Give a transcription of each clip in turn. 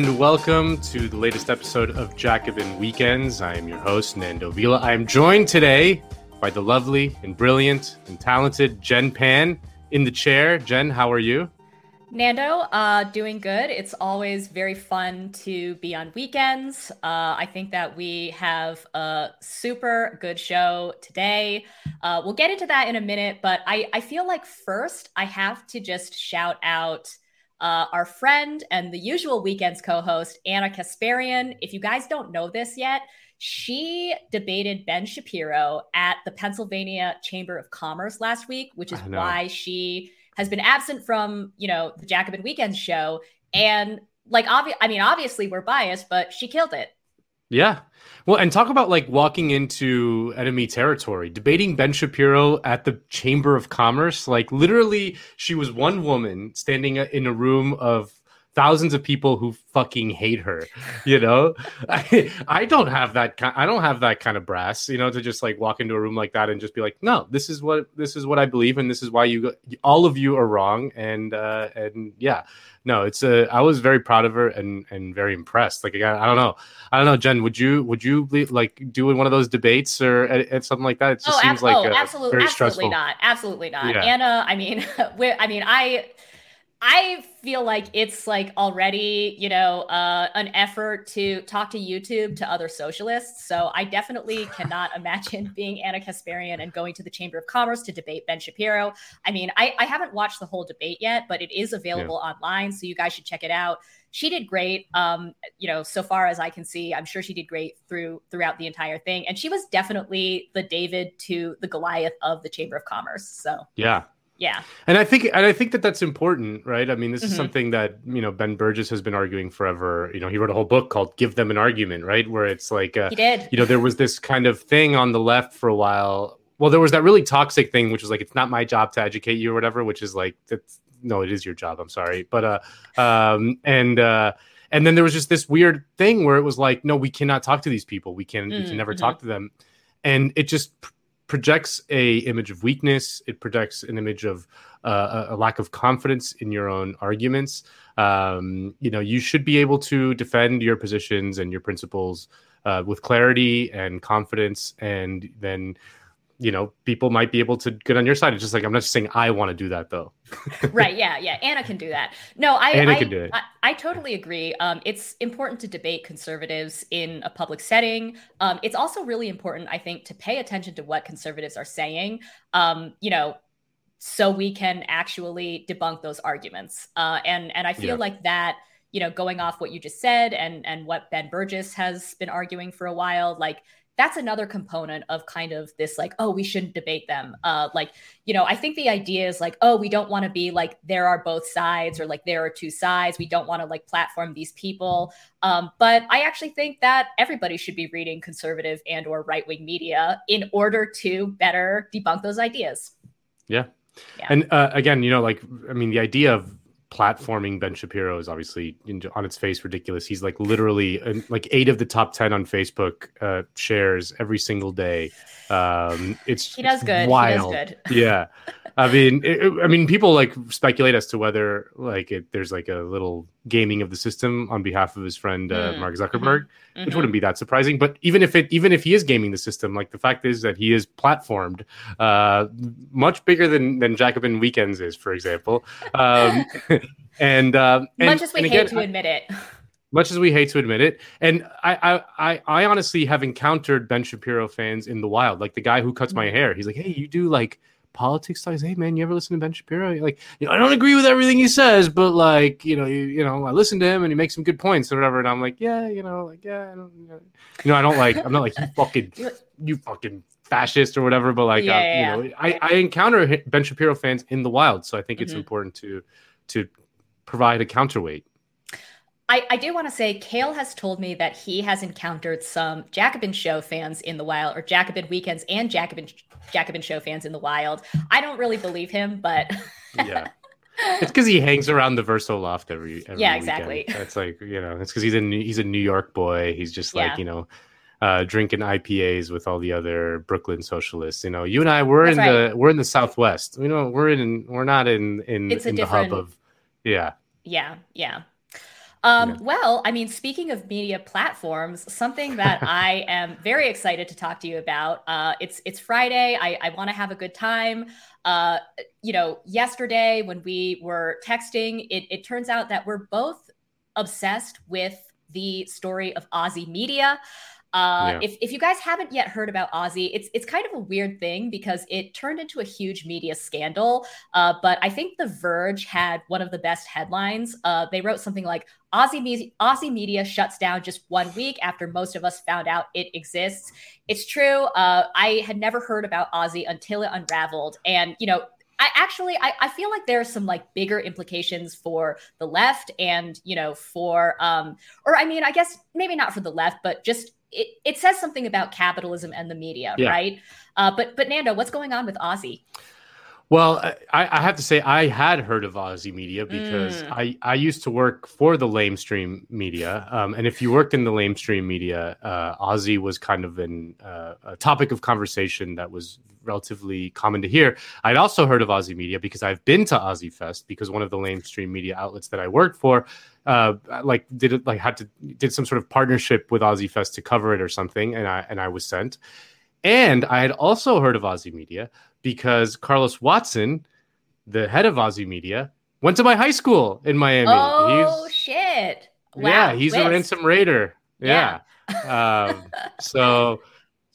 And welcome to the latest episode of Jacobin Weekends. I am your host, Nando Vila. I am joined today by the lovely and brilliant and talented Jen Pan in the chair. Jen, how are you? Nando, uh, doing good. It's always very fun to be on weekends. Uh, I think that we have a super good show today. Uh, we'll get into that in a minute, but I, I feel like first I have to just shout out uh, our friend and the usual weekends co-host Ana Kasparian. If you guys don't know this yet, she debated Ben Shapiro at the Pennsylvania Chamber of Commerce last week, which is why she has been absent from, you know, the Jacobin Weekend show. And like, obvi- I mean, obviously we're biased, but she killed it. Yeah. Well, and talk about like walking into enemy territory, debating Ben Shapiro at the Chamber of Commerce. Like, literally, she was one woman standing in a room of thousands of people who fucking hate her you know I, I don't have that kind i don't have that kind of brass you know to just like walk into a room like that and just be like no this is what this is what i believe and this is why you all of you are wrong and uh and yeah no it's a i was very proud of her and and very impressed like again i don't know i don't know jen would you would you like do one of those debates or at, something like that it just oh, seems ab- like oh, uh, absolutely very absolutely stressful. not absolutely not Yeah. anna i mean i mean i I feel like it's like already, you know, uh, an effort to talk to YouTube to other socialists. So I definitely cannot imagine being Ana Kasparian and going to the Chamber of Commerce to debate Ben Shapiro. I mean, I, I haven't watched the whole debate yet, but it is available online, so you guys should check it out. She did great. Um, you know, so far as I can see, I'm sure she did great through throughout the entire thing, and she was definitely the David to the Goliath of the Chamber of Commerce. So yeah yeah. And I think and I think that that's important, right? I mean, this is Mhm. something that, you know, Ben Burgis has been arguing forever. You know, he wrote a whole book called Give Them an Argument, right? Where it's like uh, He did. you know, there was this kind of thing on the left for a while. Well, there was that really toxic thing which was like it's not my job to educate you or whatever, which is like that's no, it is your job. I'm sorry. But uh um and uh and then there was just this weird thing where it was like, no, we cannot talk to these people. We can we Mm, can never mhm. talk to them. And it just projects a image of weakness. It projects an image of uh, a, lack of confidence in your own arguments. Um, you know, you should be able to defend your positions and your principles uh, with clarity and confidence, and then you know people might be able to get on your side. It's just like I'm not just saying I want to do that though. right yeah yeah anna can do that no i Anna I, can do it. I, I totally agree um, it's important to debate conservatives in a public setting um, it's also really important i think to pay attention to what conservatives are saying um, you know so we can actually debunk those arguments uh, and and i feel Yeah. like that you know going off what you just said and and what ben burgis has been arguing for a while like that's another component of kind of this like oh we shouldn't debate them uh like you know i think the idea is like oh we don't want to be like there are both sides or like there are two sides we don't want to like platform these people um but i actually think that everybody should be reading conservative and or right-wing media in order to better debunk those ideas Yeah. Yeah. And uh, again, you know, like I mean, the idea of platforming Ben Shapiro is obviously on its face ridiculous. He's like literally like eight of the top ten on Facebook uh, shares every single day. Um, it's he does good Wild. he does good yeah. I mean, it- I mean, people like speculate as to whether like it, there's like a little gaming of the system on behalf of his friend uh, Mm, Mark Zuckerberg, which Mhm. wouldn't be that surprising. But even if it, even if he is gaming the system, like the fact is that he is platformed, uh, much bigger than than Jacobin Weekends is, for example. Um, and, um, and much as we hate again, to admit it much as we hate to admit it. And I, I, I, I honestly have encountered Ben Shapiro fans in the wild, like the guy who cuts my Mhm. hair. He's like, "Hey, you do like politics studies? Hey, man, you ever listen to Ben Shapiro? You're like, you know, I don't agree with everything he says, but like, you know, you, you know, I listen to him and he makes some good points or whatever. And I'm like, yeah, you know, like, yeah, I don't, you know, you know, I don't like, I'm not like you fucking, you fucking fascist or whatever, but like, Yeah, uh, yeah, you know, I, I encounter Ben Shapiro fans in the wild, so I think it's Mhm. important to, to provide a counterweight. I, I do want to say, Kale has told me that he has encountered some Jacobin Show fans in the wild, or Jacobin Weekends and Jacobin Jacobin Show fans in the wild. I don't really believe him, but yeah. It's because he hangs around the Verso Loft every, every Yeah, weekend. exactly. That's like you know, it's because he's a New- he's a New York boy. He's just like Yeah. you know, uh, drinking IPAs with all the other Brooklyn socialists. You know, you and I we're That's in the we're in the Southwest. You know, we're in we're not in in, in the hub of yeah. yeah, yeah. Um, yeah. Well, I mean, speaking of media platforms, something that I am very excited to talk to you about. Uh, it's it's Friday. I, I want to have a good time. Uh, you know, yesterday when we were texting, it, it turns out that we're both obsessed with the story of Ozy Media. Uh, yeah. if, if you guys haven't yet heard about Ozy, it's it's kind of a weird thing because it turned into a huge media scandal. Uh, but I think The Verge had one of the best headlines. Uh, they wrote something like Ozy, Me- Ozy Media shuts down just one week after most of us found out it exists. It's true. Uh, I had never heard about Ozy until it unraveled, and you know I actually I, I feel like there's some like bigger implications for the left and you know for um or I mean I guess maybe not for the left but just it, it says something about capitalism and the media, yeah. right? Uh, but but Nando, what's going on with Ozy? Well, I, I, have to say I had heard of Ozy Media because mm. I, I used to work for the lamestream media, um, and if you worked in the lamestream media, uh, Ozy was kind of an, uh, a topic of conversation that was relatively common to hear. I'd also heard of Ozy Media because I've been to Ozy Fest because one of the mainstream media outlets that I worked for, uh, like did it like had to did some sort of partnership with Ozy Fest to cover it or something, and I and I was sent. And I had also heard of Ozy Media because Carlos Watson, the head of Ozy Media, went to my high school in Miami. Oh he's, shit! Wow, yeah, he's a ransom raider. Yeah. yeah. um, so,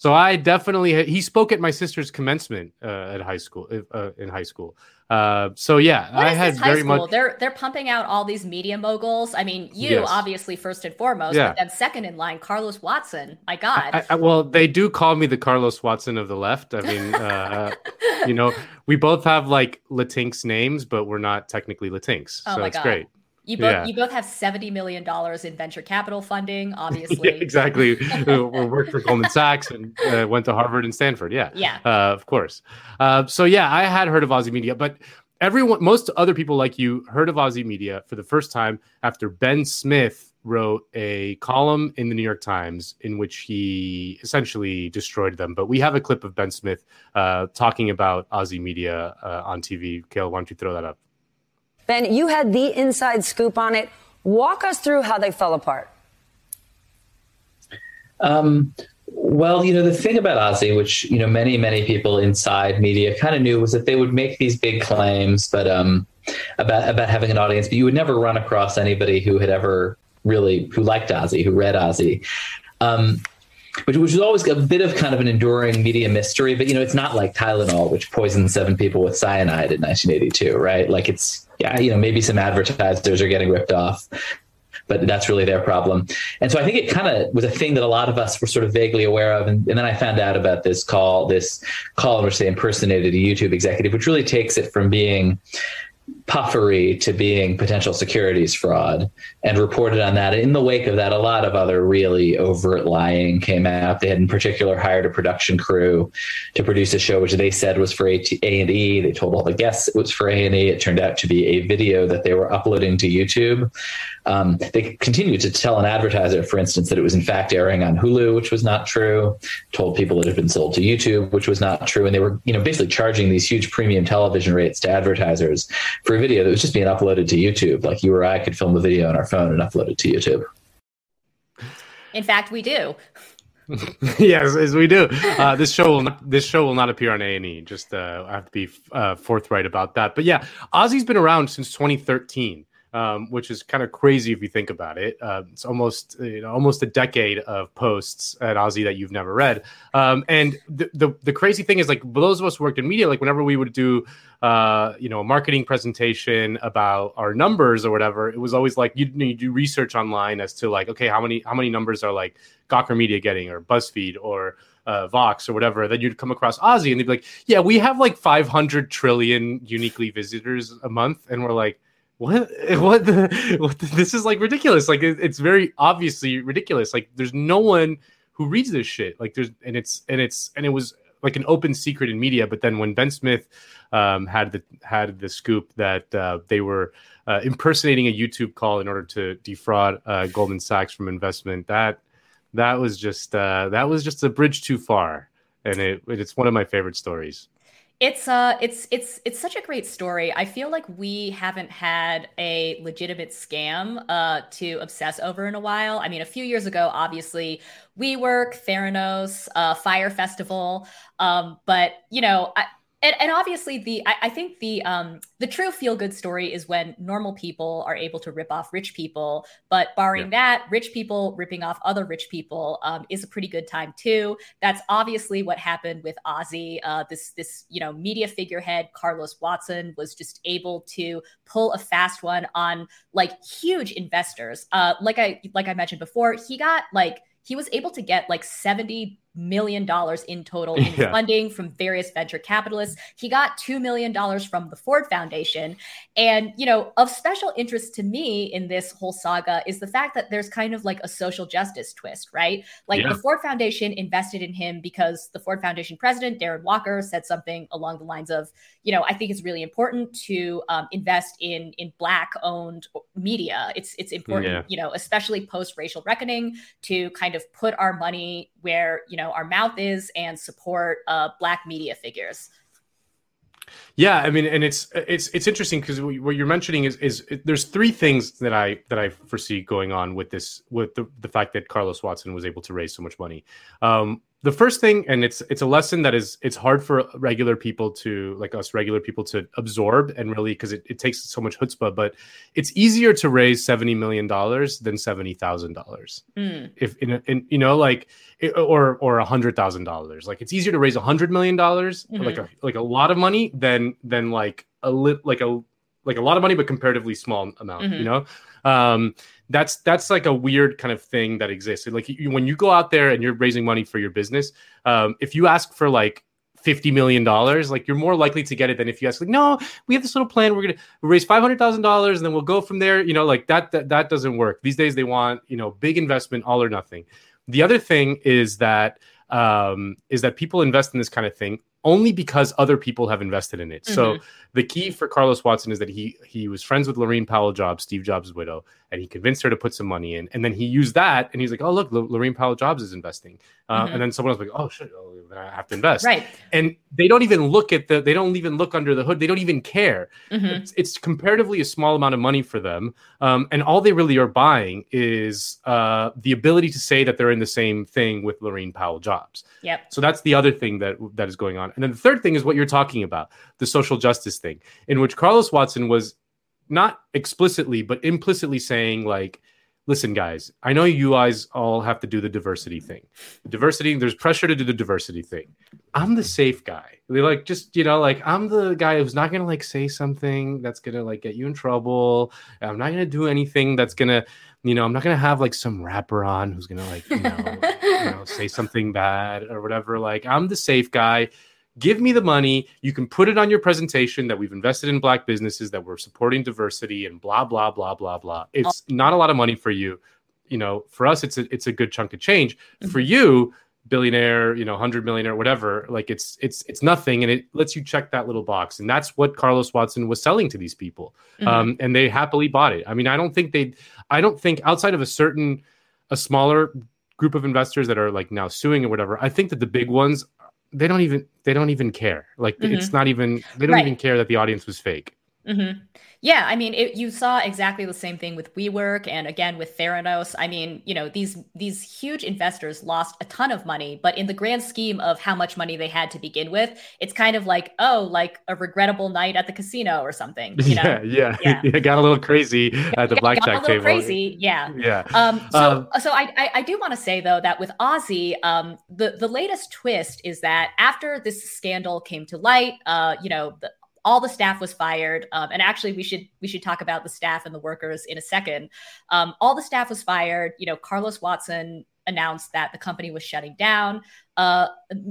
so I definitely he spoke at my sister's commencement uh, at high school uh, in high school. Uh, so yeah, what I had very school? much. They're they're pumping out all these media moguls. I mean, you yes. obviously first and foremost, yeah. but then second in line, Carlos Watson. My God. I, I, well, they do call me the Carlos Watson of the left. I mean, uh, you know, we both have like Latinx names, but we're not technically Latinx, oh so it's God. great. You both yeah. you both have seventy million dollars in venture capital funding, obviously. yeah, exactly. we worked for Goldman Sachs and uh, went to Harvard and Stanford. Yeah, yeah, uh, of course. Uh, so yeah, I had heard of Ozy Media, but everyone, most other people like you, heard of Ozy Media for the first time after Ben Smith wrote a column in the New York Times in which he essentially destroyed them. But we have a clip of Ben Smith uh, talking about Ozy Media uh, on TV. Kale, why don't you throw that up? Ben, you had the inside scoop on it. Walk us through how they fell apart. Um, well, you know, the thing about Ozy, which, you know, many, many people inside media kind of knew was that they would make these big claims, but um, about about having an audience, but you would never run across anybody who had ever really who liked Ozy, who read Ozy. Um, which, which was always a bit of kind of an enduring media mystery, but you know, it's not like Tylenol, which poisoned seven people with cyanide in 1982, right? Like it's yeah, you know, maybe some advertisers are getting ripped off, but that's really their problem. And so I think it kind of was a thing that a lot of us were sort of vaguely aware of. And, and, then I found out about this call, this call in which they impersonated a YouTube executive, which really takes it from being puffery to being potential securities fraud and reported on that. In the wake of that, a lot of other really overt lying came out. They had in particular hired a production crew to produce a show which they said was for A&E. They told all the guests it was for A&E. It turned out to be a video that they were uploading to YouTube. Um, they continued to tell an advertiser, for instance, that it was in fact airing on Hulu, which was not true. Told people it had been sold to YouTube, which was not true, and they were, you know, basically charging these huge premium television rates to advertisers for a video that was just being uploaded to YouTube. Like you or I could film a video on our phone and upload it to YouTube. In fact, we do. yes, as we do. Uh, this show will not, this show will not appear on A and E. Just uh, I have to be uh, forthright about that. But yeah, Ozy's been around since 2013 um, which is kind of crazy if you think about it. Uh, it's almost you know, almost a decade of posts at Ozy that you've never read. Um, and the, the, the crazy thing is, like those of us who worked in media, like whenever we would do uh, you know a marketing presentation about our numbers or whatever, it was always like you, do research online as to like okay, how many how many numbers are like Gawker Media getting or BuzzFeed or uh, Vox or whatever, then you'd come across Ozy and they'd be like, yeah, we have like 500 trillion uniquely visitors a month. And we're like, what? What the, what the, this is like ridiculous. Like it, it's very obviously ridiculous. Like there's no one who reads this shit. Like there's and it's and it's and it was like an open secret in media but then when ben smith um, had the had the scoop that uh, they were uh, impersonating a youtube call in order to defraud uh, goldman sachs from investment that that was just uh, that was just a bridge too far. And it it's one of my favorite stories It's uh it's it's it's such a great story. I feel like we haven't had a legitimate scam uh to obsess over in a while. I mean, a few years ago, obviously, WeWork, Theranos, uh, Fyre Festival. Um, but you know, I, and, and obviously the I, I, think the um the true feel good story is when normal people are able to rip off rich people. But barring yeah. that rich people ripping off other rich people um, is a pretty good time too. That's obviously what happened with ozy. Uh, this this you know media figurehead carlos watson was just able to pull a fast one on like huge investors. Uh like i like i mentioned before he got like he was able to get like 70 million dollars in total in yeah. funding from various venture capitalists. He got 2 million dollars from the Ford Foundation. And, you know, of special interest to me in this whole saga is the fact that there's kind of like a social justice twist, right? Like yeah. the Ford Foundation invested in him because the Ford Foundation president, Darren Walker, said something along the lines of, you know, I think it's really important to um, invest in in black owned media. It's it's important, yeah. you know, especially post racial reckoning to kind of put our money where you know our mouth is and support uh, black media figures. Yeah i mean and it's it's it's interesting because what you're mentioning is is there's three things that i that i foresee going on with this with the, the fact that carlos watson was able to raise so much money. Um, the first thing and it's it's a lesson that is it's hard for regular people to like us regular people to absorb and really because it, it takes so much chutzpah but it's easier to raise 70 million dollars than 70 thousand mm. dollars if in, in you know like it, or or a hundred thousand dollars like it's easier to raise a hundred million dollars mm-hmm. like a like a lot of money than than like a lit like a like a lot of money but comparatively small amount mm-hmm. you know um that's that's like a weird kind of thing that exists. Like you, when you go out there and you're raising money for your business, um, if you ask for like fifty million dollars, like you're more likely to get it than if you ask like, no, we have this little plan. We're gonna raise five hundred thousand dollars and then we'll go from there. You know, like that, that that doesn't work these days. They want you know big investment, all or nothing. The other thing is that um, is that people invest in this kind of thing only because other people have invested in it. Mm-hmm. So the key for Carlos Watson is that he he was friends with Laurene Powell Jobs, Steve Jobs' widow, and he convinced her to put some money in. And then he used that, and he's like, "Oh, look, L- Laurene Powell Jobs is investing." Uh, mm-hmm. And then someone else like, "Oh shit, oh, I have to invest." Right. And they don't even look at the. They don't even look under the hood. They don't even care. Mm-hmm. It's, it's, comparatively a small amount of money for them, um, and all they really are buying is uh, the ability to say that they're in the same thing with Laurene Powell Jobs. Yep. So that's the other thing that that is going on. And then the third thing is what you're talking about, the social justice thing, in which Carlos Watson was not explicitly but implicitly saying like listen guys i know you guys all have to do the diversity thing. The diversity there's pressure to do the diversity thing. I'm the safe guy. They like just you know like i'm the guy who's not gonna like say something that's gonna like get you in trouble. I'm not gonna do anything that's gonna you know i'm not gonna have like some rapper on who's gonna like you know, you know say something bad or whatever. Like i'm the safe guy give me the money. You can put it on your presentation that we've invested in black businesses, that we're supporting diversity, and blah blah blah blah blah. It's not a lot of money for you. You know, for us, it's a it's a good chunk of change. Mm-hmm. For you, billionaire, you know, hundred millionaire, whatever, like it's it's it's nothing, and it lets you check that little box, and that's what Carlos Watson was selling to these people, mm-hmm. um, and they happily bought it. I mean, I don't think they, I don't think outside of a certain, a smaller group of investors that are like now suing or whatever, I think that the big ones they don't even they don't even care. Like mm-hmm. it's not even they don't right. even care that the audience was fake. Mm-hmm. Yeah, I mean, it, you saw exactly the same thing with WeWork, and again with Theranos. I mean, you know, these these huge investors lost a ton of money, but in the grand scheme of how much money they had to begin with, it's kind of like, oh, like a regrettable night at the casino or something. You know? yeah, yeah, yeah. got a little crazy at the blackjack table. Crazy, yeah, yeah. Um, so, um, so I, I, I do want to say though that with Ozy, um, the the latest twist is that after this scandal came to light, uh, you know, the, all the staff was fired um, and actually we should we should talk about the staff and the workers in a second. Um, all the staff was fired. You know carlos watson announced that the company was shutting down. Uh,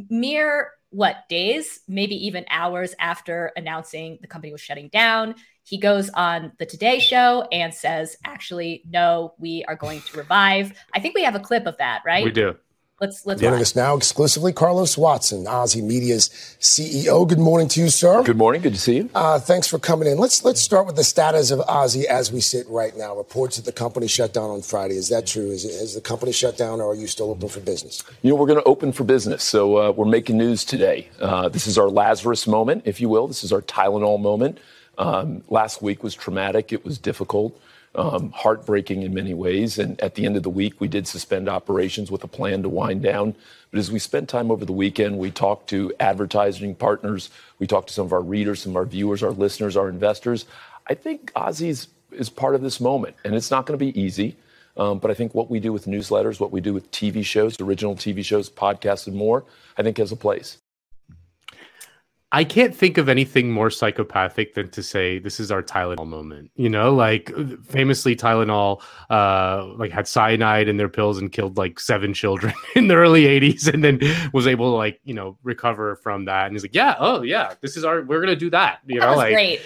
mere what days maybe even hours after announcing the company was shutting down he goes on the today show and says actually no we are going to revive. I think we have a clip of that right? We do Let's let's joining us now exclusively, Carlos Watson, OZY Media's CEO. Good morning to you, sir. Good morning. Good to see you. Uh, thanks for coming in. Let's let's start with the status of OZY as we sit right now. Reports that the company shut down on Friday. Is that true? Is, it, is the company shut down, or are you still open for business? You know, we're going to open for business. So uh, we're making news today. Uh, this is our Lazarus moment, if you will. This is our Tylenol moment. Um, last week was traumatic. It was difficult um, heartbreaking in many ways. And at the end of the week, we did suspend operations with a plan to wind down. But as we spent time over the weekend, we talked to advertising partners, we talked to some of our readers, some of our viewers, our listeners, our investors. I think OZY's is part of this moment, and it's not going to be easy. Um, but I think what we do with newsletters, what we do with TV shows, original TV shows, podcasts, and more, I think has a place. I can't think of anything more psychopathic than to say this is our Tylenol moment. You know, like famously Tylenol uh like had cyanide in their pills and killed like seven children in the early 80s and then was able to like, you know, recover from that. And he's like, "Yeah, oh yeah, this is our we're going to do that." You that know, like great.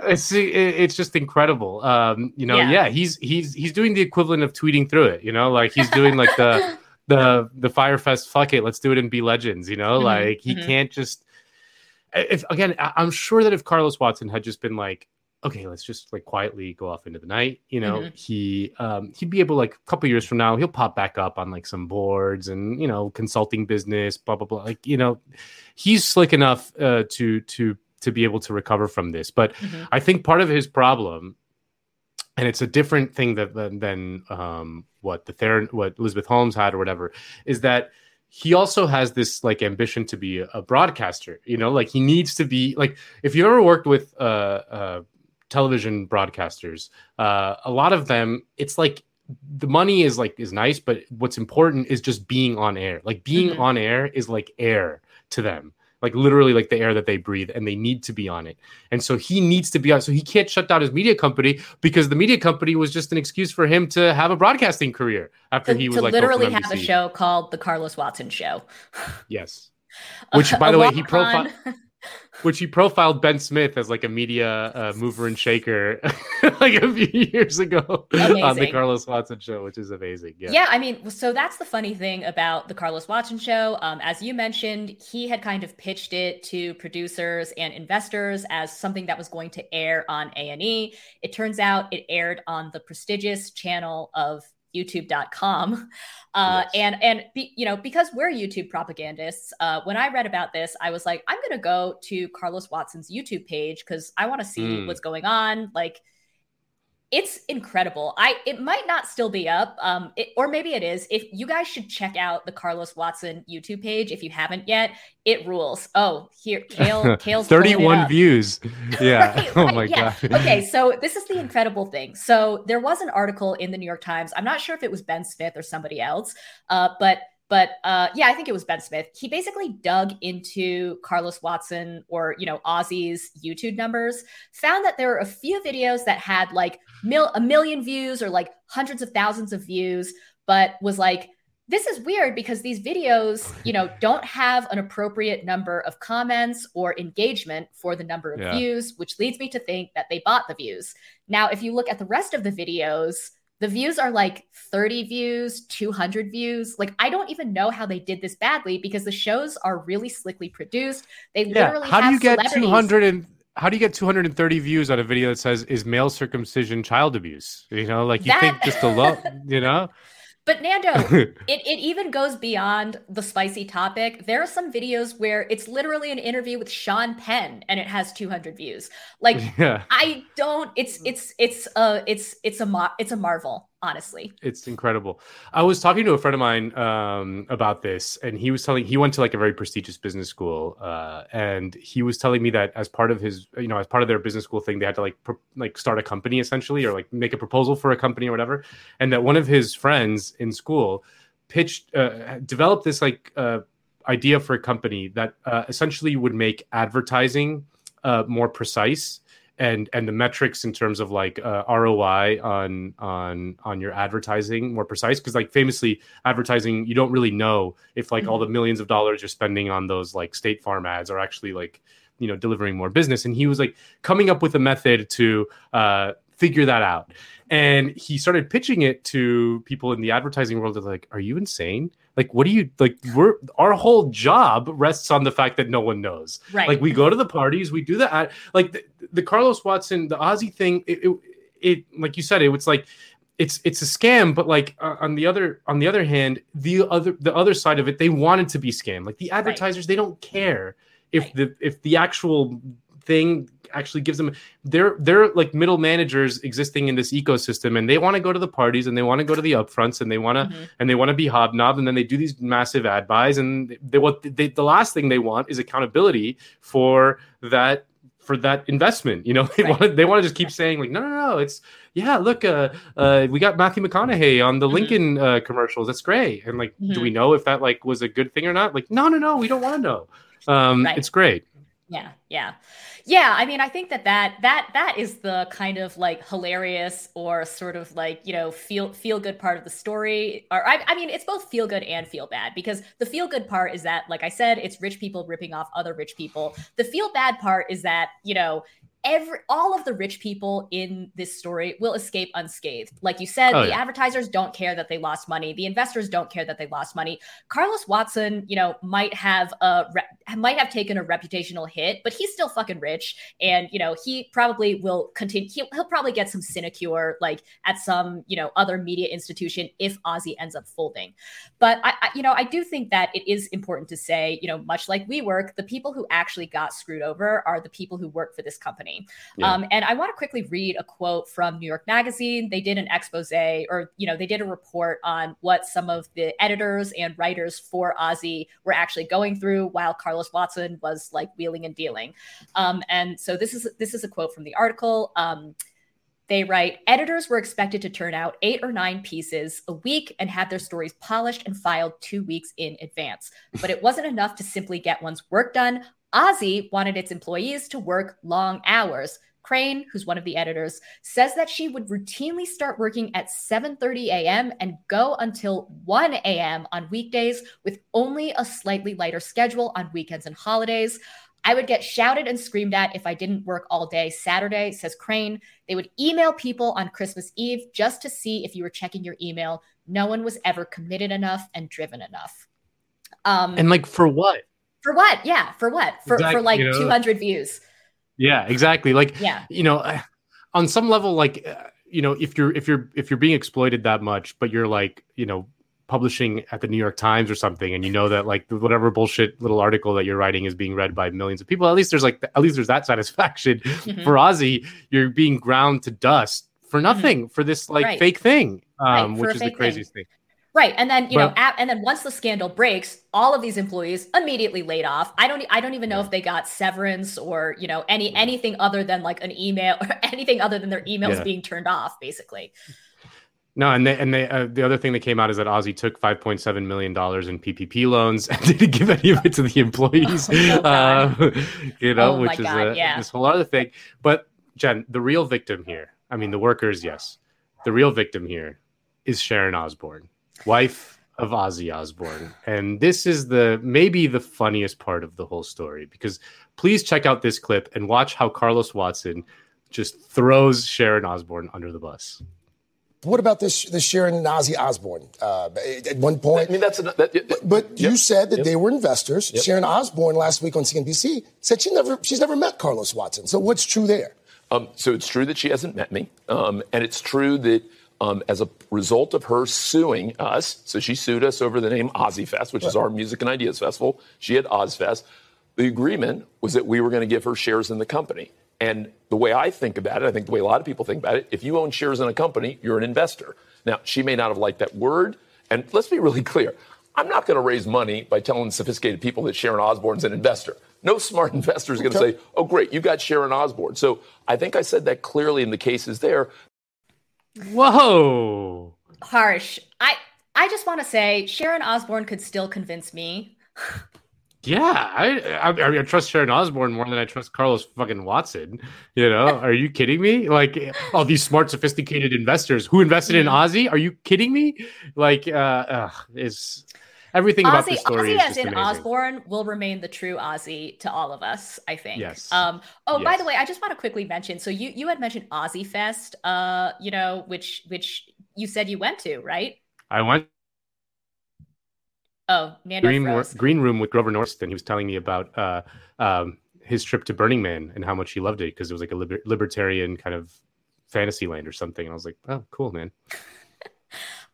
it's it's just incredible. Um, you know, yeah. yeah, he's he's he's doing the equivalent of tweeting through it, you know, like he's doing like the the the Fyre Fest fuck it, let's do it and be legends, you know? Mm-hmm. Like he mm-hmm. can't just if again, I'm sure that if Carlos Watson had just been like, okay, let's just like quietly go off into the night, you know, mm-hmm. he um he'd be able like a couple years from now, he'll pop back up on like some boards and you know, consulting business, blah blah blah. Like, you know, he's slick enough uh to to to be able to recover from this. But mm-hmm. I think part of his problem and it's a different thing that than, than um what the Ther- what Elizabeth Holmes had or whatever is that he also has this like ambition to be a broadcaster you know? Like he needs to be like if you ever worked with uh, uh television broadcasters uh a lot of them it's like the money is like is nice but what's important is just being on air. Like being mm-hmm. on air is like air to them like literally like the air that they breathe and they need to be on it. And so he needs to be on so he can't shut down his media company because the media company was just an excuse for him to have a broadcasting career after to, he was to like literally have a show called the carlos watson show. Yes. Which by the way he profiled which he profiled Ben Smith as like a media uh, mover and shaker like a few years ago amazing. on the Carlos Watson show, which is amazing. Yeah. Yeah. I mean, so that's the funny thing about the Carlos Watson show. Um, as you mentioned, he had kind of pitched it to producers and investors as something that was going to air on A&E. It turns out it aired on the prestigious channel of youtube.com uh, yes. and and be, you know because we're youtube propagandists uh, when i read about this i was like i'm going to go to carlos watson's youtube page because i want to see mm. what's going on like it's incredible. I it might not still be up, um, it, or maybe it is. If you guys should check out the Carlos Watson YouTube page if you haven't yet, it rules. Oh, here, Kale, Kale's thirty-one views. Yeah. right, oh my yeah. god. okay, so this is the incredible thing. So there was an article in the New York Times. I'm not sure if it was Ben Smith or somebody else, uh, but but uh, yeah, I think it was Ben Smith. He basically dug into Carlos Watson or you know Ozy's YouTube numbers, found that there were a few videos that had like mil- a million views or like hundreds of thousands of views, but was like, this is weird because these videos, you know, don't have an appropriate number of comments or engagement for the number of yeah. views, which leads me to think that they bought the views. Now, if you look at the rest of the videos, the views are like 30 views, 200 views. Like, I don't even know how they did this badly because the shows are really slickly produced. They yeah. literally how do you get 200 and how do you get 230 views on a video that says is male circumcision child abuse? You know, like you that... think just a lot, you know? But Nando, it, it even goes beyond the spicy topic. There are some videos where it's literally an interview with Sean Penn and it has 200 views. Like yeah. I don't it's it's it's a it's it's a mar- it's a marvel honestly. It's incredible. I was talking to a friend of mine um, about this, and he was telling he went to like a very prestigious business school, uh, and he was telling me that as part of his, you know, as part of their business school thing, they had to like like start a company essentially, or like make a proposal for a company or whatever, and that one of his friends in school pitched, uh, developed this like uh, idea for a company that uh, essentially would make advertising uh, more precise and and the metrics in terms of like uh, ROI on on on your advertising more precise because like famously advertising you don't really know if like mm-hmm. all the millions of dollars you're spending on those like State Farm ads are actually like you know delivering more business and he was like coming up with a method to uh, figure that out and he started pitching it to people in the advertising world. They're like, "Are you insane? Like what do you like we're our whole job rests on the fact that no one knows Right. like we go to the parties we do the ad like the, the carlos watson the ozy thing it, it, it like you said it was like it's it's a scam but like uh, on the other on the other hand the other the other side of it they wanted to be scammed like the advertisers they don't care if Right. the if the actual thing actually gives them they're they're like middle managers existing in this ecosystem and they want to go to the parties and they want to go to the upfronts and they want to Mhm. and they want to be hobnob and then they do these massive ad buys and they what they, the last thing they want is accountability for that for that investment you know they Right. want to they want to just keep saying like no no no it's yeah look uh, uh we got matthew mcconaughey on the Mhm. lincoln uh, commercials that's great and like do Mhm. we know if that like was a good thing or not like no no no we don't want to know um Right. it's great Yeah, yeah. Yeah, I mean, I think that that that that is the kind of like hilarious or sort of like, you know, feel feel good part of the story. Or I, I mean, it's both feel good and feel bad because the feel good part is that like I said, it's rich people ripping off other rich people. The feel bad part is that, you know, every all of the rich people in this story will escape unscathed. Like you said, Oh, the yeah. advertisers don't care that they lost money. The investors don't care that they lost money. Carlos Watson, you know, might have a re- might have taken a reputational hit, but he's still fucking rich, and you know he probably will continue. He'll, he'll probably get some sinecure like at some you know other media institution if Ozy ends up folding. But I, I you know I do think that it is important to say you know much like WeWork, the people who actually got screwed over are the people who work for this company. Yeah. Um, and I want to quickly read a quote from New York Magazine. They did an expose, or you know, they did a report on what some of the editors and writers for Ozy were actually going through while Carlos Watson was like wheeling and dealing. Um, and so this is this is a quote from the article. Um, they write editors were expected to turn out eight or nine pieces a week and have their stories polished and filed two weeks in advance. But it wasn't enough to simply get one's work done. Ozy wanted its employees to work long hours. Crane, who's one of the editors, says that she would routinely start working at 7:30 a.m. and go until 1 a.m. on weekdays with only a slightly lighter schedule on weekends and holidays. I would get shouted and screamed at if I didn't work all day Saturday, says Crane. They would email people on Christmas Eve just to see if you were checking your email. No one was ever committed enough and driven enough. Um, and like for what for what? Yeah, for what? For for like you know? 200 views. yeah exactly like Yeah. you know on some level like uh, you know if you're if you're if you're being exploited that much but you're like you know publishing at the new york times or something and you know that like whatever bullshit little article that you're writing is being read by millions of people at least there's like at least there's that satisfaction Mhm. for ozy you're being ground to dust for nothing for this like Right. fake thing um a which is the fake thing. craziest thing, Right, and then you know, at, and then once the scandal breaks, all of these employees immediately laid off. I don't, I don't even know if they got severance or you know any anything other than like an email or anything other than their emails Yeah. being turned off, basically. No, and they, and they, uh, the other thing that came out is that Ozy took 5.7 million dollars in PPP loans and didn't give any of it to the employees. Oh, uh, you know, Oh, which is God, a, yeah. this whole other thing. But Jen, the real victim here, I mean, the workers, yes, the real victim here is Sharon Osbourne, wife of Ozzy Osbourne, and this is the maybe the funniest part of the whole story because please check out this clip and watch how Carlos Watson just throws Sharon Osbourne under the bus. What about this, this Sharon and Ozzy Osbourne? Uh, at one point, I mean, that's an, that, that- but you Yep. said that Yep. they were investors. Sharon Osbourne last week on CNBC said she never, she's never met Carlos Watson. So what's true there? Um, so it's true that she hasn't met me, um, and it's true that um, as a result of her suing us, so she sued us over the name Ozy Fest, which is our music and ideas festival. She had Ozzfest. The agreement was that we were going to give her shares in the company. And the way I think about it, I think the way a lot of people think about it, if you own shares in a company, you're an investor. Now, she may not have liked that word. And let's be really clear. I'm not going to raise money by telling sophisticated people that Sharon Osbourne's an investor. No smart investor is going to say, oh, great, you got Sharon Osbourne. So I think I said that clearly in the cases there. Whoa. Harsh. I I just want to say Sharon Osbourne could still convince me. Yeah, I, I I trust Sharon Osbourne more than I trust Carlos fucking Watson. You know, are you kidding me? Like all these smart, sophisticated investors who invested in Ozy. Are you kidding me? Like, uh, uh is everything about Ozzy, this story Ozzy is as in amazing. Osbourne will remain the true Ozzy to all of us, I think. Yes. Um, oh, by the way, I just want to quickly mention. So you you had mentioned Ozy Fest, uh, you know, which which you said you went to, right? I went. Oh, Nando Green, froze. Green Room with Grover Norquist. He was telling me about uh, um, his trip to Burning Man and how much he loved it because it was like a liber- libertarian kind of fantasy land or something. And I was like, oh, cool, man.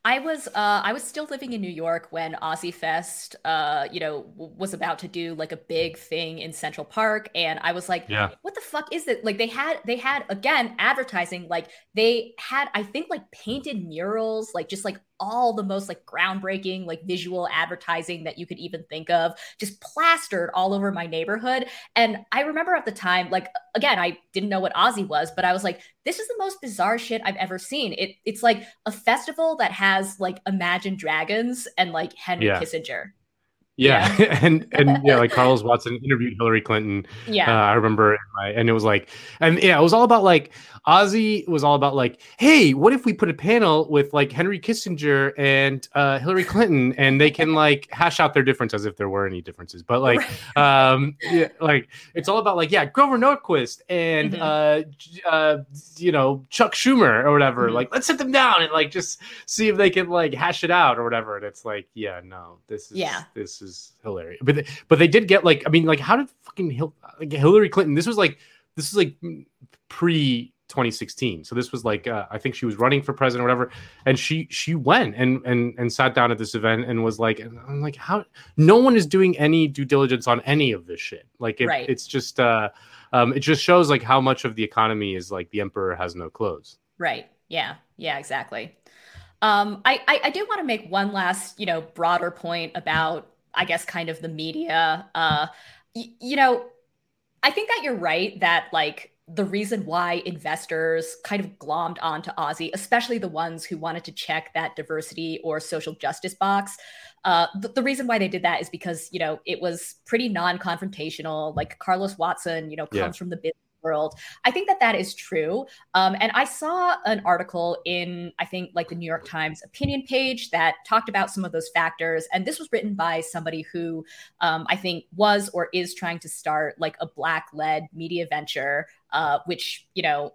I was uh, I was still living in New York when Ozy Fest, uh, you know, w- was about to do like a big thing in Central Park, and I was like, Yeah. what the fuck is it? Like they had they had again advertising, like they had I think like painted murals, like just like all the most like groundbreaking like visual advertising that you could even think of, just plastered all over my neighborhood. And I remember at the time, like again, I didn't know what Ozy was, but I was like, this is the most bizarre shit I've ever seen. It it's like a festival that has like Imagine Dragons and like Henry Yeah. Kissinger. Yeah, and and yeah, like Carlos Watson interviewed Hillary Clinton. Yeah. Uh, I remember, it, right? and it was like, and yeah, it was all about like Ozy was all about like, hey, what if we put a panel with like Henry Kissinger and uh, Hillary Clinton, and they can like hash out their differences if there were any differences. But like, um, yeah, like it's all about like, yeah, Grover Norquist and Mhm. uh, uh, you know Chuck Schumer or whatever. Mhm. Like, let's sit them down and like just see if they can like hash it out or whatever. And it's like, yeah, no, this is Yeah. this is hilarious. But they, but they did get like, I mean, like, how did fucking Hil- like Hillary Clinton? This was like this is like pre 2016. So this was like uh, I think she was running for president or whatever, and she she went and and and sat down at this event and was like, and I'm like, how? No one is doing any due diligence on any of this shit. Like it, Right. it's just uh, um, it just shows like how much of the economy is like the emperor has no clothes. Right. Yeah. Yeah. Exactly. Um, I, I I do want to make one last you know broader point about I guess kind of the media. Uh, y- you know, I think that you're right that like the reason why investors kind of glommed onto Ozy, especially the ones who wanted to check that diversity or social justice box, uh, the, the reason why they did that is because you know it was pretty non-confrontational. Like Carlos Watson, you know, comes Yeah. from the business world. I think that that is true. Um, and I saw an article in, I think, like the New York Times opinion page that talked about some of those factors. And this was written by somebody who um, I think was or is trying to start like a black led media venture, uh, which, you know,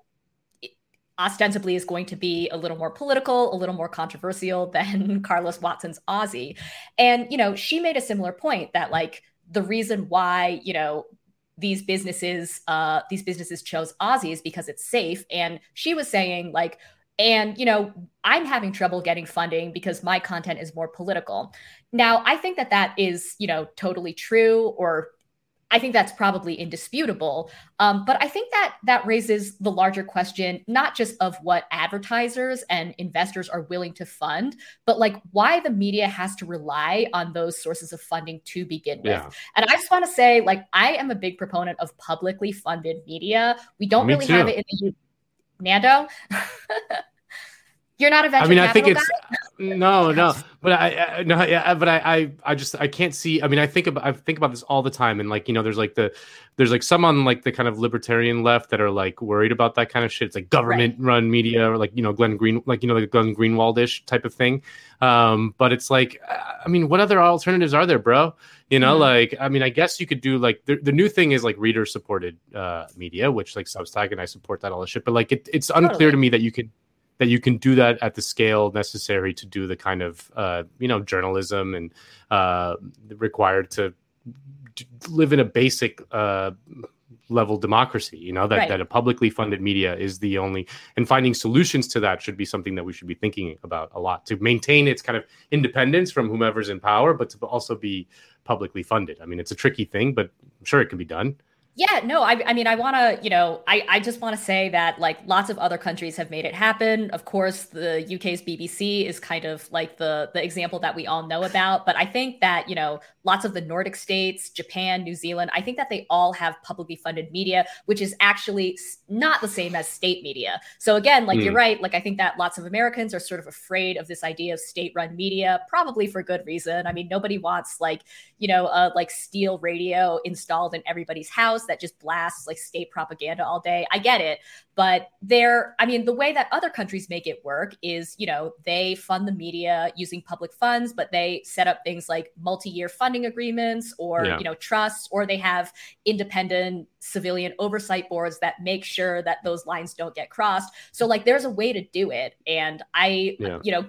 ostensibly is going to be a little more political, a little more controversial than Carlos Watson's Ozy. And, you know, she made a similar point that like the reason why, you know, these businesses uh these businesses chose Aussies because it's safe. And she was saying like and you know i'm having trouble getting funding because my content is more political. Now i think that that is you know totally true or i think that's probably indisputable um, but i think that that raises the larger question not just of what advertisers and investors are willing to fund but like why the media has to rely on those sources of funding to begin with Yeah. and I just want to say, like, I am a big proponent of publicly funded media. We don't Me really have it in the U. Nando, you're not a venture I mean, I think capital it's no, no, but I, I no, yeah, but I, I, I just I can't see. I mean, I think about I think about this all the time, and like you know, there's like the there's like some on like the kind of libertarian left that are like worried about that kind of shit. It's like government run media, or like you know, Glenn Green, like you know, like Glenn Greenwaldish type of thing. Um, but it's like, I mean, what other alternatives are there, bro? You know, Mhm. like I mean, I guess you could do like the, the new thing is like reader supported uh, media, which like Substack and I support that all the shit. But like it, it's unclear Totally. to me that you could that you can do that at the scale necessary to do the kind of uh, you know journalism and uh, required to d- live in a basic uh, level democracy. You know that Right. that a publicly funded media is the only, and finding solutions to that should be something that we should be thinking about a lot to maintain its kind of independence from whomever's in power, but to also be publicly funded. I mean, it's a tricky thing, but I'm sure it can be done. Yeah, no, I, I mean, I want to, you know, I, I just want to say that like lots of other countries have made it happen. Of course, the UK's BBC is kind of like the the example that we all know about. But I think that you know, lots of the Nordic states, Japan, New Zealand, I think that they all have publicly funded media, which is actually not the same as state media. So again, like you're Hmm. right. Like I think that lots of Americans are sort of afraid of this idea of state-run media, probably for good reason. I mean, nobody wants like you know, a like steel radio installed in everybody's house that just blasts like state propaganda all day. I get it. But they're, I mean, the way that other countries make it work is, you know, they fund the media using public funds, but they set up things like multi year funding agreements or, Yeah. you know, trusts, or they have independent civilian oversight boards that make sure that those lines don't get crossed. So, like, there's a way to do it. And I, Yeah. you know,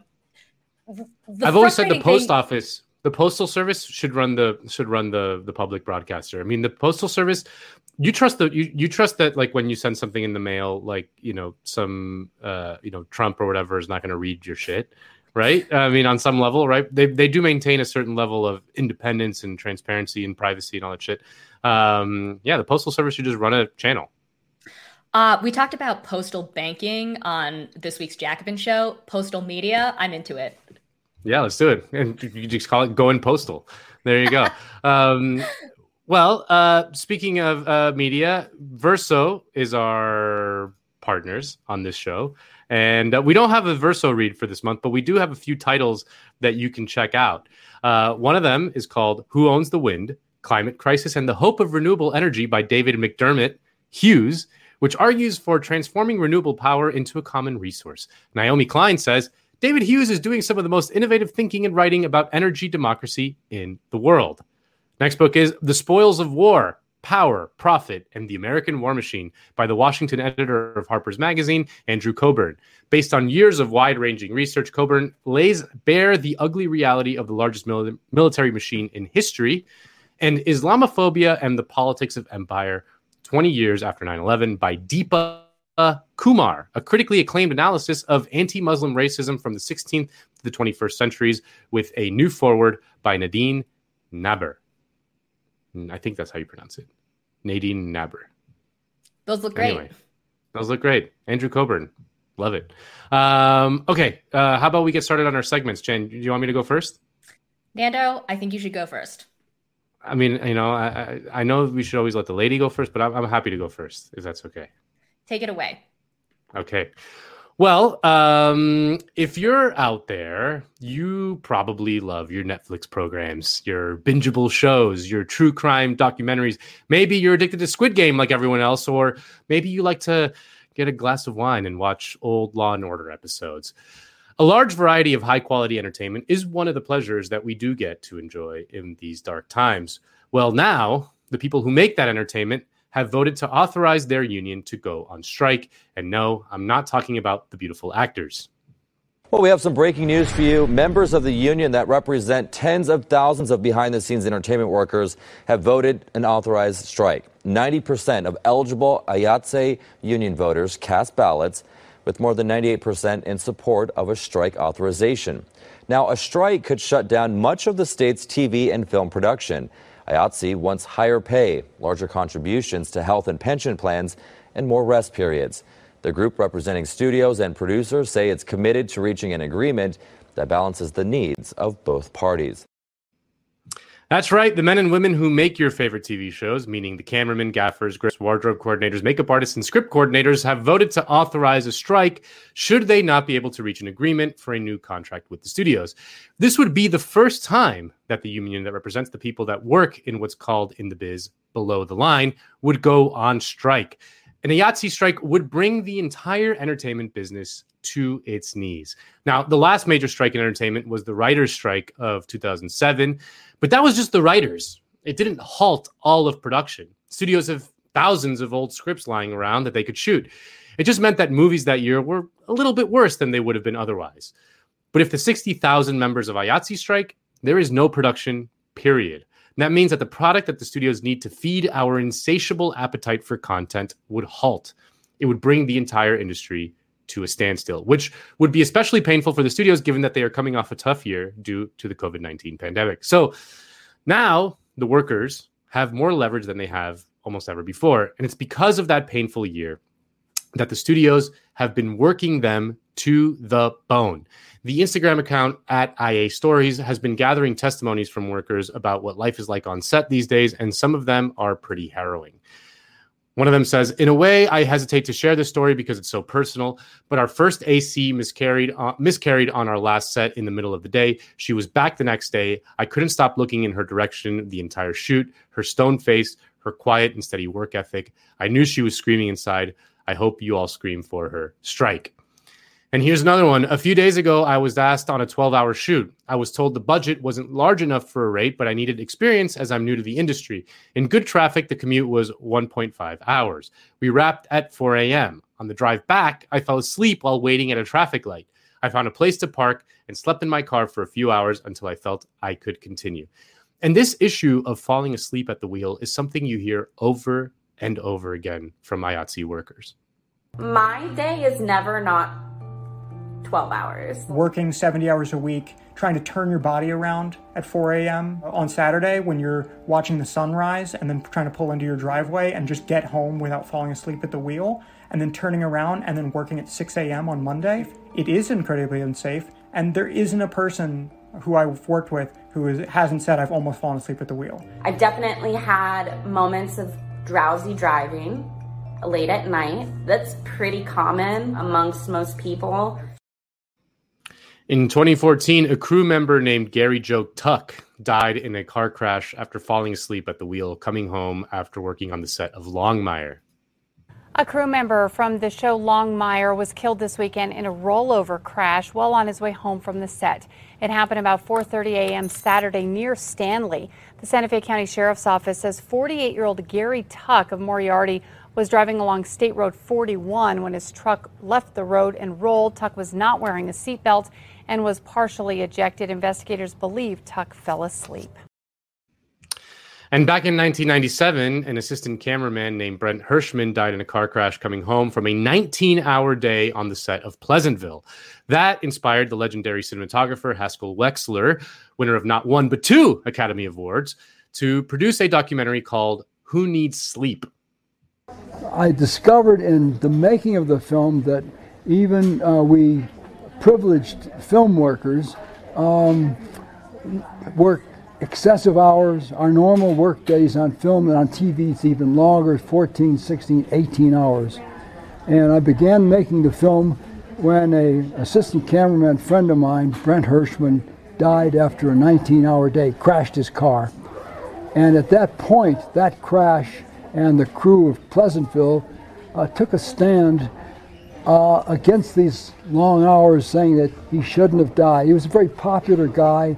I've always said the post thing- office. the postal service should run the should run the the public broadcaster. I mean, the postal service. You trust the you, you trust that like when you send something in the mail, like you know some uh you know Trump or whatever is not going to read your shit, right? I mean, on some level, right? They they do maintain a certain level of independence and transparency and privacy and all that shit. Um, yeah, the postal service should just run a channel. Uh, we talked about postal banking on this week's Jacobin show. Postal media, I'm into it. Yeah, let's do it. And you just call it going postal. There you go. um, well, uh, speaking of uh, media, Verso is our partners on this show. And uh, we don't have a Verso read for this month, but we do have a few titles that you can check out. Uh, one of them is called Who Owns the Wind? Climate Crisis and the Hope of Renewable Energy by David McDermott Hughes which argues for transforming renewable power into a common resource. Naomi Klein says David Hughes is doing some of the most innovative thinking and writing about energy democracy in the world. Next book is The Spoils of War Power, Profit, and the American War Machine by the Washington editor of Harper's Magazine, Andrew Cockburn. Based on years of wide ranging research, Cockburn lays bare the ugly reality of the largest mil- military machine in history and Islamophobia and the politics of empire 20 years after 9 11 by Deepa Kumar, a critically acclaimed analysis of anti Muslim racism from the 16th to the 21st centuries, with a new foreword by Nadine Naber. I think that's how you pronounce it. Nadine Naber. Those look great. Anyway, those look great. Andrew Cockburn. Love it. Um, okay. Uh, how about we get started on our segments? Jen, do you want me to go first? Nando, I think you should go first. I mean, you know, I, I know we should always let the lady go first, but I'm, I'm happy to go first if that's okay. Take it away. Okay. Well, um, if you're out there, you probably love your Netflix programs, your bingeable shows, your true crime documentaries. Maybe you're addicted to Squid Game like everyone else, or maybe you like to get a glass of wine and watch old Law and Order episodes. A large variety of high quality entertainment is one of the pleasures that we do get to enjoy in these dark times. Well, now the people who make that entertainment have voted to authorize their union to go on strike. And no, I'm not talking about the beautiful actors. Well, we have some breaking news for you. Members of the union that represent tens of thousands of behind the scenes entertainment workers have voted an authorized strike. 90% of eligible IATSE union voters cast ballots with more than 98% in support of a strike authorization. Now, a strike could shut down much of the state's TV and film production. IATSE wants higher pay, larger contributions to health and pension plans, and more rest periods. The group representing studios and producers say it's committed to reaching an agreement that balances the needs of both parties. That's right. The men and women who make your favorite TV shows, meaning the cameramen, gaffers, grips, wardrobe coordinators, makeup artists, and script coordinators, have voted to authorize a strike should they not be able to reach an agreement for a new contract with the studios. This would be the first time that the union that represents the people that work in what's called in the biz below the line would go on strike. An IATSE strike would bring the entire entertainment business to its knees. Now, the last major strike in entertainment was the writers' strike of 2007, but that was just the writers. It didn't halt all of production. Studios have thousands of old scripts lying around that they could shoot. It just meant that movies that year were a little bit worse than they would have been otherwise. But if the 60,000 members of IATSE strike, there is no production, period. And that means that the product that the studios need to feed our insatiable appetite for content would halt. It would bring the entire industry to a standstill, which would be especially painful for the studios given that they are coming off a tough year due to the COVID 19 pandemic. So now the workers have more leverage than they have almost ever before. And it's because of that painful year that the studios have been working them to the bone. The Instagram account at IA Stories has been gathering testimonies from workers about what life is like on set these days, and some of them are pretty harrowing. One of them says, In a way, I hesitate to share this story because it's so personal, but our first AC miscarried, uh, miscarried on our last set in the middle of the day. She was back the next day. I couldn't stop looking in her direction the entire shoot. Her stone face, her quiet and steady work ethic. I knew she was screaming inside. I hope you all scream for her. Strike. And here's another one. A few days ago, I was asked on a 12 hour shoot. I was told the budget wasn't large enough for a rate, but I needed experience as I'm new to the industry. In good traffic, the commute was 1.5 hours. We wrapped at 4 a.m. On the drive back, I fell asleep while waiting at a traffic light. I found a place to park and slept in my car for a few hours until I felt I could continue. And this issue of falling asleep at the wheel is something you hear over and over again from IATSE workers. My day is never not 12 hours. Working 70 hours a week, trying to turn your body around at 4 a.m. on Saturday when you're watching the sunrise and then trying to pull into your driveway and just get home without falling asleep at the wheel, and then turning around and then working at 6 a.m. on Monday. It is incredibly unsafe, and there isn't a person who I've worked with who is, hasn't said I've almost fallen asleep at the wheel. I definitely had moments of drowsy driving late at night. That's pretty common amongst most people. In 2014, a crew member named Gary Joe Tuck died in a car crash after falling asleep at the wheel coming home after working on the set of Longmire. A crew member from the show Longmire was killed this weekend in a rollover crash while on his way home from the set. It happened about 4:30 a.m. Saturday near Stanley. The Santa Fe County Sheriff's Office says 48-year-old Gary Tuck of Moriarty was driving along State Road 41 when his truck left the road and rolled. Tuck was not wearing a seatbelt and was partially ejected. Investigators believe Tuck fell asleep. And back in 1997, an assistant cameraman named Brent Hershman died in a car crash coming home from a 19 hour day on the set of Pleasantville. That inspired the legendary cinematographer Haskell Wexler, winner of not one but two Academy Awards, to produce a documentary called Who Needs Sleep? I discovered in the making of the film that even uh, we privileged film workers um, work excessive hours. Our normal work days on film and on TV is even longer 14, 16, 18 hours. And I began making the film when a assistant cameraman friend of mine, Brent Hershman, died after a 19 hour day, crashed his car. And at that point, that crash and the crew of Pleasantville uh, took a stand uh, against these long hours, saying that he shouldn't have died. He was a very popular guy.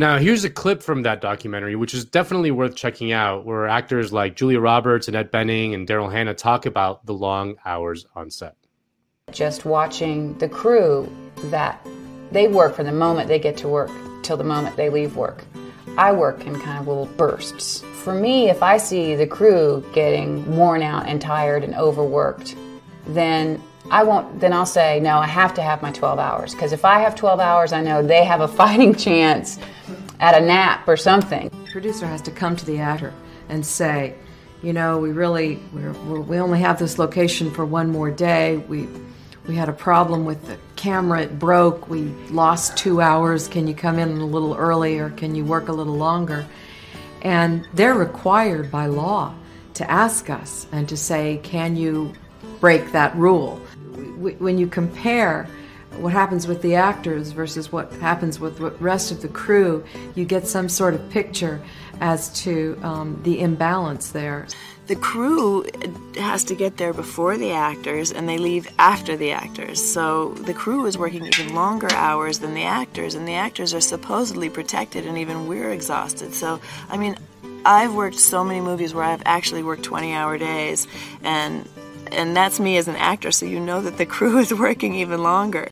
Now, here's a clip from that documentary, which is definitely worth checking out, where actors like Julia Roberts, Annette Bening, and Daryl Hannah talk about the long hours on set. Just watching the crew that they work from the moment they get to work till the moment they leave work. I work in kind of little bursts. For me, if I see the crew getting worn out and tired and overworked, then I won't then I'll say no, I have to have my 12 hours because if I have 12 hours, I know they have a fighting chance at a nap or something. The producer has to come to the actor and say, you know, we really we're, we only have this location for one more day. We we had a problem with the camera; it broke. We lost two hours. Can you come in a little early, or can you work a little longer? And they're required by law to ask us and to say, can you break that rule? When you compare what happens with the actors versus what happens with the rest of the crew, you get some sort of picture as to um, the imbalance there. The crew has to get there before the actors and they leave after the actors. So the crew is working even longer hours than the actors, and the actors are supposedly protected, and even we're exhausted. So, I mean, I've worked so many movies where I've actually worked 20 hour days, and and that's me as an actor, so you know that the crew is working even longer.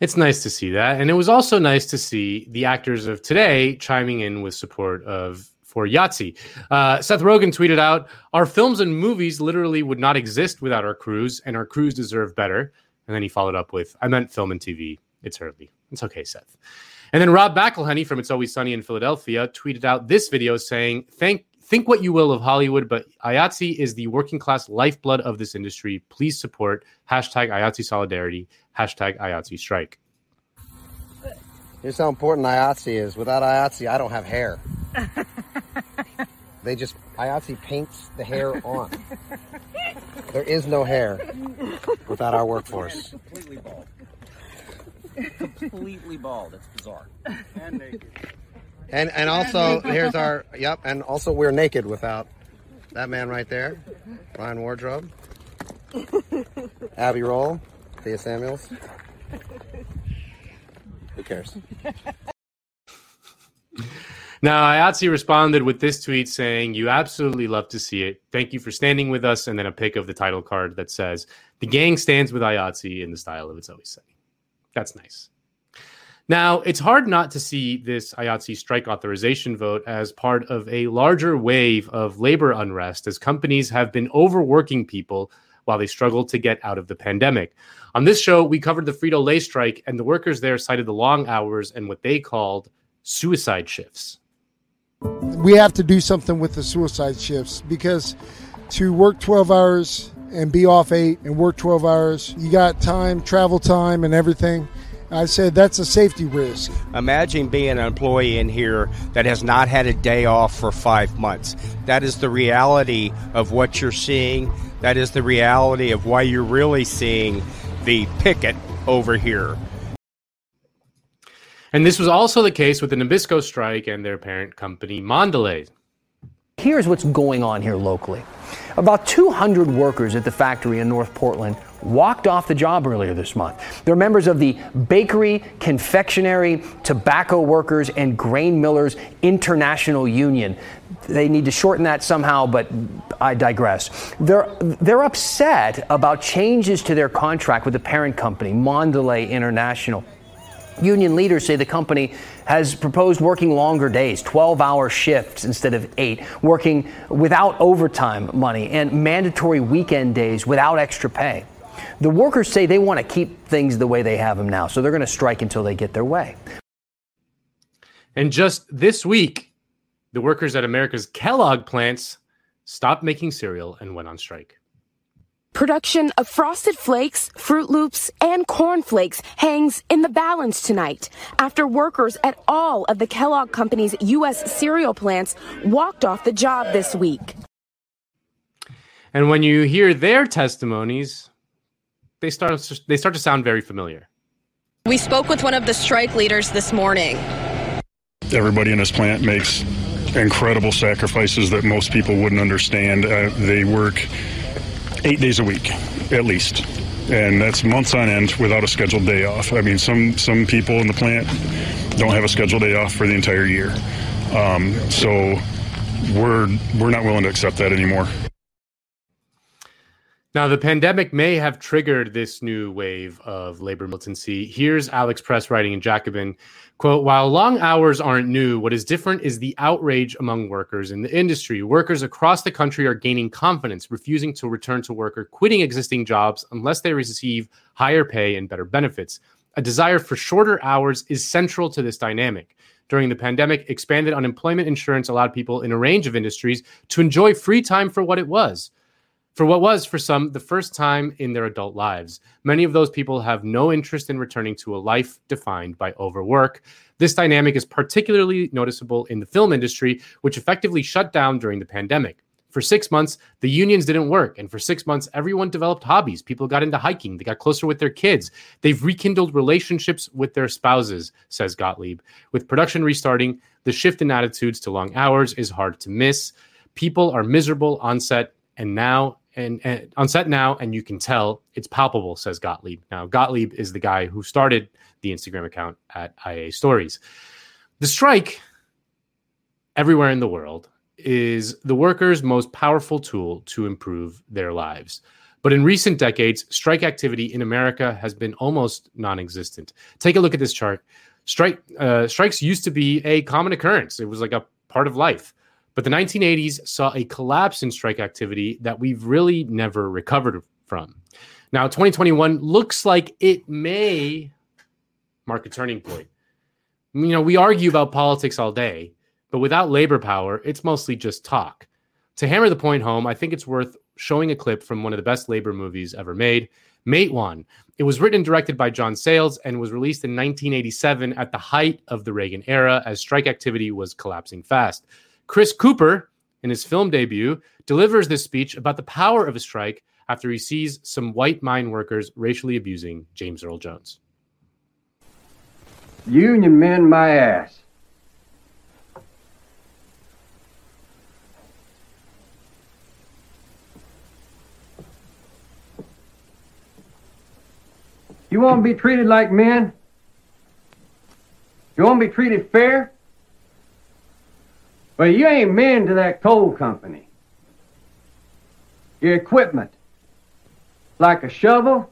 It's nice to see that. And it was also nice to see the actors of today chiming in with support of for IATSE. Uh, Seth Rogen tweeted out, Our films and movies literally would not exist without our crews, and our crews deserve better. And then he followed up with, I meant film and TV. It's early. It's okay, Seth. And then Rob McElhenney from It's Always Sunny in Philadelphia tweeted out this video saying, Thank think what you will of Hollywood, but IATSE is the working class lifeblood of this industry. Please support hashtag IATSE solidarity, hashtag IATSE strike. Here's how important IATSE is. Without IATSE, I don't have hair. they just, IATSE paints the hair on. There is no hair without our workforce. Completely bald. Completely bald. It's bizarre. And naked. And and also here's our yep, and also we're naked without that man right there, Ryan Wardrobe, Abby Roll, Thea Samuels. Who cares? Now, IATSE responded with this tweet saying, You absolutely love to see it. Thank you for standing with us. And then a pic of the title card that says, The gang stands with IATSE in the style of It's Always Sunny. That's nice. Now, it's hard not to see this IATSE strike authorization vote as part of a larger wave of labor unrest as companies have been overworking people while they struggle to get out of the pandemic. On this show, we covered the Frito Lay strike, and the workers there cited the long hours and what they called suicide shifts. We have to do something with the suicide shifts because to work 12 hours and be off eight and work 12 hours, you got time, travel time, and everything. I said that's a safety risk. Imagine being an employee in here that has not had a day off for five months. That is the reality of what you're seeing. That is the reality of why you're really seeing the picket over here. And this was also the case with the Nabisco strike and their parent company, Mondelez. Here's what's going on here locally. About 200 workers at the factory in North Portland walked off the job earlier this month. They're members of the Bakery, Confectionery, Tobacco Workers, and Grain Millers International Union. They need to shorten that somehow, but I digress. They're, they're upset about changes to their contract with the parent company, Mondelez International. Union leaders say the company has proposed working longer days, 12 hour shifts instead of eight, working without overtime money, and mandatory weekend days without extra pay. The workers say they want to keep things the way they have them now, so they're going to strike until they get their way. And just this week, the workers at America's Kellogg plants stopped making cereal and went on strike. Production of Frosted Flakes, Froot Loops, and Corn Flakes hangs in the balance tonight after workers at all of the Kellogg Company's U.S. cereal plants walked off the job this week. And when you hear their testimonies, they start they start to sound very familiar. We spoke with one of the strike leaders this morning. Everybody in this plant makes incredible sacrifices that most people wouldn't understand. Uh, they work eight days a week, at least. And that's months on end without a scheduled day off. I mean, some, some people in the plant don't have a scheduled day off for the entire year. Um, so we're, we're not willing to accept that anymore. Now, the pandemic may have triggered this new wave of labor militancy. Here's Alex Press writing in Jacobin, quote, while long hours aren't new, what is different is the outrage among workers in the industry. Workers across the country are gaining confidence, refusing to return to work or quitting existing jobs unless they receive higher pay and better benefits. A desire for shorter hours is central to this dynamic. During the pandemic, expanded unemployment insurance allowed people in a range of industries to enjoy free time for what it was for what was, for some, the first time in their adult lives. Many of those people have no interest in returning to a life defined by overwork. This dynamic is particularly noticeable in the film industry, which effectively shut down during the pandemic. For six months, the unions didn't work. And for six months, everyone developed hobbies. People got into hiking. They got closer with their kids. They've rekindled relationships with their spouses, says Gottlieb. With production restarting, the shift in attitudes to long hours is hard to miss. People are miserable on set, and now and, and, on set now, and you can tell it's palpable, says Gottlieb. Now, Gottlieb is the guy who started the Instagram account at IA Stories. The strike everywhere in the world is the workers' most powerful tool to improve their lives. But in recent decades, strike activity in America has been almost non existent. Take a look at this chart. Strike, uh, strikes used to be a common occurrence, it was like a part of life. But the 1980s saw a collapse in strike activity that we've really never recovered from. Now, 2021 looks like it may mark a turning point. You know, we argue about politics all day, but without labor power, it's mostly just talk. To hammer the point home, I think it's worth showing a clip from one of the best labor movies ever made, Matewan. It was written and directed by John Sayles and was released in 1987 at the height of the Reagan era as strike activity was collapsing fast. Chris Cooper, in his film debut, delivers this speech about the power of a strike after he sees some white mine workers racially abusing James Earl Jones. Union men, my ass. You want to be treated like men? You want to be treated fair? Well, you ain't men to that coal company. Your equipment, like a shovel,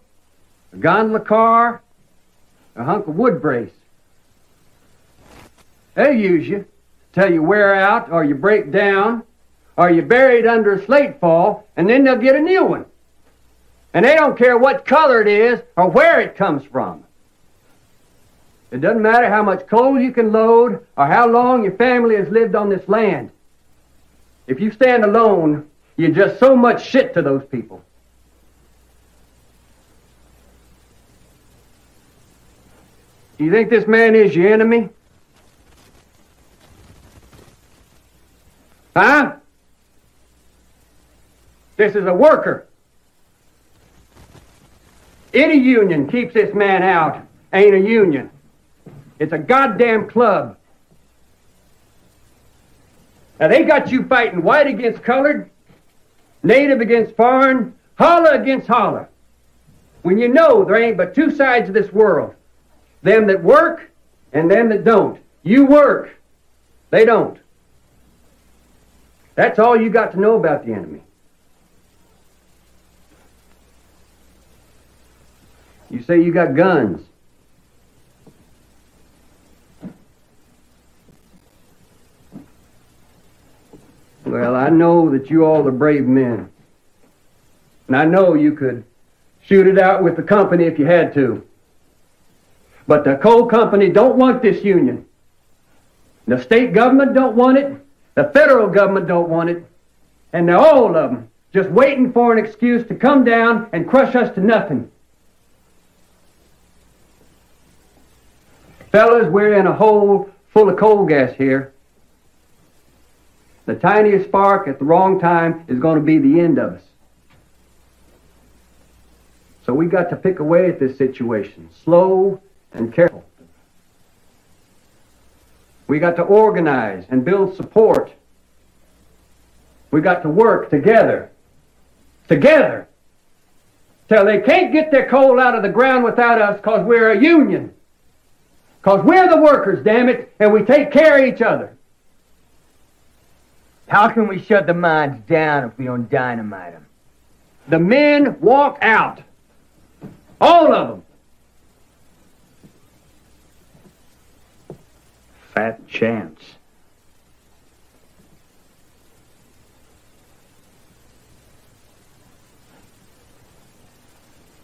a gondola car, a hunk of wood brace. They'll use you till you wear out or you break down or you're buried under a slate fall, and then they'll get a new one. And they don't care what color it is or where it comes from. It doesn't matter how much coal you can load or how long your family has lived on this land. If you stand alone, you're just so much shit to those people. Do you think this man is your enemy? Huh? This is a worker. Any union keeps this man out ain't a union. It's a goddamn club. Now they got you fighting white against colored, native against foreign, holler against holler. When you know there ain't but two sides of this world them that work and them that don't. You work, they don't. That's all you got to know about the enemy. You say you got guns. Well, I know that you all are brave men. And I know you could shoot it out with the company if you had to. But the coal company don't want this union. The state government don't want it. The federal government don't want it. And they're all of them just waiting for an excuse to come down and crush us to nothing. Fellas, we're in a hole full of coal gas here. The tiniest spark at the wrong time is going to be the end of us. So we've got to pick away at this situation, slow and careful. We got to organize and build support. We got to work together. Together. Till they can't get their coal out of the ground without us because we're a union. Because we're the workers, damn it, and we take care of each other. How can we shut the mines down if we don't dynamite them? The men walk out. All of them. Fat chance.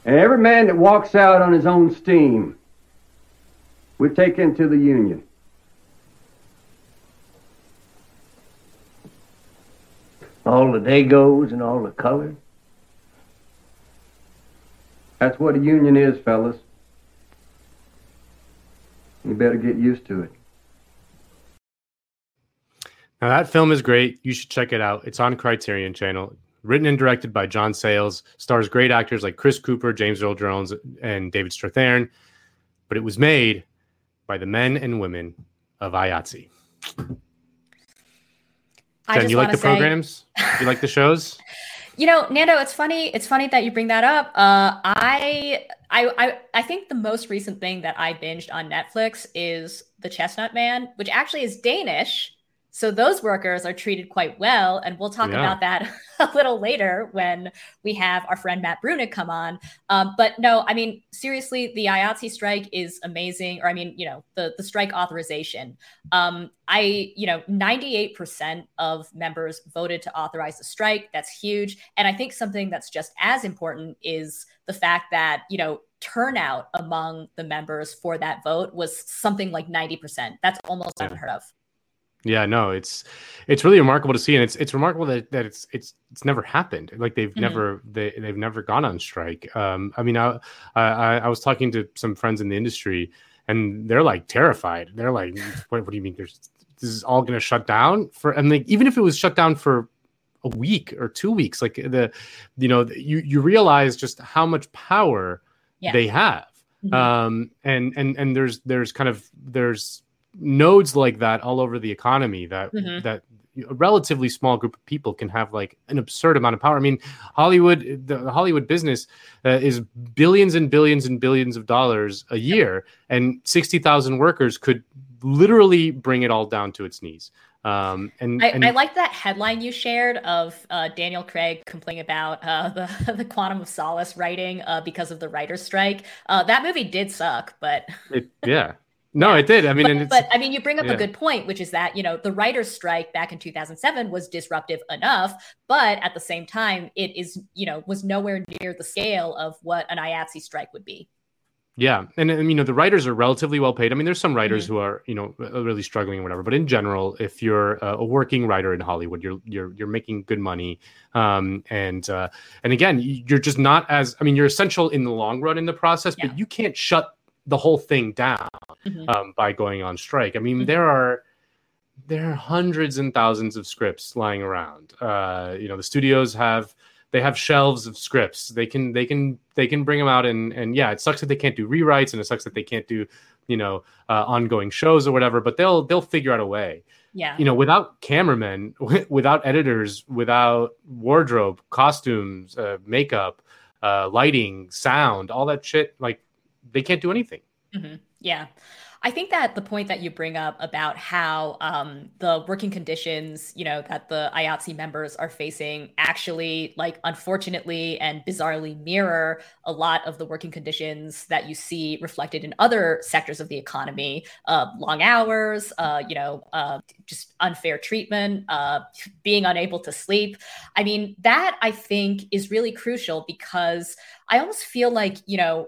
And every man that walks out on his own steam, we take into the Union. All the Dagos and all the colored? That's what a union is, fellas. You better get used to it. Now that film is great. You should check it out. It's on Criterion Channel. Written and directed by John Sayles, stars great actors like Chris Cooper, James Earl Jones, and David Strathairn. But it was made by the men and women of IATSE. I Jen, you like the say- programs? you like the shows? You know, Nando, it's funny. It's funny that you bring that up. Uh, I, I, I, I think the most recent thing that I binged on Netflix is The Chestnut Man, which actually is Danish. So those workers are treated quite well, and we'll talk Yeah. about that a little later when we have our friend Matt Bruenig come on. Um, but no, I mean seriously, the IATSE strike is amazing, or I mean, you know, the the strike authorization. Um, I, you know, ninety eight percent of members voted to authorize the strike. That's huge, and I think something that's just as important is the fact that you know turnout among the members for that vote was something like ninety percent. That's almost unheard of. Yeah, no, it's it's really remarkable to see, and it's it's remarkable that, that it's it's it's never happened. Like they've Mhm. never they they've never gone on strike. Um, I mean, I, I I was talking to some friends in the industry, and they're like terrified. They're like, "What, what do you mean? There's this is all going to shut down for?" And like, even if it was shut down for a week or two weeks, like the you know you you realize just how much power Yeah. they have Mhm. um and and and there's there's kind of there's nodes like that all over the economy that Mhm. that a relatively small group of people can have like an absurd amount of power. I mean, Hollywood, the Hollywood business uh, is billions and billions and billions of dollars a year, and sixty thousand workers could literally bring it all down to its knees. Um, and, I, and I like that headline you shared of uh, Daniel Craig complaining about uh, the the Quantum of Solace writing uh, because of the writer's strike. Uh, that movie did suck, but it, yeah, no, it did. I mean, but, and it's, but I mean, you bring up yeah. a good point, which is that you know the writers' strike back in 2007 was disruptive enough, but at the same time, it is you know was nowhere near the scale of what an IATSE strike would be. Yeah, and, and you know the writers are relatively well paid. I mean, there's some writers Mm-hmm. who are you know uh, really struggling or whatever. But in general, if you're a, a working writer in Hollywood, you're you're you're making good money. Um, and uh, and again, you're just not as I mean, you're essential in the long run in the process, but you can't shut the whole thing down Mhm. um, by going on strike. I mean, there are there are hundreds and thousands of scripts lying around. Uh, you know, the studios have they have shelves of scripts. They can they can they can bring them out and and yeah, it sucks that they can't do rewrites and it sucks that they can't do you know uh, ongoing shows or whatever. But they'll they'll figure out a way. Yeah. You know, without cameramen, without editors, without wardrobe, costumes, uh, makeup, uh, lighting, sound, all that shit, like they can't do anything. Mhm. Yeah. I think that the point that you bring up about how um, the working conditions, you know, that the IATSE members are facing actually, like, unfortunately and bizarrely mirror a lot of the working conditions that you see reflected in other sectors of the economy uh, long hours, uh, you know, uh, just unfair treatment, uh, being unable to sleep. I mean, that I think is really crucial because I almost feel like, you know,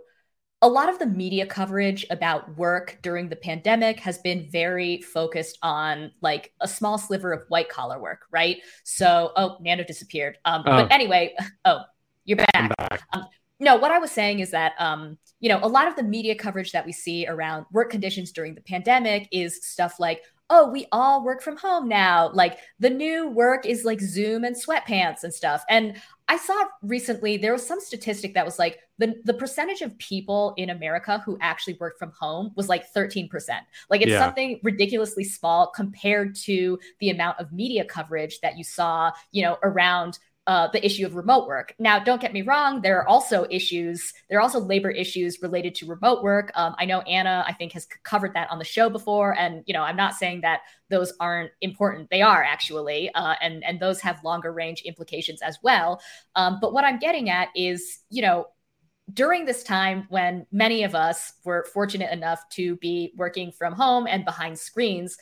a lot of the media coverage about work during the pandemic has been very focused on like a small sliver of white collar work, right? So, oh, Nando disappeared. Um, Oh. But anyway, oh, you're back. Back. Um, no, what I was saying is that um, you know, a lot of the media coverage that we see around work conditions during the pandemic is stuff like, oh, we all work from home now. Like the new work is like Zoom and sweatpants and stuff. And I saw recently there was some statistic that was like the, the percentage of people in America who actually work from home was like 13%. Like it's Yeah. something ridiculously small compared to the amount of media coverage that you saw, you know, around uh, the issue of remote work. Now, don't get me wrong, there are also issues, there are also labor issues related to remote work. Um, I know Anna, I think, has covered that on the show before. And, you know, I'm not saying that those aren't important. They are actually, uh, and, and those have longer range implications as well. Um, but what I'm getting at is, you know, during this time when many of us were fortunate enough to be working from home and behind screens,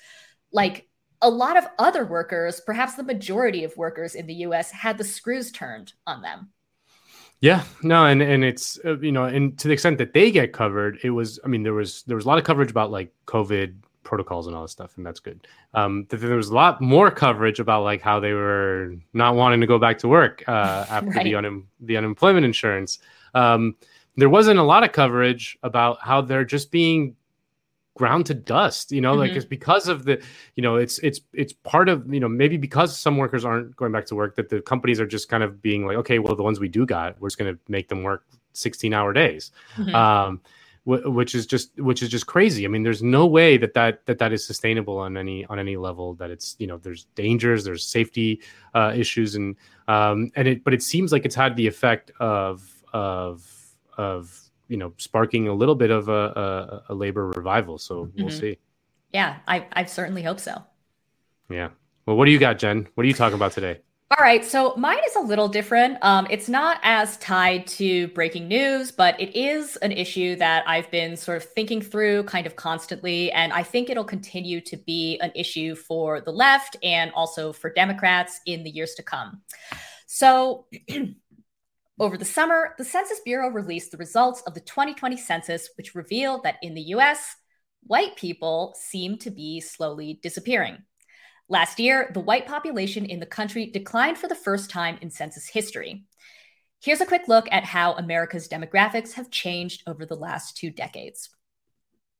like a lot of other workers, perhaps the majority of workers in the US, had the screws turned on them. Yeah, no, and and it's uh, you know, and to the extent that they get covered, it was. I mean, there was there was a lot of coverage about like COVID protocols and all this stuff, and that's good. Um, but then there was a lot more coverage about like how they were not wanting to go back to work uh, after the un- the unemployment insurance. Um, there wasn't a lot of coverage about how they're just being ground to dust you know like Mhm. it's because of the you know it's it's it's part of you know maybe because some workers aren't going back to work that the companies are just kind of being like okay well the ones we do got we're just going to make them work 16 hour days Mhm. um wh- which is just which is just crazy i mean there's no way that that that that is sustainable on any on any level that it's you know there's dangers there's safety uh issues and um and it but it seems like it's had the effect of of of you know sparking a little bit of a a, a labor revival so we'll Mhm. see Yeah, I, I certainly hope so. yeah well what do you got jen what are you talking about today All right, so mine is a little different. Um, it's not as tied to breaking news, but it is an issue that I've been sort of thinking through kind of constantly. And I think it'll continue to be an issue for the left and also for Democrats in the years to come. So, over the summer, the Census Bureau released the results of the 2020 census, which revealed that in the US, white people seem to be slowly disappearing. Last year, the white population in the country declined for the first time in census history. Here's a quick look at how America's demographics have changed over the last two decades.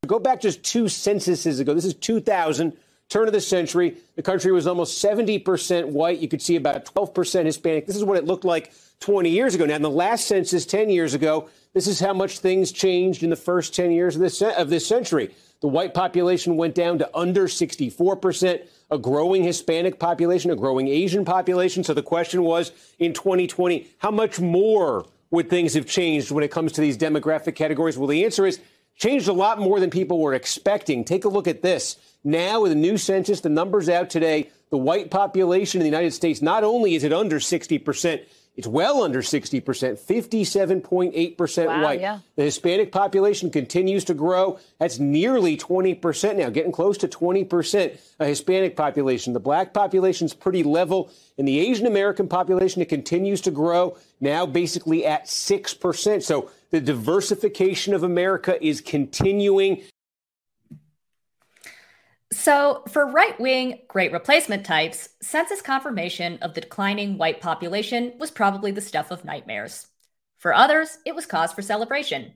Go back just two censuses ago. This is 2000, turn of the century. The country was almost 70% white. You could see about 12% Hispanic. This is what it looked like 20 years ago. Now, in the last census 10 years ago, this is how much things changed in the first 10 years of this, of this century. The white population went down to under 64%, a growing Hispanic population, a growing Asian population. So the question was in 2020, how much more would things have changed when it comes to these demographic categories? Well, the answer is changed a lot more than people were expecting. Take a look at this. Now, with a new census, the numbers out today, the white population in the United States, not only is it under 60%, it's well under 60%, 57.8% Wow, white. yeah. The Hispanic population continues to grow. That's nearly 20% now, getting close to 20% a Hispanic population. The black population's pretty level. And the Asian American population, it continues to grow, now basically at 6%. So the diversification of America is continuing. So, for right wing great replacement types, census confirmation of the declining white population was probably the stuff of nightmares. For others, it was cause for celebration.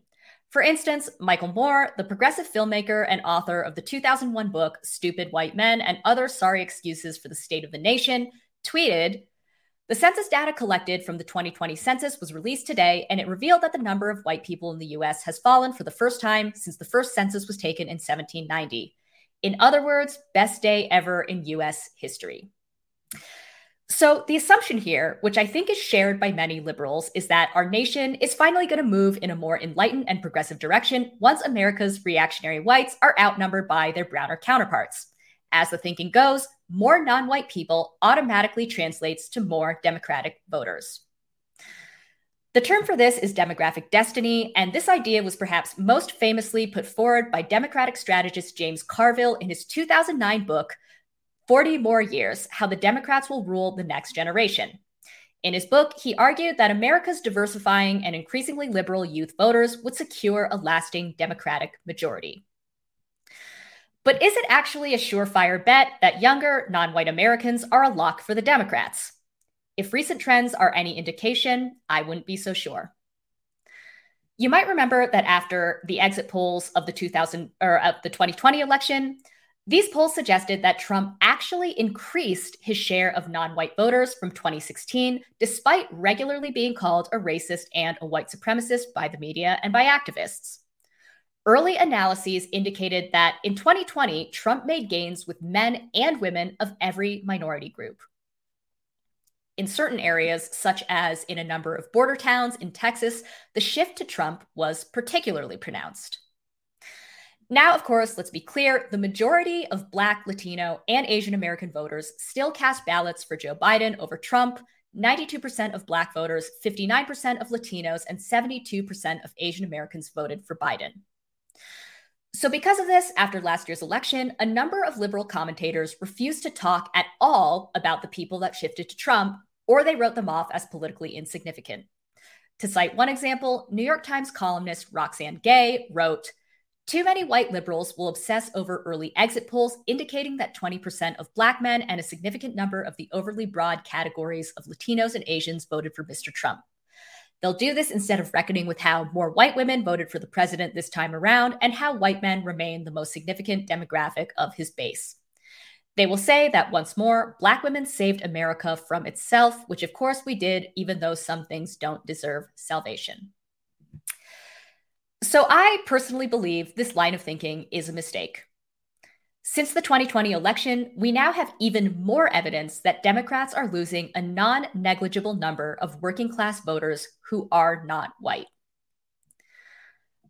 For instance, Michael Moore, the progressive filmmaker and author of the 2001 book Stupid White Men and Other Sorry Excuses for the State of the Nation, tweeted The census data collected from the 2020 census was released today, and it revealed that the number of white people in the US has fallen for the first time since the first census was taken in 1790. In other words, best day ever in US history. So, the assumption here, which I think is shared by many liberals, is that our nation is finally going to move in a more enlightened and progressive direction once America's reactionary whites are outnumbered by their browner counterparts. As the thinking goes, more non white people automatically translates to more Democratic voters. The term for this is demographic destiny, and this idea was perhaps most famously put forward by Democratic strategist James Carville in his 2009 book, 40 More Years How the Democrats Will Rule the Next Generation. In his book, he argued that America's diversifying and increasingly liberal youth voters would secure a lasting Democratic majority. But is it actually a surefire bet that younger, non white Americans are a lock for the Democrats? If recent trends are any indication, I wouldn't be so sure. You might remember that after the exit polls of the 2000 or of the 2020 election, these polls suggested that Trump actually increased his share of non-white voters from 2016 despite regularly being called a racist and a white supremacist by the media and by activists. Early analyses indicated that in 2020, Trump made gains with men and women of every minority group. In certain areas, such as in a number of border towns in Texas, the shift to Trump was particularly pronounced. Now, of course, let's be clear the majority of Black, Latino, and Asian American voters still cast ballots for Joe Biden over Trump. 92% of Black voters, 59% of Latinos, and 72% of Asian Americans voted for Biden. So, because of this, after last year's election, a number of liberal commentators refused to talk at all about the people that shifted to Trump, or they wrote them off as politically insignificant. To cite one example, New York Times columnist Roxane Gay wrote, too many white liberals will obsess over early exit polls indicating that 20% of Black men and a significant number of the overly broad categories of Latinos and Asians voted for Mr. Trump. They'll do this instead of reckoning with how more white women voted for the president this time around and how white men remain the most significant demographic of his base. They will say that once more, Black women saved America from itself, which of course we did, even though some things don't deserve salvation. So I personally believe this line of thinking is a mistake. Since the 2020 election, we now have even more evidence that Democrats are losing a non negligible number of working class voters who are not white.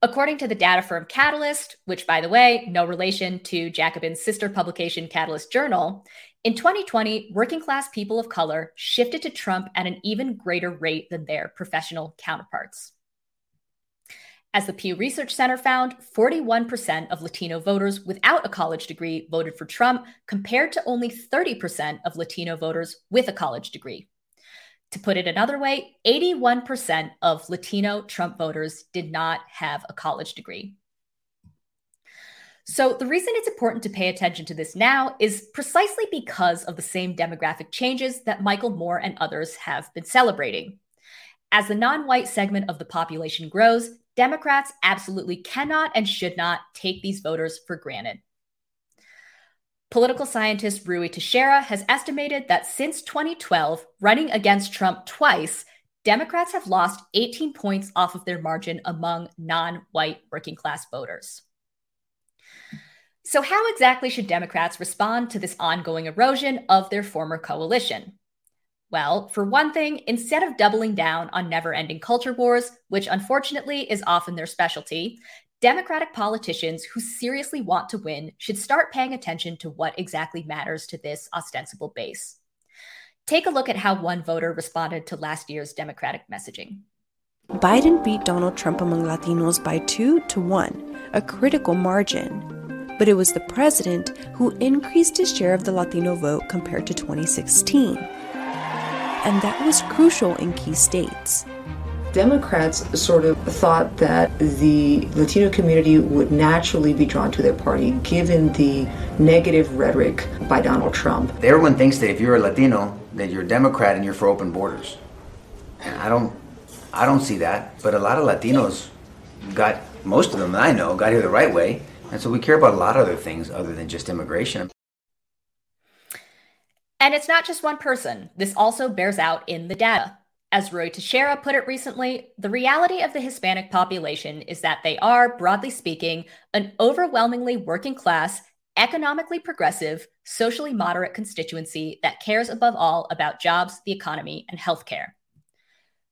According to the data firm Catalist, which, by the way, no relation to Jacobin's sister publication Catalyst Journal, in 2020, working class people of color shifted to Trump at an even greater rate than their professional counterparts. As the Pew Research Center found, 41% of Latino voters without a college degree voted for Trump, compared to only 30% of Latino voters with a college degree. To put it another way, 81% of Latino Trump voters did not have a college degree. So, the reason it's important to pay attention to this now is precisely because of the same demographic changes that Michael Moore and others have been celebrating. As the non white segment of the population grows, Democrats absolutely cannot and should not take these voters for granted. Political scientist Ruy Teixeira has estimated that since 2012, running against Trump twice, Democrats have lost 18 points off of their margin among non white working class voters. So, how exactly should Democrats respond to this ongoing erosion of their former coalition? Well, for one thing, instead of doubling down on never ending culture wars, which unfortunately is often their specialty, Democratic politicians who seriously want to win should start paying attention to what exactly matters to this ostensible base. Take a look at how one voter responded to last year's Democratic messaging. Biden beat Donald Trump among Latinos by two to one, a critical margin. But it was the president who increased his share of the Latino vote compared to 2016. And that was crucial in key states. Democrats sort of thought that the Latino community would naturally be drawn to their party given the negative rhetoric by Donald Trump. Everyone thinks that if you're a Latino, that you're a Democrat and you're for open borders. And I don't I don't see that, but a lot of Latinos got most of them that I know got here the right way. And so we care about a lot of other things other than just immigration. And it's not just one person. This also bears out in the data. As Ruy Teixeira put it recently, the reality of the Hispanic population is that they are, broadly speaking, an overwhelmingly working class, economically progressive, socially moderate constituency that cares above all about jobs, the economy, and healthcare.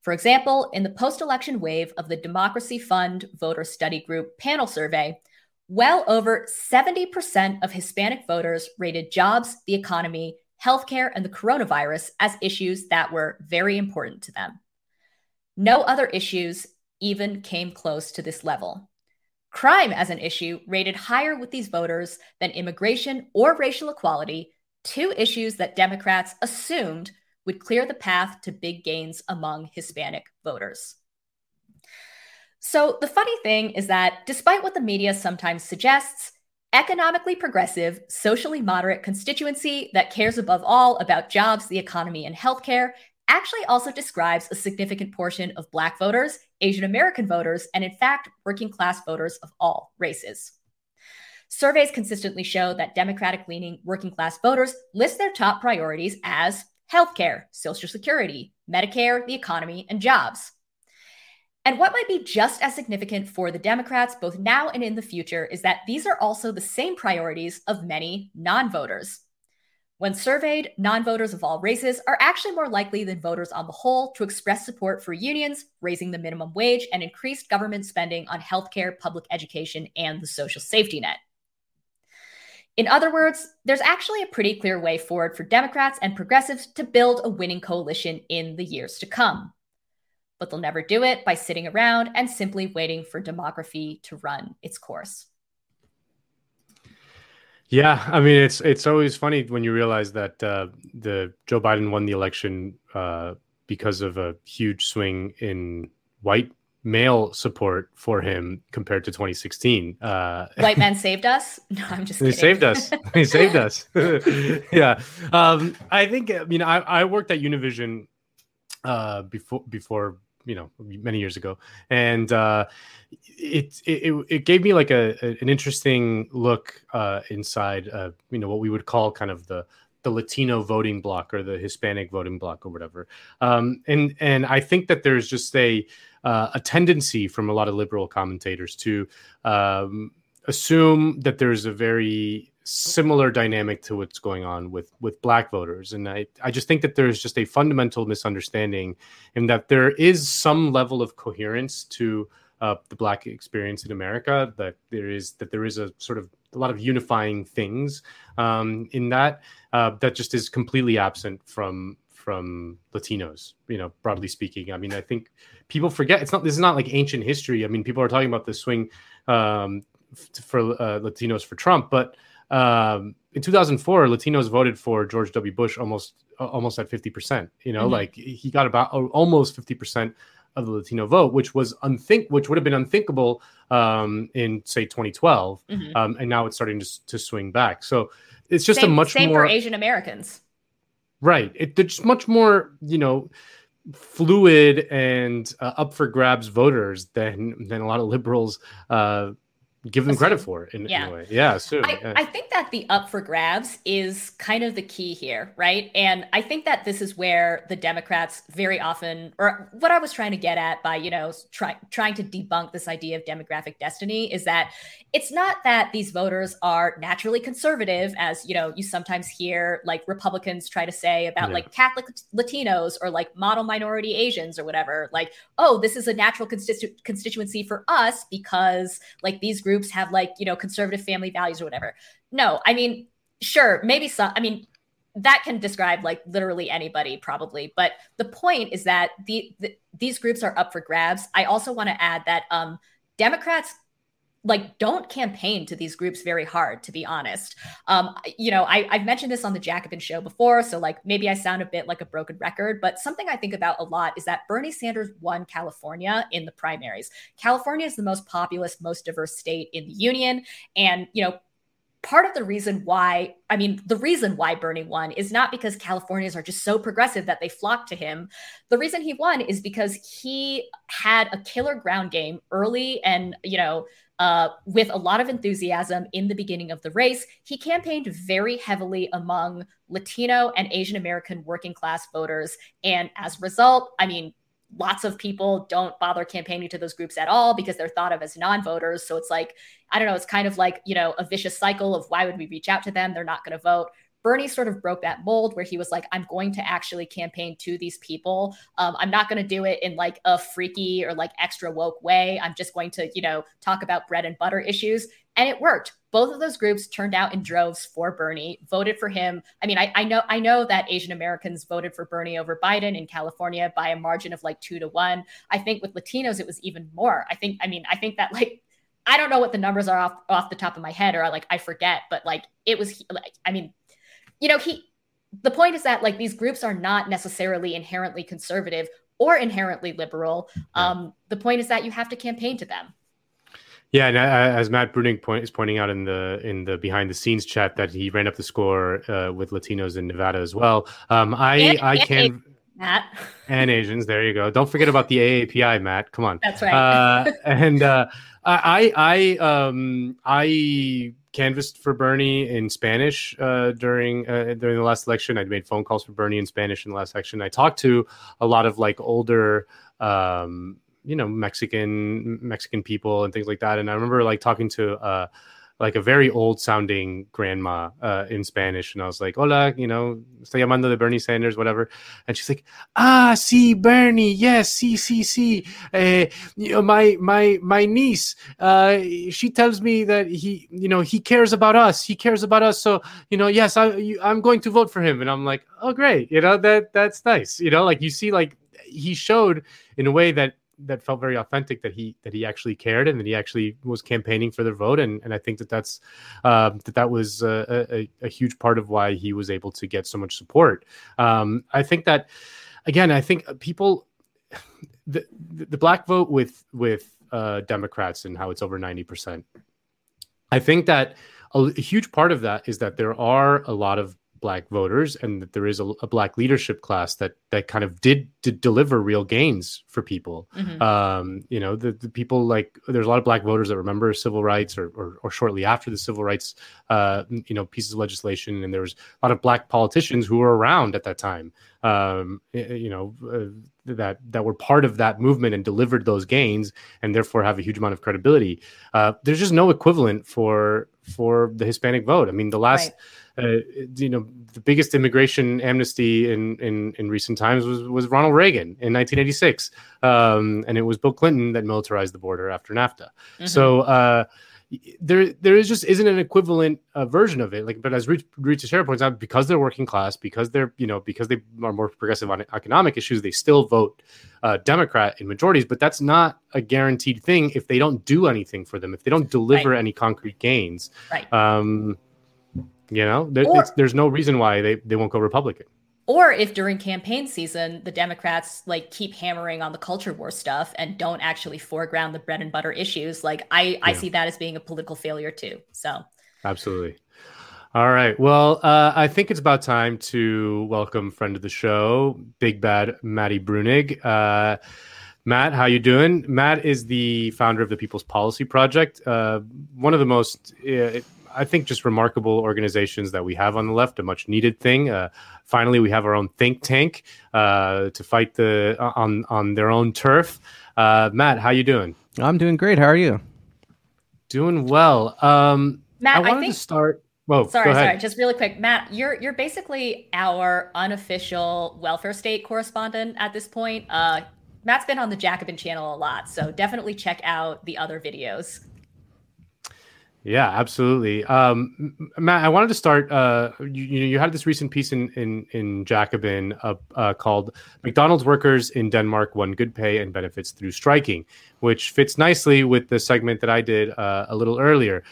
For example, in the post election wave of the Democracy Fund Voter Study Group panel survey, well over 70% of Hispanic voters rated jobs, the economy, healthcare, and the coronavirus as issues that were very important to them. No other issues even came close to this level. Crime as an issue rated higher with these voters than immigration or racial equality, two issues that Democrats assumed would clear the path to big gains among Hispanic voters. So, the funny thing is that despite what the media sometimes suggests, economically progressive, socially moderate constituency that cares above all about jobs, the economy, and healthcare actually also describes a significant portion of Black voters, Asian American voters, and in fact, working class voters of all races. Surveys consistently show that Democratic leaning working class voters list their top priorities as healthcare, Social Security, Medicare, the economy, and jobs. And what might be just as significant for the Democrats, both now and in the future, is that these are also the same priorities of many non voters. When surveyed, non voters of all races are actually more likely than voters on the whole to express support for unions, raising the minimum wage, and increased government spending on healthcare, public education, and the social safety net. In other words, there's actually a pretty clear way forward for Democrats and progressives to build a winning coalition in the years to come but they'll never do it by sitting around and simply waiting for demography to run its course. Yeah, I mean it's it's always funny when you realize that uh, the Joe Biden won the election uh, because of a huge swing in white male support for him compared to 2016. Uh, White men saved us. No, I'm just. They kidding. saved us. They saved us. yeah, um, I think. I mean, I, I worked at Univision uh, before before you know many years ago. And uh it it, it gave me like a, a an interesting look uh inside uh you know what we would call kind of the the latino voting block or the hispanic voting block or whatever. Um and and i think that there's just a uh, a tendency from a lot of liberal commentators to um assume that there's a very similar dynamic to what's going on with with black voters. And i i just think that there's just a fundamental misunderstanding in that there is some level of coherence to uh, the black experience in america that there is that there is a sort of a lot of unifying things um, in that uh, that just is completely absent from from latinos you know broadly speaking. I mean i think people forget it's not this is not like ancient history. I mean people are talking about the swing um, for uh, latinos for trump but um, in 2004, Latinos voted for George W. Bush almost almost at 50 percent. You know, mm-hmm. like he got about almost 50 percent of the Latino vote, which was unthink, which would have been unthinkable um, in say 2012, mm-hmm. um, and now it's starting to, to swing back. So it's just same, a much same more for Asian Americans, right? It, it's much more, you know, fluid and uh, up for grabs voters than than a lot of liberals. Uh, give them credit for in, Yeah. in a way. Yeah, assume. I, yeah. I think that the up for grabs is kind of the key here, right? And I think that this is where the Democrats very often, or what I was trying to get at by, you know, try, trying to debunk this idea of demographic destiny is that it's not that these voters are naturally conservative, as, you know, you sometimes hear like Republicans try to say about Yeah. like Catholic Latinos or like model minority Asians or whatever. Like, oh, this is a natural constitu- constituency for us because like these groups have like, you know, conservative family values or whatever. No, I mean, sure, maybe some, I mean, that can describe like literally anybody probably but the point is that the, the these groups are up for grabs i also want to add that um democrats like don't campaign to these groups very hard to be honest. Um you know I, i've mentioned this on the jacobin show before so like maybe i sound a bit like a broken record but something i think about a lot is that bernie sanders won california in the primaries. California is the most populous most diverse state in the union and you know part of the reason why i mean the reason why bernie won is not because californians are just so progressive that they flock to him. The reason he won is because he had a killer ground game early and you know uh, with a lot of enthusiasm in the beginning of the race. He campaigned very heavily among latino and asian american working class voters. And as a result i mean lots of people don't bother campaigning to those groups at all because they're thought of as non-voters. So it's like i don't know it's kind of like you know a vicious cycle of why would we reach out to them? They're not going to vote bernie sort of broke that mold where he was like i'm going to actually campaign to these people. Um, i'm not going to do it in like a freaky or like extra woke way. I'm just going to you know talk about bread and butter issues. And it worked. Both of those groups turned out in droves for bernie voted for him. I mean i, I know i know that asian americans voted for bernie over biden in california by a margin of like two to one. I think with latinos it was even more. I think i mean i think that like I don't know what the numbers are off off the top of my head, or like I forget, but like it was like I mean, you know, he the point is that like these groups are not necessarily inherently conservative or inherently liberal. Um, the point is that you have to campaign to them. Yeah, and uh, as Matt Bruenig point, is pointing out in the in the behind the scenes chat that he ran up the score uh, with Latinos in Nevada as well. Um, I And- I and can Matt. and Asians. There you go. Don't forget about the AAPI, Matt. Come on. That's right. Uh, and uh, I I um I canvassed for Bernie in Spanish uh, during uh, during the last election. I made phone calls for Bernie in Spanish in the last election. I talked to a lot of like older. Um, you know mexican mexican people and things like that and i remember like talking to uh like a very old sounding grandma uh, in Spanish. And I was like, hola, you know, estoy llamando de Bernie Sanders, whatever. And she's like, ah, sí, Bernie. Yes. Uh, you know, my, my, my niece, uh, she tells me that he, you know, he cares about us. He cares about us. So, you know, yes, I, I'm going to vote for him. And I'm like, oh, great. You know, that, that's nice. You know, like you see, like he showed in a way that that felt very authentic that he that he actually cared and that he actually was campaigning for their vote and and I think that that's uh, that that was a, a, a huge part of why he was able to get so much support. Um, I think that again, I think people the the black vote with with uh, Democrats and how it's over ninety percent. I think that a, a huge part of that is that there are a lot of black voters and that there is a, a black leadership class that that kind of did, did deliver real gains for people. Mhm. um you know the, the people like there's a lot of black voters that remember civil rights or, or or shortly after the civil rights uh you know pieces of legislation. And there was a lot of black politicians who were around at that time um you know uh, that that were part of that movement and delivered those gains and therefore have a huge amount of credibility. Uh there's just no equivalent for for the hispanic vote. I mean the last uh, you know, the biggest immigration amnesty in, in, in recent times was, was Ronald Reagan in 1986. Um, and it was Bill Clinton that militarized the border after NAFTA. Mhm. So uh, there there is just isn't an equivalent uh, version of it. Like, but as Ruy Teixeira points out, because they're working class, because they're you know because they are more progressive on economic issues, they still vote uh, Democrat in majorities. But that's not a guaranteed thing if they don't do anything for them, if they don't deliver any concrete gains. Right. Um, you know, there, Or- it's, there's no reason why they, they won't go Republican. Or if during campaign season the Democrats like keep hammering on the culture war stuff and don't actually foreground the bread and butter issues, like I I Yeah. see that as being a political failure too. So Absolutely. All right. Well, uh, I think it's about time to welcome friend of the show, Big Bad Maddie Bruenig. Uh, Matt, how you doing? Matt is the founder of the People's Policy Project, uh, one of the most, uh, I think, just remarkable organizations that we have on the left. A much needed thing. Uh, finally, we have our own think tank uh, to fight the on on their own turf. Uh, Matt, how you doing? I'm doing great. How are you? Doing well. Um, Matt, I wanted I think to start. Whoa, sorry, sorry. Just really quick, Matt. You're you're basically our unofficial welfare state correspondent at this point. Uh, Matt's been on the Jacobin channel a lot, so definitely check out the other videos. Yeah, absolutely. Um, Matt, I wanted to start. Uh, you, you had this recent piece in in in Jacobin uh, uh, called "McDonald's Workers in Denmark Won Good Pay and Benefits Through Striking," which fits nicely with the segment that I did uh, a little earlier.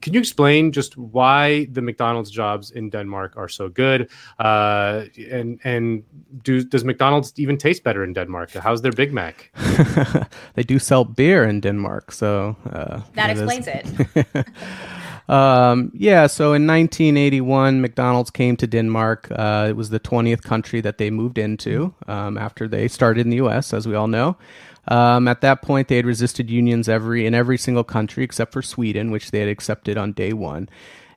Can you explain just why the McDonald's jobs in Denmark are so good? Uh, and and do does McDonald's even taste better in Denmark? How's their Big Mac? they do sell beer in Denmark, so uh, That it is- explains it. um, yeah, so in 1981, McDonald's came to Denmark. Uh, it was the 20th country that they moved into um, after they started in the U.S., as we all know. Um, at that point, they had resisted unions every in every single country except for Sweden, which they had accepted on day one.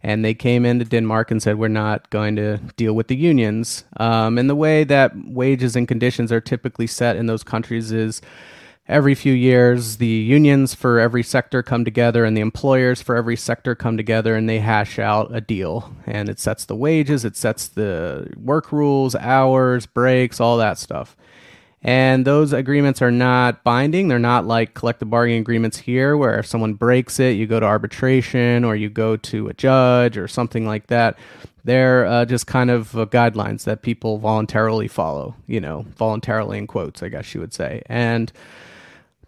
And they came into Denmark and said, "We're not going to deal with the unions." Um, and the way that wages and conditions are typically set in those countries is every few years the unions for every sector come together and the employers for every sector come together and they hash out a deal and it sets the wages it sets the work rules hours breaks all that stuff and those agreements are not binding. They're not like collective bargaining agreements here where if someone breaks it you go to arbitration or you go to a judge or something like that. They're uh, just kind of uh, guidelines that people voluntarily follow you know voluntarily in quotes i guess you would say. And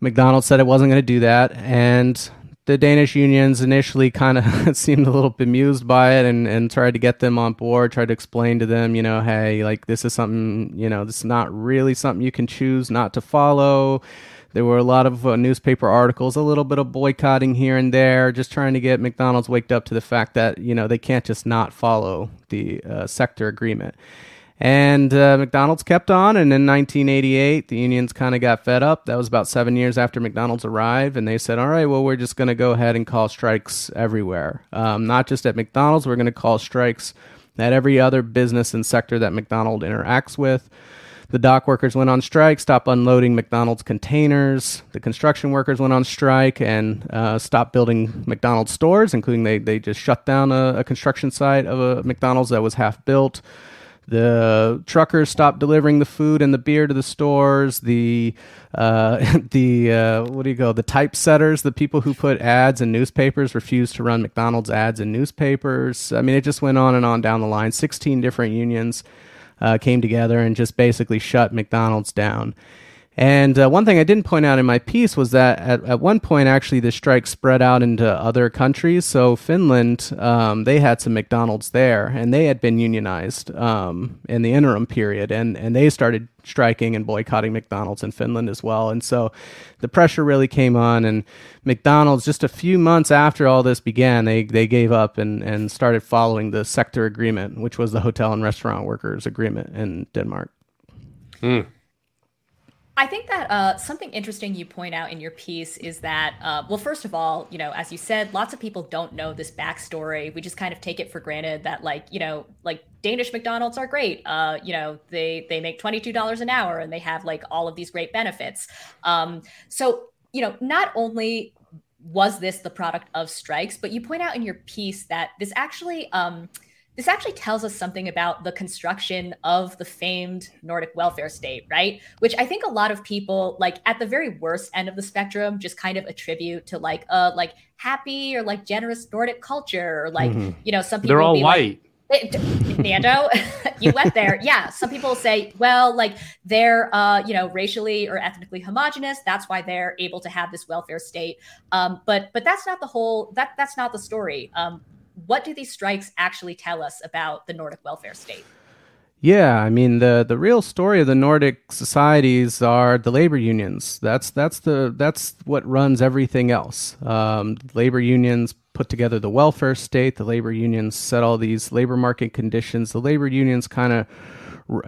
McDonald's said it wasn't going to do that, and the Danish unions initially kind of seemed a little bemused by it and, and tried to get them on board, tried to explain to them, you know, hey, like this is something, you know, this is not really something you can choose not to follow. There were a lot of uh, newspaper articles, a little bit of boycotting here and there, just trying to get McDonald's waked up to the fact that, you know, they can't just not follow the uh, sector agreement. And uh, McDonald's kept on, and in 1988, the unions kind of got fed up. That was about seven years after McDonald's arrived, and they said, "All right, well, we're just going to go ahead and call strikes everywhere, um, not just at McDonald's. We're going to call strikes at every other business and sector that McDonald interacts with." The dock workers went on strike, stopped unloading McDonald's containers. The construction workers went on strike and uh, stopped building McDonald's stores, including they, they just shut down a, a construction site of a McDonald's that was half built. The truckers stopped delivering the food and the beer to the stores. The uh, the uh, what do you go? The typesetters, the people who put ads in newspapers, refused to run McDonald's ads in newspapers. I mean, it just went on and on down the line. Sixteen different unions uh, came together and just basically shut McDonald's down. And uh, one thing I didn't point out in my piece was that at, at one point, actually, the strike spread out into other countries. So, Finland, um, they had some McDonald's there, and they had been unionized um, in the interim period, and, and they started striking and boycotting McDonald's in Finland as well. And so the pressure really came on, and McDonald's, just a few months after all this began, they, they gave up and, and started following the sector agreement, which was the hotel and restaurant workers agreement in Denmark. I think that uh, something interesting you point out in your piece is that, uh, well, first of all, you know, as you said, lots of people don't know this backstory. We just kind of take it for granted that, like, you know, like Danish McDonald's are great. Uh, you know, they they make twenty two dollars an hour and they have like all of these great benefits. Um, so, you know, not only was this the product of strikes, but you point out in your piece that this actually. Um, this actually tells us something about the construction of the famed Nordic welfare state, right? Which I think a lot of people, like at the very worst end of the spectrum, just kind of attribute to like a like happy or like generous Nordic culture, or like Mhm. you know some people They're all be like- white. D- Nando, you went there. Yeah, some people say, well, like they're, uh, you know, racially or ethnically homogenous. That's why they're able to have this welfare state. Um, but but that's not the whole. That that's not the story. Um, what do these strikes actually tell us about the Nordic welfare state? Yeah, I mean the the real story of the Nordic societies are the labor unions. That's that's the that's what runs everything else. Um, labor unions put together the welfare state. The labor unions set all these labor market conditions. The labor unions kind of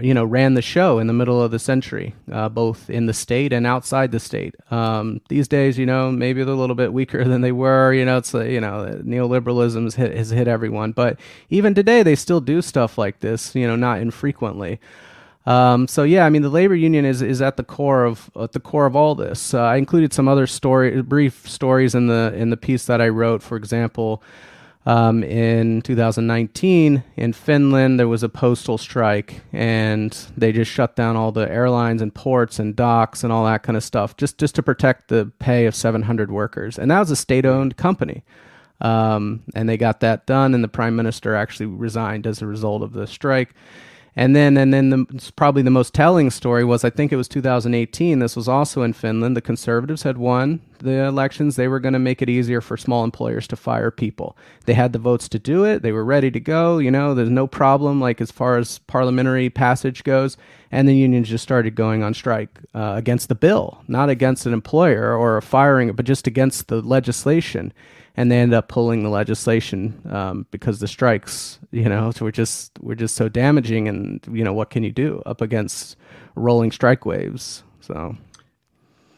you know, ran the show in the middle of the century, uh, both in the state and outside the state. Um, these days, you know, maybe they're a little bit weaker than they were. You know, it's you know, neoliberalism has hit, has hit everyone, but even today, they still do stuff like this. You know, not infrequently. Um, so yeah, I mean, the labor union is is at the core of at the core of all this. Uh, I included some other story, brief stories in the in the piece that I wrote. For example, um, in 2019 in Finland, there was a postal strike, and they just shut down all the airlines and ports and docks and all that kind of stuff, just just to protect the pay of 700 workers. And that was a state-owned company. Um, and they got that done, and the prime minister actually resigned as a result of the strike. And then, and then, the, probably the most telling story was I think it was 2018. This was also in Finland. The conservatives had won the elections. They were going to make it easier for small employers to fire people. They had the votes to do it. They were ready to go. You know, there's no problem, like as far as parliamentary passage goes. And the unions just started going on strike uh, against the bill, not against an employer or a firing, but just against the legislation and they end up pulling the legislation um, because the strikes, you know, so we're just we're just so damaging, and you know, what can you do up against rolling strike waves? So,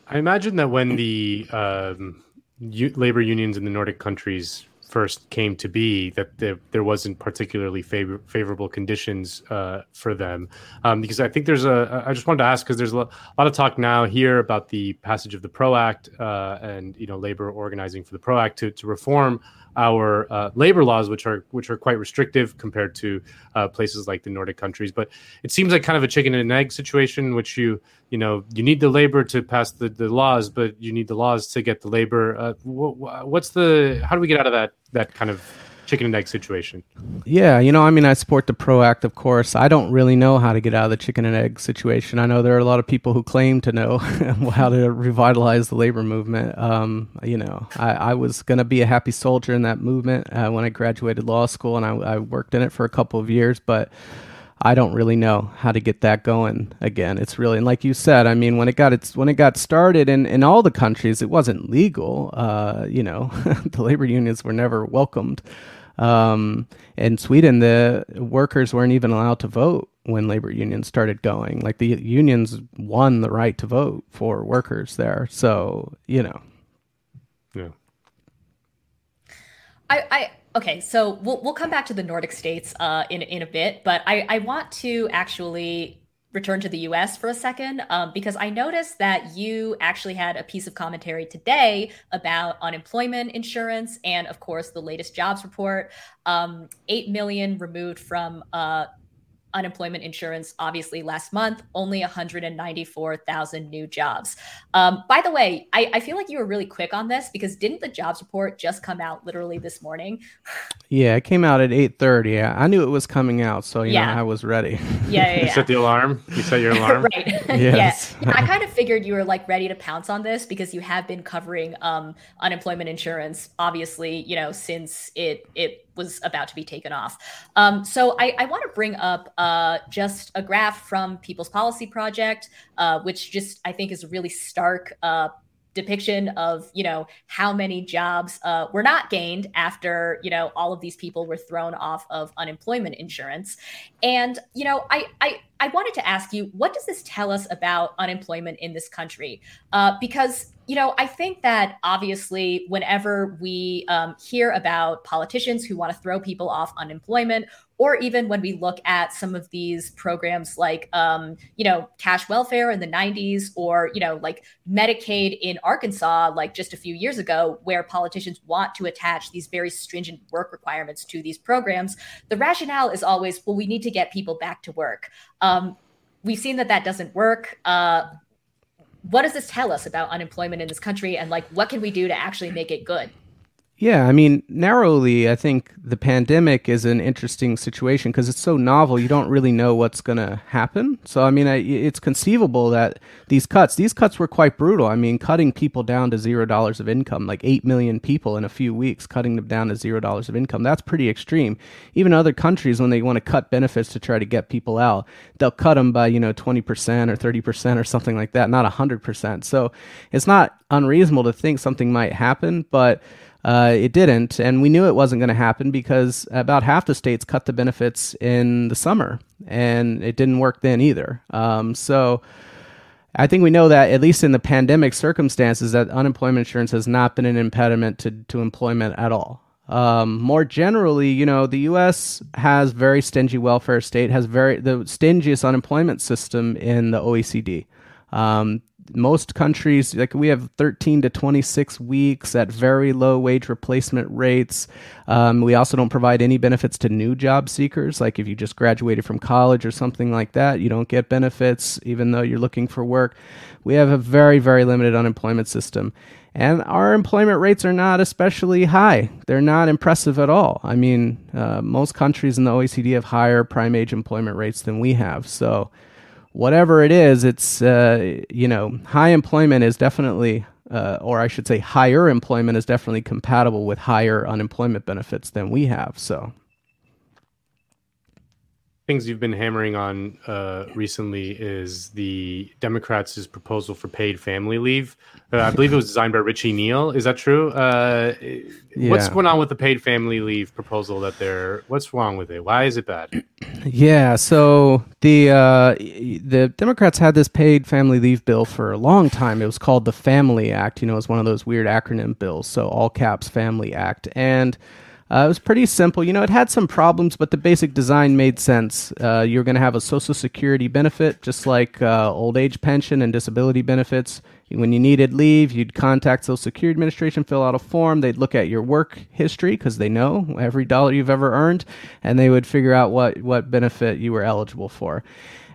I imagine that when the um, u- labor unions in the Nordic countries first came to be that there, there wasn't particularly favor, favorable conditions uh, for them. Um, because I think there's a I just wanted to ask because there's a lot of talk now here about the passage of the PRO Act uh, and you know labor organizing for the PRO Act to, to reform our uh, labor laws, which are which are quite restrictive compared to uh, places like the Nordic countries. But it seems like kind of a chicken and egg situation, which you you know you need the labor to pass the, the laws, but you need the laws to get the labor. Uh, wh- what's the how do we get out of that that kind of chicken and egg situation. Yeah, you know, I mean, I support the PRO Act, of course. I don't really know how to get out of the chicken and egg situation. I know there are a lot of people who claim to know how to revitalize the labor movement. Um, you know, I, I was going to be a happy soldier in that movement uh, when I graduated law school, and I, I worked in it for a couple of years, but. I don't really know how to get that going again. It's really and like you said, I mean, when it got its when it got started in, in all the countries, it wasn't legal. Uh, you know, the labor unions were never welcomed. Um, in Sweden, the workers weren't even allowed to vote when labor unions started going. Like the unions won the right to vote for workers there. So you know, yeah. I, I okay, so we'll we'll come back to the Nordic states uh, in in a bit, but I I want to actually return to the US for a second um, because I noticed that you actually had a piece of commentary today about unemployment insurance and, of course, the latest jobs report. Um, 8 million removed from uh, unemployment insurance, obviously, last month, only 194,000 new jobs. Um, by the way, I, I, feel like you were really quick on this because didn't the jobs report just come out literally this morning? Yeah, it came out at 8.30. Yeah, I knew it was coming out, so, you yeah. know, I was ready. Yeah, yeah, yeah. You set the alarm? You set your alarm? right. yes. yeah. I kind of figured you were, like, ready to pounce on this because you have been covering um, unemployment insurance, obviously, you know, since it it was about to be taken off. Um, so I, I want to bring up uh, just a graph from People's Policy Project, uh, which just I think is a really stark uh, depiction of you know how many jobs uh, were not gained after you know all of these people were thrown off of unemployment insurance and you know i i I wanted to ask you, what does this tell us about unemployment in this country? Uh, because you know, I think that obviously, whenever we um, hear about politicians who want to throw people off unemployment, or even when we look at some of these programs like, um, you know, cash welfare in the 90s, or, you know, like Medicaid in Arkansas, like just a few years ago, where politicians want to attach these very stringent work requirements to these programs, the rationale is always, well, we need to get people back to work. Um, we've seen that that doesn't work. Uh, what does this tell us about unemployment in this country? And like what can we do to actually make it good yeah, I mean, narrowly, I think the pandemic is an interesting situation because it's so novel. You don't really know what's going to happen. So, I mean, I, it's conceivable that these cuts, these cuts were quite brutal. I mean, cutting people down to zero dollars of income, like 8 million people in a few weeks, cutting them down to zero dollars of income, that's pretty extreme. Even other countries, when they want to cut benefits to try to get people out, they'll cut them by, you know, 20% or 30% or something like that, not 100%. So, it's not unreasonable to think something might happen, but uh, it didn't. And we knew it wasn't going to happen because about half the states cut the benefits in the summer, and it didn't work then either. Um, so I think we know that, at least in the pandemic circumstances, that unemployment insurance has not been an impediment to, to employment at all. Um, more generally, you know, the U.S. has very stingy welfare state, has very the stingiest unemployment system in the OECD. Um, most countries, like we have 13 to 26 weeks at very low wage replacement rates. Um, we also don't provide any benefits to new job seekers. Like if you just graduated from college or something like that, you don't get benefits even though you're looking for work. We have a very, very limited unemployment system. And our employment rates are not especially high. They're not impressive at all. I mean, uh, most countries in the OECD have higher prime age employment rates than we have. So, whatever it is, it's, uh, you know, high employment is definitely, uh, or I should say, higher employment is definitely compatible with higher unemployment benefits than we have. So, things you've been hammering on uh, recently is the Democrats' proposal for paid family leave. Uh, I believe it was designed by Richie Neal. Is that true? Uh, Yeah. What's going on with the paid family leave proposal? That they're what's wrong with it? Why is it bad? Yeah, so the uh, the Democrats had this paid family leave bill for a long time. It was called the Family Act. You know, it was one of those weird acronym bills. So all caps Family Act, and uh, it was pretty simple. You know, it had some problems, but the basic design made sense. Uh, you're going to have a Social Security benefit, just like uh, old age pension and disability benefits. When you needed leave, you'd contact Social Security Administration, fill out a form. They'd look at your work history because they know every dollar you've ever earned, and they would figure out what, what benefit you were eligible for.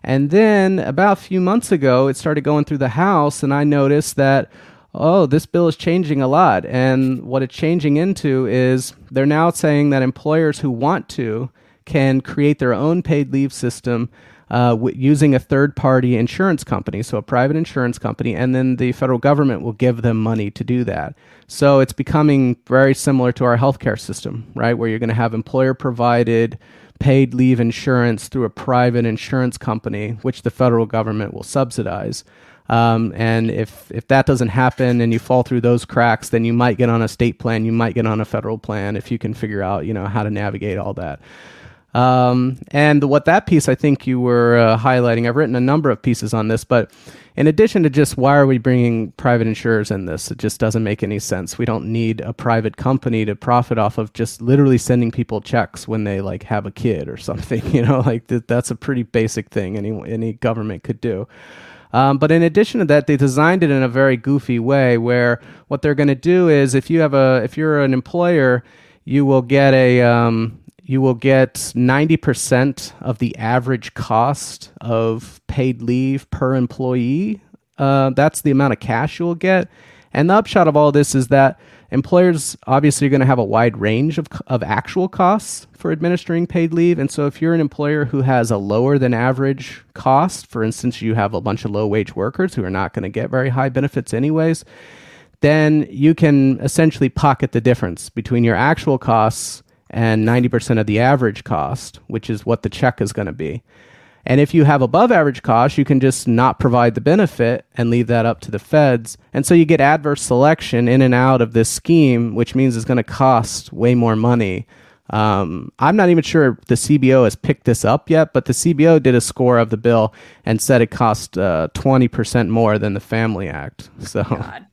And then about a few months ago, it started going through the House, and I noticed that oh, this bill is changing a lot. And what it's changing into is they're now saying that employers who want to can create their own paid leave system uh, w- using a third party insurance company, so a private insurance company, and then the federal government will give them money to do that. So it's becoming very similar to our healthcare system, right? Where you're going to have employer provided paid leave insurance through a private insurance company, which the federal government will subsidize. Um, and if if that doesn't happen and you fall through those cracks, then you might get on a state plan, you might get on a federal plan if you can figure out you know how to navigate all that. Um, and what that piece I think you were uh, highlighting, I've written a number of pieces on this, but in addition to just why are we bringing private insurers in this, it just doesn't make any sense. We don't need a private company to profit off of just literally sending people checks when they like have a kid or something. You know, like th- that's a pretty basic thing any any government could do. Um, but in addition to that, they designed it in a very goofy way where what they're going to do is if you have a if you're an employer, you will get a um, you will get 90% of the average cost of paid leave per employee. Uh, that's the amount of cash you will get. And the upshot of all this is that employers obviously are going to have a wide range of, of actual costs for administering paid leave. And so if you're an employer who has a lower than average cost, for instance, you have a bunch of low wage workers who are not going to get very high benefits anyways, then you can essentially pocket the difference between your actual costs and 90% of the average cost, which is what the check is going to be. And if you have above average costs, you can just not provide the benefit and leave that up to the feds. And so you get adverse selection in and out of this scheme, which means it's going to cost way more money. Um, I'm not even sure the CBO has picked this up yet, but the CBO did a score of the bill and said it cost uh, 20% more than the Family Act. So.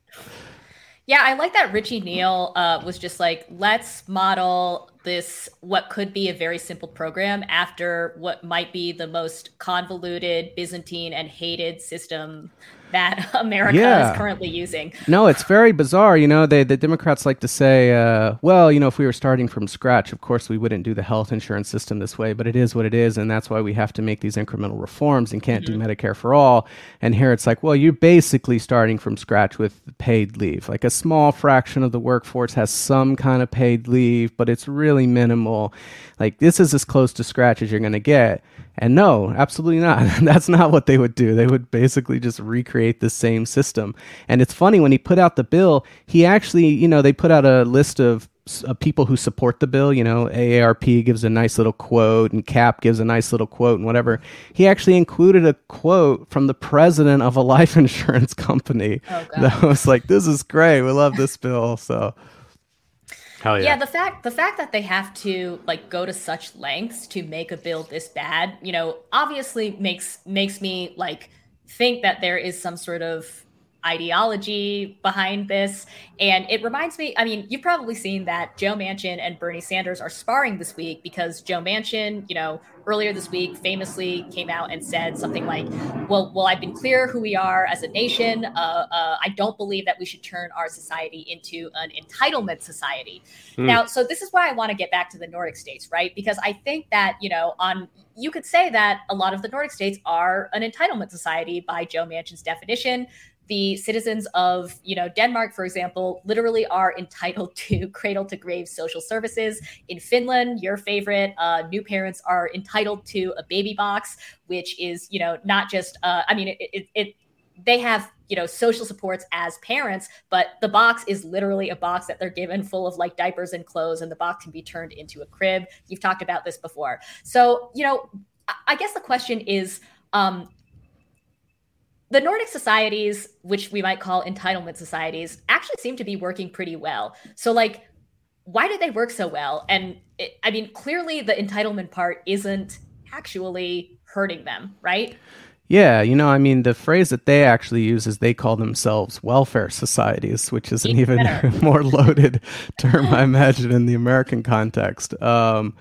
Yeah, I like that Richie Neal uh, was just like, let's model this, what could be a very simple program after what might be the most convoluted, Byzantine, and hated system that America Yeah. is currently using. No, it's very bizarre. You know, they, the Democrats like to say, uh, well, you know, if we were starting from scratch, of course we wouldn't do the health insurance system this way, but it is what it is. And that's why we have to make these incremental reforms and can't do Medicare for all. And here it's like, well, you're basically starting from scratch with paid leave. Like a small fraction of the workforce has some kind of paid leave, but it's really minimal. Like this is as close to scratch as you're going to get. And no, absolutely not. That's not what they would do. They would basically just recreate the same system. And it's funny when he put out the bill, he actually, you know, they put out a list of people who support the bill. You know, AARP gives a nice little quote, and CAP gives a nice little quote, and whatever. He actually included a quote from the president of a life insurance company oh, that was like, "This is great. We love this bill." So, Hell yeah. the fact the fact that they have to like go to such lengths to make a bill this bad, you know, obviously makes makes me like think that there is some sort of ideology behind this. And it reminds me, I mean, you've probably seen that Joe Manchin and Bernie Sanders are sparring this week because Joe Manchin, you know, earlier this week famously came out and said something like, well, well, I've been clear who we are as a nation. Uh, uh, I don't believe that we should turn our society into an entitlement society. Mm. Now, so this is why I want to get back to the Nordic states, right? Because I think that, you know, on you could say that a lot of the Nordic states are an entitlement society by Joe Manchin's definition the citizens of you know denmark for example literally are entitled to cradle to grave social services. In finland your favorite uh, new parents are entitled to a baby box which is you know not just uh, i mean it, it, it they have you know social supports as parents but the box is literally a box that they're given full of like diapers and clothes and the box can be turned into a crib. You've talked about this before. So you know i guess the question is um, the Nordic societies, which we might call entitlement societies, actually seem to be working pretty well. So, like, why do they work so well? And it, I mean, clearly the entitlement part isn't actually hurting them, right? Yeah, you know, I mean, the phrase that they actually use is they call themselves welfare societies, which is an even more loaded term, I imagine, in the American context. Um,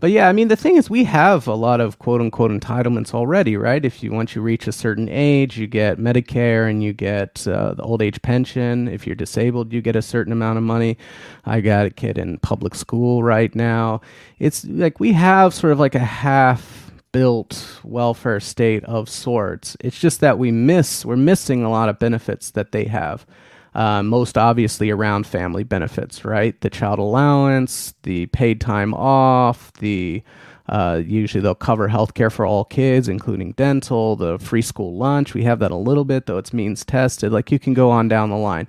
but yeah, I mean, the thing is, we have a lot of quote unquote entitlements already, right? If you once you reach a certain age, you get Medicare and you get uh, the old age pension. If you're disabled, you get a certain amount of money. I got a kid in public school right now. It's like we have sort of like a half built welfare state of sorts. It's just that we miss, we're missing a lot of benefits that they have. Uh, most obviously around family benefits, right? The child allowance, the paid time off, the uh, usually they'll cover healthcare for all kids, including dental, the free school lunch. We have that a little bit, though it's means tested. Like you can go on down the line.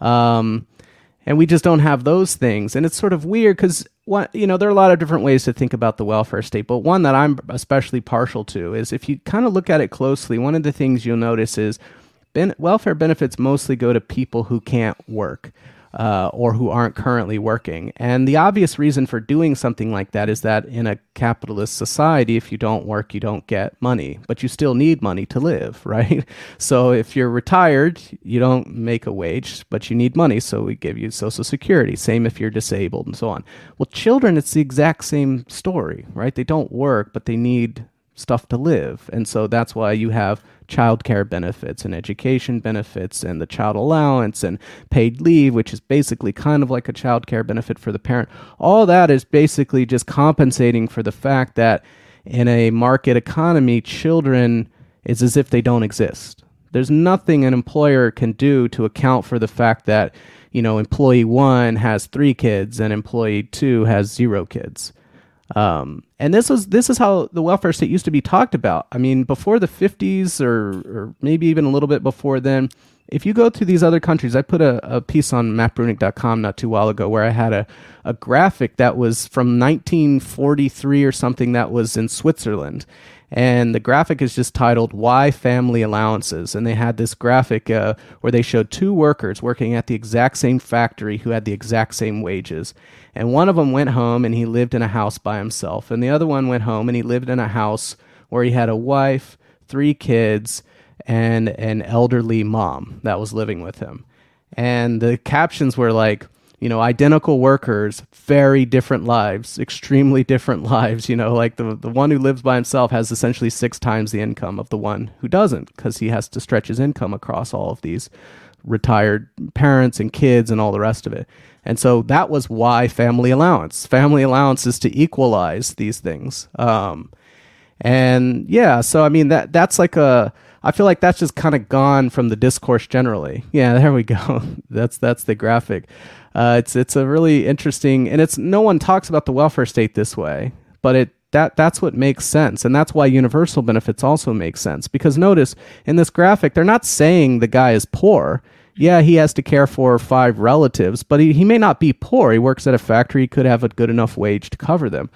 Um, and we just don't have those things. And it's sort of weird because what you know there are a lot of different ways to think about the welfare state, but one that I'm especially partial to is if you kind of look at it closely. One of the things you'll notice is ben- welfare benefits mostly go to people who can't work. Uh, or who aren't currently working. And the obvious reason for doing something like that is that in a capitalist society, if you don't work, you don't get money, but you still need money to live, right? So if you're retired, you don't make a wage, but you need money, so we give you Social Security. Same if you're disabled and so on. Well, children, it's the exact same story, right? They don't work, but they need stuff to live. And so that's why you have childcare benefits and education benefits and the child allowance and paid leave, which is basically kind of like a childcare benefit for the parent. All that is basically just compensating for the fact that in a market economy, children is as if they don't exist. There's nothing an employer can do to account for the fact that, you know, employee one has three kids and employee two has zero kids. Um, and this was this is how the welfare state used to be talked about. I mean, before the 50s or, or maybe even a little bit before then, if you go to these other countries, I put a, a piece on mattbruenig.com not too while ago where I had a, a graphic that was from 1943 or something that was in Switzerland and the graphic is just titled "Why Family Allowances." And they had this graphic uh, where they showed two workers working at the exact same factory who had the exact same wages, and one of them went home and he lived in a house by himself, and the other one went home and he lived in a house where he had a wife, three kids, and an elderly mom that was living with him. And the captions were like, you know, identical workers, very different lives, extremely different lives. You know, like the, the one who lives by himself has essentially six times the income of the one who doesn't because he has to stretch his income across all of these retired parents and kids and all the rest of it. And so that was why family allowance. Family allowance is to equalize these things. Um, and yeah, so I mean that that's like a I feel like that's just kind of gone from the discourse generally. Yeah, there we go. that's that's the graphic. Uh, it's it's a really interesting, and it's no one talks about the welfare state this way, but it that that's what makes sense, and that's why universal benefits also make sense. Because notice in this graphic, they're not saying the guy is poor. Yeah, he has to care for five relatives, but he, he may not be poor. He works at a factory, he could have a good enough wage to cover them,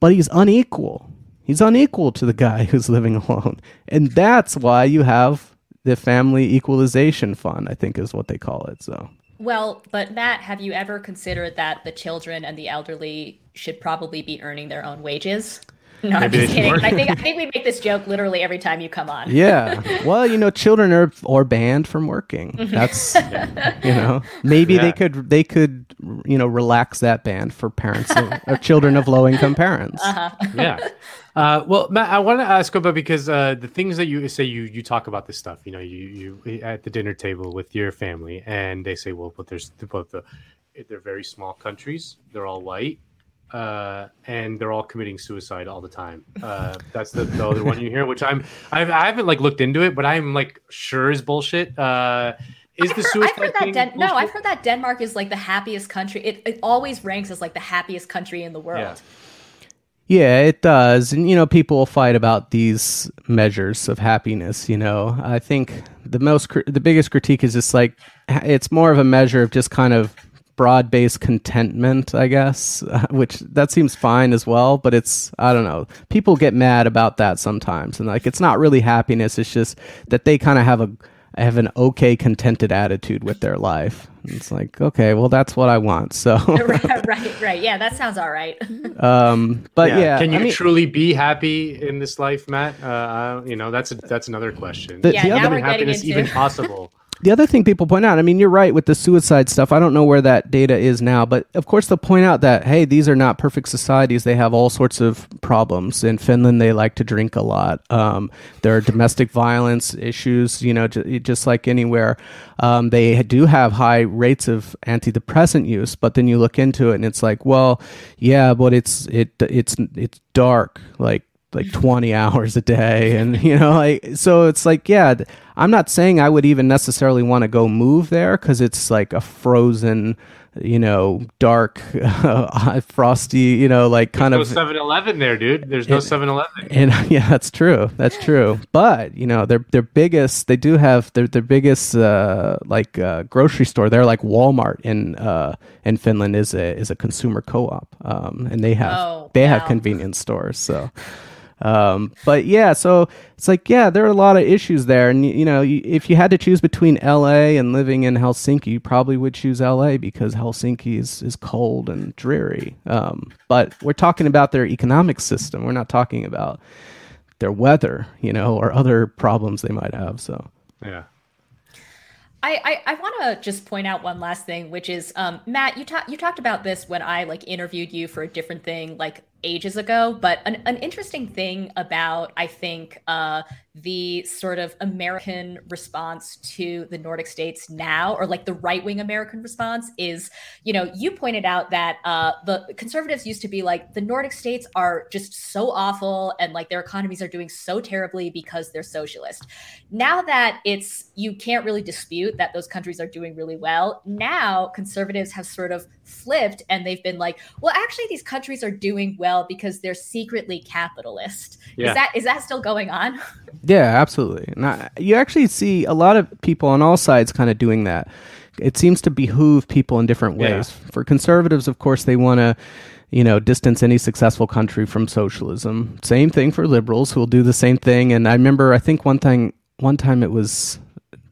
but he's unequal. He's unequal to the guy who's living alone, and that's why you have the family equalization fund. I think is what they call it. So Well, but Matt, have you ever considered that the children and the elderly should probably be earning their own wages? No, I'm just kidding. I think I think we make this joke literally every time you come on. Yeah. Well, you know, children are are banned from working. Mhm. That's you know, maybe Yeah. they could they could you know relax that ban for parents of, or children of low income parents. Uh-huh. yeah. Uh, well, Matt, I want to ask about because uh, the things that you say you you talk about this stuff. You know, you you at the dinner table with your family, and they say, well, but there's both the they're very small countries. They're all white. Uh, and they're all committing suicide all the time. Uh, that's the, the other one you hear, which I'm I've, I haven't like looked into it, but I'm like sure is bullshit. Uh, is the I've suicide heard that thing Den- no. I've heard that Denmark is like the happiest country. It, it always ranks as like the happiest country in the world. Yeah, it does. And, you know, people will fight about these measures of happiness. You know, I think the most, the biggest critique is just like, it's more of a measure of just kind of broad based contentment, I guess, which that seems fine as well. But it's, I don't know, people get mad about that sometimes. And like, it's not really happiness. It's just that they kind of have a, have an okay, contented attitude with their life. It's like, okay, well, that's what I want. So, right, right, right. Yeah, that sounds all right. um, but yeah, can you I mean- truly be happy in this life, Matt? Uh, you know, that's a, that's another question. The- Yeah, the now other- Is we're getting happiness into- even possible? The other thing people point out, I mean, you're right with the suicide stuff. I don't know where that data is now, but of course they'll point out that, hey, these are not perfect societies. They have all sorts of problems. In Finland, they like to drink a lot. Um, there are domestic violence issues, you know, j- just like anywhere. Um, they do have high rates of antidepressant use, but then you look into it and it's like, well, yeah, but it's, it, it's, it's dark. Like, like 20 hours a day and you know like so it's like yeah i'm not saying i would even necessarily want to go move there because it's like a frozen you know dark frosty you know like kind There's of no 7-Eleven there, dude. There's no It- 7-Eleven. and yeah, that's true. That's true. But you know, their their biggest they do have their their biggest uh, like uh, grocery store. They're like Walmart in uh, in Finland is a is a consumer co-op, um, and they have Oh, they have convenience stores. So. Um, but yeah, so it's like, yeah, there are a lot of issues there. And, y- you know, y- if you had to choose between LA and living in Helsinki, you probably would choose LA because Helsinki is, is cold and dreary. Um, but we're talking about their economic system. We're not talking about their weather, you know, or other problems they might have. So, Yeah. I, I, I want to just point out one last thing, which is um, Matt, you talked you talked about this when I like interviewed you for a different thing like ages ago. But an, an interesting thing about I think uh, the sort of American response to the Nordic states now, or like the right wing American response, is you know you pointed out that uh, the conservatives used to be like the Nordic states are just so awful and like their economies are doing so terribly because they're socialist. Now that it's you can't really dispute that those countries are doing really well. Now conservatives have sort of flipped and they've been like, well, actually these countries are doing well because they're secretly capitalist. Yeah. Is that is that still going on? Yeah, absolutely. And I, you actually see a lot of people on all sides kind of doing that. It seems to behoove people in different Yeah. ways. For conservatives, of course, they want to, you know, distance any successful country from socialism. Same thing for liberals who will do the same thing. And I remember, I think one thing, one time it was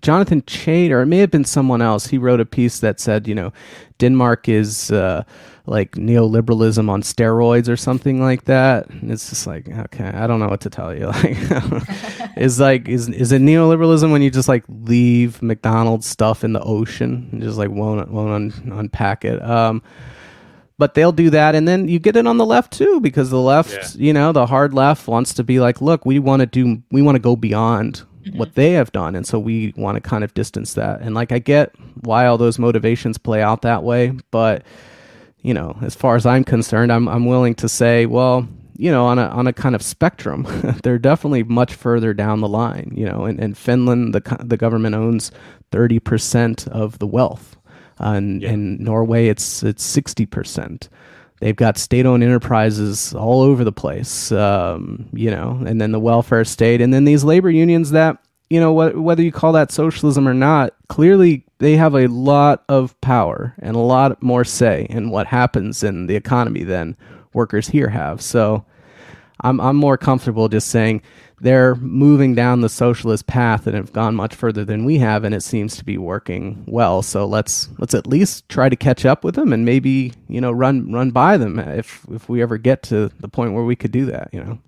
Jonathan Chait, or it may have been someone else. He wrote a piece that said, you know, Denmark is uh, like neoliberalism on steroids or something like that. And it's just like, okay, I don't know what to tell you. Like, is like, is is it neoliberalism when you just like leave McDonald's stuff in the ocean and just like won't won't un- unpack it? Um, but they'll do that and then you get it on the left too because the left you know the hard left wants to be like look we want to do we want to go beyond what they have done and so we want to kind of distance that and like i get why all those motivations play out that way but you know as far as i'm concerned i'm, I'm willing to say well you know on a, on a kind of spectrum they're definitely much further down the line you know in, in finland the, the government owns 30% of the wealth uh, in, in Norway, it's it's sixty percent. They've got state-owned enterprises all over the place, um, you know, and then the welfare state, and then these labor unions that you know wh- whether you call that socialism or not, clearly they have a lot of power and a lot more say in what happens in the economy than workers here have. So. I'm I'm more comfortable just saying they're moving down the socialist path and have gone much further than we have, and it seems to be working well. So let's let's at least try to catch up with them and maybe you know run run by them if if we ever get to the point where we could do that. You know.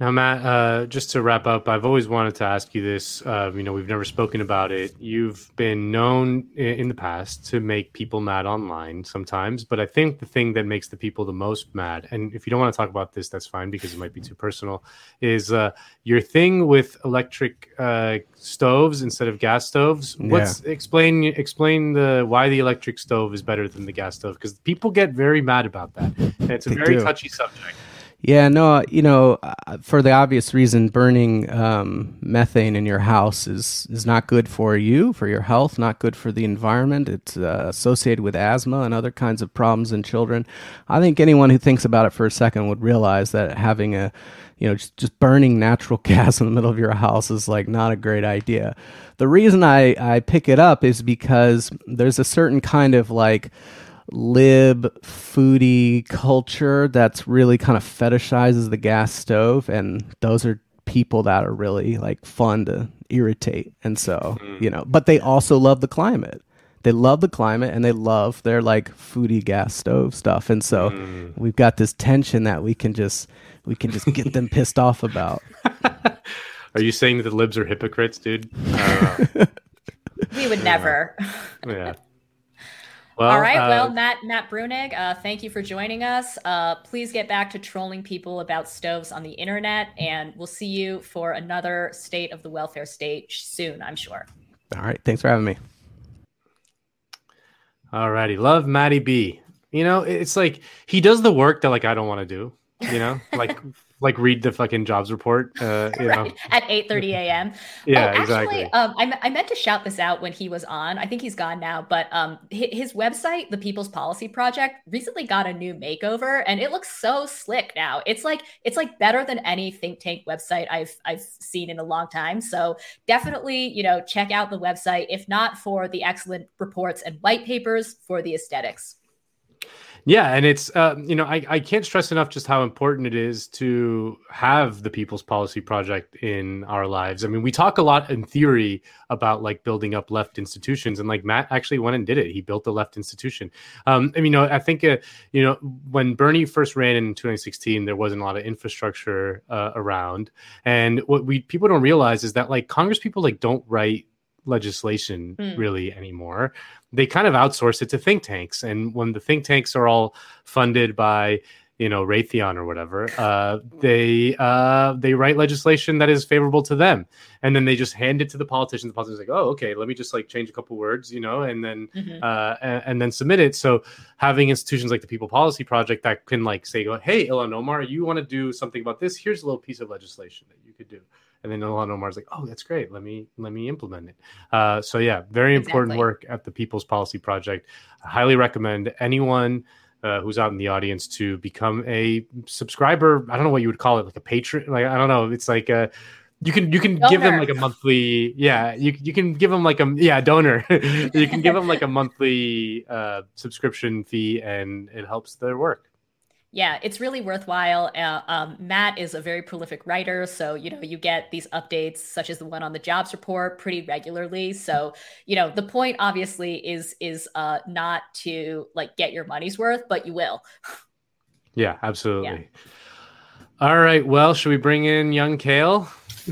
Now, Matt, uh, just to wrap up, I've always wanted to ask you this. Uh, you know, we've never spoken about it. You've been known in the past to make people mad online sometimes, but I think the thing that makes the people the most mad, and if you don't want to talk about this, that's fine because it might be too personal, is uh, your thing with electric uh, stoves instead of gas stoves. What's explain explain the why the electric stove is better than the gas stove? Because people get very mad about that, and it's a They very do. touchy subject. Yeah, no, you know, uh, for the obvious reason, burning um, methane in your house is is not good for you, for your health, not good for the environment. It's uh, associated with asthma and other kinds of problems in children. I think anyone who thinks about it for a second would realize that having a, you know, just, just burning natural gas in the middle of your house is like not a great idea. The reason I I pick it up is because there's a certain kind of like lib foodie culture that's really kind of fetishizes the gas stove and those are people that are really like fun to irritate and so mm-hmm. you know but they also love the climate they love the climate and they love their like foodie gas stove stuff and so mm. we've got this tension that we can just we can just get them pissed off about Are you saying that the libs are hypocrites, dude? I don't know. We would never. yeah. Well, All right. uh, well, Matt Matt Bruenig, uh, thank you for joining us. Uh, please get back to trolling people about stoves on the internet, and we'll see you for another State of the Welfare State soon. I'm sure. all right thanks for having me All righty. love Matty B. You know, it's like he does the work that like I don't want to do. You know, like like read the fucking jobs report. Uh, you know, At 8:30 a.m. Yeah, oh, actually, exactly. Um, I, I meant to shout this out when he was on. I think he's gone now, but um, hi- his website, the People's Policy Project, recently got a new makeover, and it looks so slick now. It's like it's like better than any think tank website I've I've seen in a long time. So definitely, you know, check out the website. If not for the excellent reports and white papers, for the aesthetics. Yeah, and it's uh, you know I, I can't stress enough just how important it is to have the People's Policy Project in our lives. I mean, we talk a lot in theory about like building up left institutions, and like Matt actually went and did it. He built a left institution. Um, I mean, you know, I think uh, you know when Bernie first ran in 2016, there wasn't a lot of infrastructure uh, around, and what we people don't realize is that like Congress people like don't write legislation Hmm. really anymore. They kind of outsource it to think tanks, and when the think tanks are all funded by you know Raytheon or whatever, uh, they uh, they write legislation that is favorable to them, and then they just hand it to the politicians. The politicians are like, oh, okay, let me just like change a couple words, you know, and then Mhm. uh, and, and then submit it. So having institutions like the People Policy Project that can like say, go, hey, Ilhan Omar, you want to do something about this? Here's a little piece of legislation that you could do. And then Ilhan Omar's like, oh, that's great. Let me let me implement it. Uh, so yeah, very important work at the People's Policy Project. I highly recommend anyone uh, who's out in the audience to become a subscriber. I don't know what you would call it, like a patron. Like I don't know. It's like a you can you can give them like a monthly. Yeah, you you can give them like a yeah donor. you can give them like a monthly uh, subscription fee, and it helps their work. Yeah, it's really worthwhile. Uh, um, Matt is a very prolific writer, so you know you get these updates, such as the one on the jobs report, pretty regularly. So you know the point, obviously, is is uh, not to like get your money's worth, but you will. Yeah, absolutely. All right. Well, should we bring in young Kale?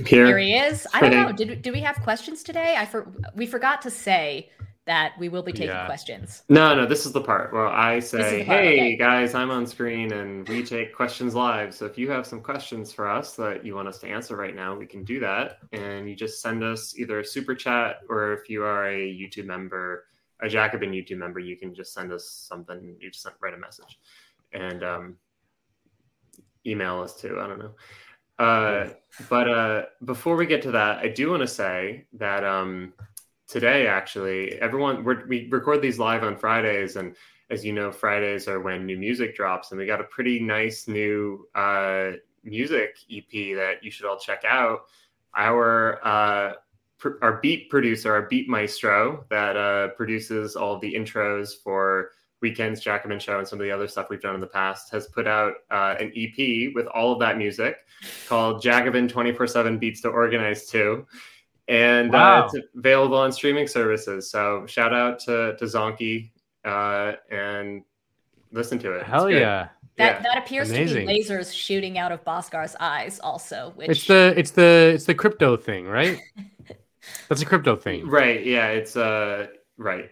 Here he is. I don't know. Did did we have questions today? I for, we forgot to say that we will be taking Yeah. questions. No, no, this is the part where I say, hey, okay. guys, I'm on screen and we take questions live. So if you have some questions for us that you want us to answer right now, we can do that. And you just send us either a super chat or if you are a YouTube member, a Jacobin YouTube member, you can just send us something. You just send, write a message and um, email us too. I don't know. Uh, but uh, before we get to that, I do want to say that um, today, actually, everyone we record these live on Fridays, and as you know, Fridays are when new music drops, and we got a pretty nice new uh, music EP that you should all check out. Our uh, pr- our beat producer, our beat maestro, that uh, produces all the intros for Weekends Jacobin Show and some of the other stuff we've done in the past, has put out uh, an EP with all of that music called Jacobin 24 7 Beats to Organize 2. And Wow. uh, it's available on streaming services. So shout out to, to Zonky uh, and listen to it. Hell yeah. That that appears Amazing. to be lasers shooting out of Bhaskar's eyes, also. Which It's the it's the it's the crypto thing, right? That's a crypto thing. Right. Yeah. It's uh right.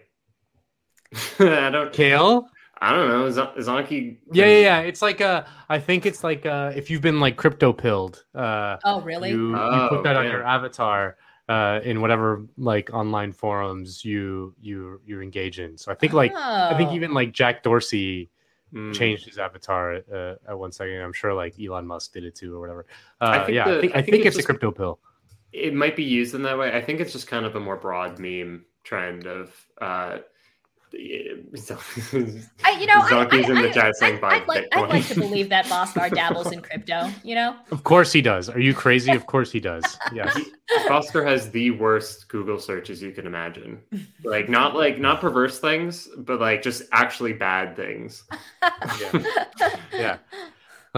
I don't. Kale. I don't know. Zon- Zonky. Yeah, yeah, yeah. It's like uh I think it's like uh if you've been like crypto pilled, uh Oh, really? you, you Oh, put that on your avatar uh in whatever like online forums you you you engage in. So I think like I think Oh. even like Jack Dorsey Hmm. changed his avatar uh, at one second. I'm sure like Elon Musk did it too or whatever. Uh, I think yeah, the- I think I I think think it's it's a crypto pill. It might be used in that way. I think it's just kind of a more broad meme trend of. So, I, you know, I, Zonky's I, in the I- chat saying buy I'd like, I'd like to believe that Bhaskar dabbles in crypto. You know, Of course he does. Are you crazy? Of course he does. Yes. Foster has the worst Google searches you can imagine. Like not like not perverse things, but like just actually bad things. yeah.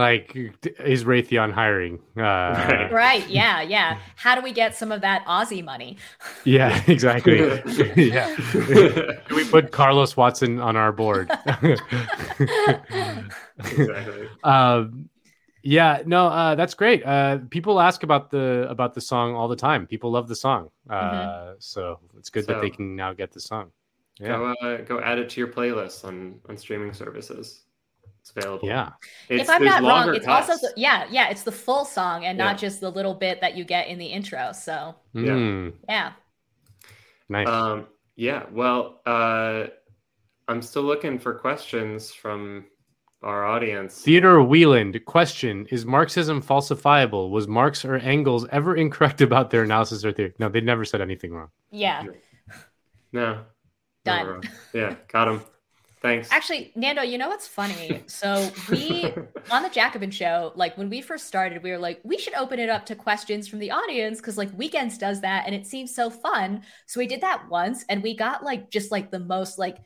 Like is Raytheon hiring? Uh, right? Yeah, yeah. How do we get some of that Ozy money? Yeah, exactly. yeah. Can we put Carlos Watson on our board? Exactly. Um, yeah, no, uh, that's great. Uh, people ask about the about the song all the time. People love the song, uh, so it's good that they can now get the song. Yeah, Go uh, go add it to your playlist on on streaming services. It's available. Yeah. It's, if I'm not wrong, it's cuts. also the, yeah, yeah. It's the full song and Yeah. not just the little bit that you get in the intro. So Mm, yeah. nice. Um, yeah. Well, uh, I'm still looking for questions from our audience. Theodore Wieland question: Is Marxism falsifiable? Was Marx or Engels ever incorrect about their analysis or theory? No, they never said anything wrong. Yeah. No. Done. Yeah. Got him. Thanks. Actually, Nando, you know what's funny? So we on the Jacobin show, like when we first started, we were like, we should open it up to questions from the audience because like Weekends does that and it seems so fun. So we did that once and we got like just like the most like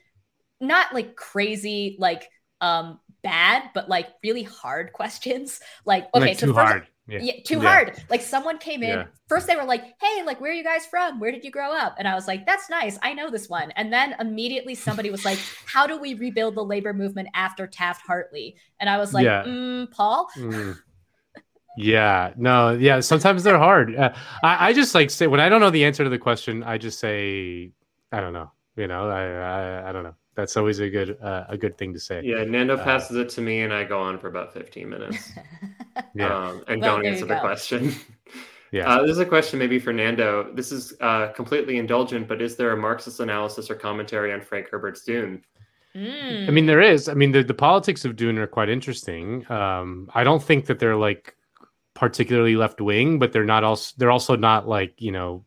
not like crazy like um bad, but like really hard questions. Like okay, Like so first- hard. Yeah. Yeah, too Yeah. hard. Like someone came in. Yeah. First, they were like, "Hey, like, where are you guys from? Where did you grow up?" And I was like, "That's nice. I know this one." And then immediately somebody was like, "How do we rebuild the labor movement after Taft Hartley?" And I was like, mm, "Paul." Mm. Yeah, no, yeah. Sometimes they're hard. Uh, I, I just like say when I don't know the answer to the question, I just say I don't know. You know, I I, I don't know. That's always a good uh, a good thing to say. Yeah, Nando Uh, passes it to me, and I go on for about 15 minutes. Yeah. um, and Well, don't answer the question. Yeah. Uh, this is a question maybe for Nando. This is uh, completely indulgent, but is there a Marxist analysis or commentary on Frank Herbert's Dune? Mm. I mean, there is. I mean, the, the politics of Dune are quite interesting. Um, I don't think that they're like particularly left wing, but they're not also they're also not like you know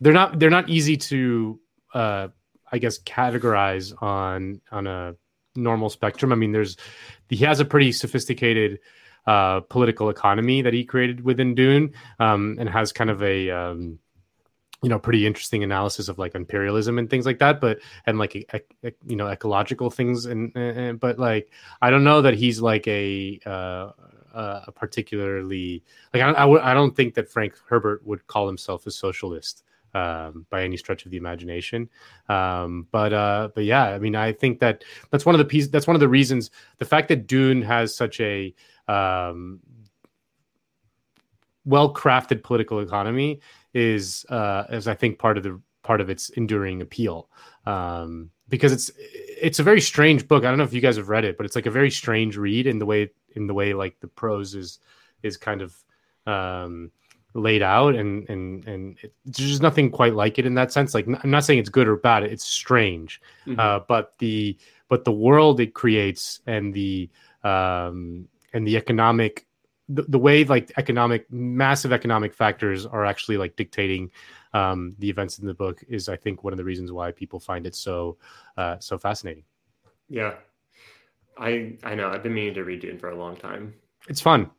they're not they're not easy to uh, I guess categorize on on a normal spectrum. I mean, there's he has a pretty sophisticated uh, political economy that he created within Dune, um, and has kind of a um, you know pretty interesting analysis of like imperialism and things like that but and like e- you know ecological things and, and but like i don't know that he's like a uh a particularly like I, I, w- I don't think that frank herbert would call himself a socialist um, by any stretch of the imagination um, but uh, but yeah i mean i think that that's one of the pieces that's one of the reasons the fact that dune has such a um, well crafted political economy is uh, is I think part of the part of its enduring appeal um, because it's it's a very strange book. I don't know if you guys have read it, but it's like a very strange read in the way in the way like the prose is is kind of um, laid out and and and it, there's just nothing quite like it in that sense. Like i'm not saying it's good or bad. It's strange, Mhm. uh, but the but the world it creates and the um, and the economic the, the way like economic massive economic factors are actually like dictating um, the events in the book is I think one of the reasons why people find it so uh, so fascinating. Yeah, I I know. I've been meaning to read Dune for a long time. It's fun. It's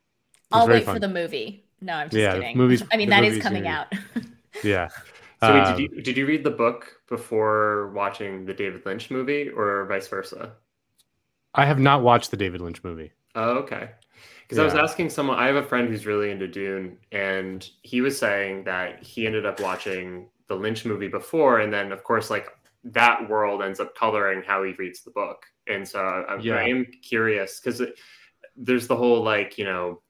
I'll very wait for the movie. No, I'm just Yeah, kidding. movies- I mean, the that is movies coming are- out. Yeah. So wait, Um, did you did you read the book before watching the David Lynch movie, or vice versa? I have not watched the David Lynch movie. Oh, okay. Because I was asking someone, I have a friend who's really into Dune, and he was saying that he ended up watching the Lynch movie before, and then of course, like that world ends up coloring how he reads the book. And so I, Yeah. I am curious because there's the whole like, you know,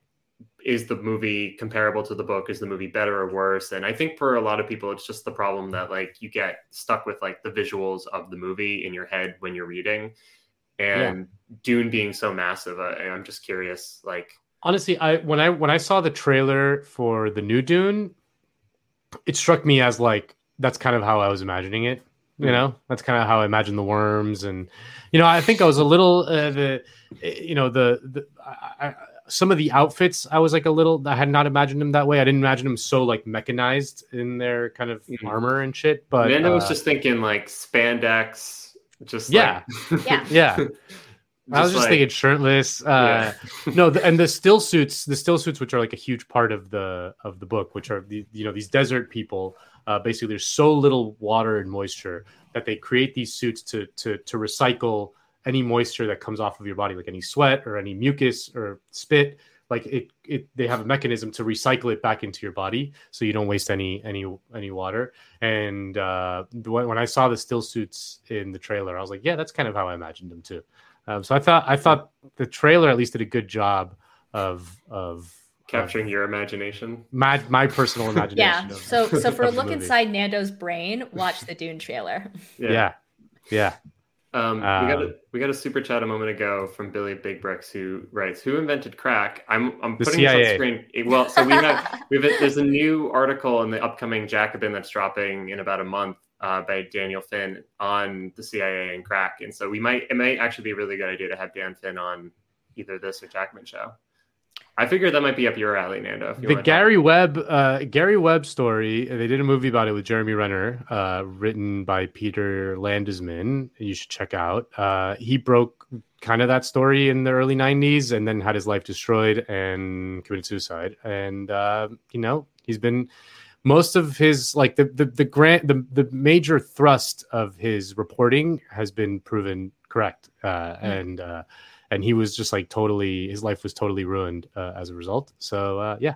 is the movie comparable to the book? Is the movie better or worse? And I think for a lot of people, it's just the problem that like you get stuck with like the visuals of the movie in your head when you're reading. And Dune being so massive, I, I'm just curious, like, honestly i when i when i saw the trailer for the new dune it struck me as like that's kind of how i was imagining it you Mhm. know that's kind of how i imagined the worms and you know i think i was a little uh, the eh, you know the, the I, I, some of the outfits i was like a little i had not imagined them that way i didn't imagine them so like mechanized in their kind of armor and shit but Amanda was uh, just thinking like spandex, just yeah like, yeah yeah I was Just just like- thinking shirtless. Uh, no, the, and the still suits, the still suits, which are like a huge part of the of the book, which are the you know these desert people. Uh, basically, there's so little water and moisture that they create these suits to to to recycle any moisture that comes off of your body, like any sweat or any mucus or spit. Like it, it they have a mechanism to recycle it back into your body, so you don't waste any any any water. And uh, when, when I saw the still suits in the trailer, I was like, yeah, that's kind of how I imagined them too. Um, so I thought I thought the trailer at least did a good job of of capturing your imagination. my my personal imagination. Yeah. of- So so for a look movie. inside Nando's brain, watch the Dune trailer. Yeah, yeah. Um, we Um, got a, we got a super chat a moment ago from Billy Big Bricks who writes, "Who invented crack?" I'm I'm The putting this CIA. on screen. Eh, Well, so we have we have a, there's a new article in the upcoming Jacobin that's dropping in about a month uh, by Daniel Finn on the CIA and crack, and so we might it might actually be a really good idea to have Dan Finn on either this or Jackman show. I figured that might be up your alley, Nando. You the. Gary Webb uh, Gary Webb story. They did a movie about it with Jeremy Renner, uh, written by Peter Landesman. You should check out. Uh, he broke kind of that story in the early '90s, and then had his life destroyed and committed suicide. And uh, you know, he's been most of his like the the the grant the the major thrust of his reporting has been proven correct, uh, and uh, and he was just like totally his life was totally ruined uh, as a result. So uh, yeah.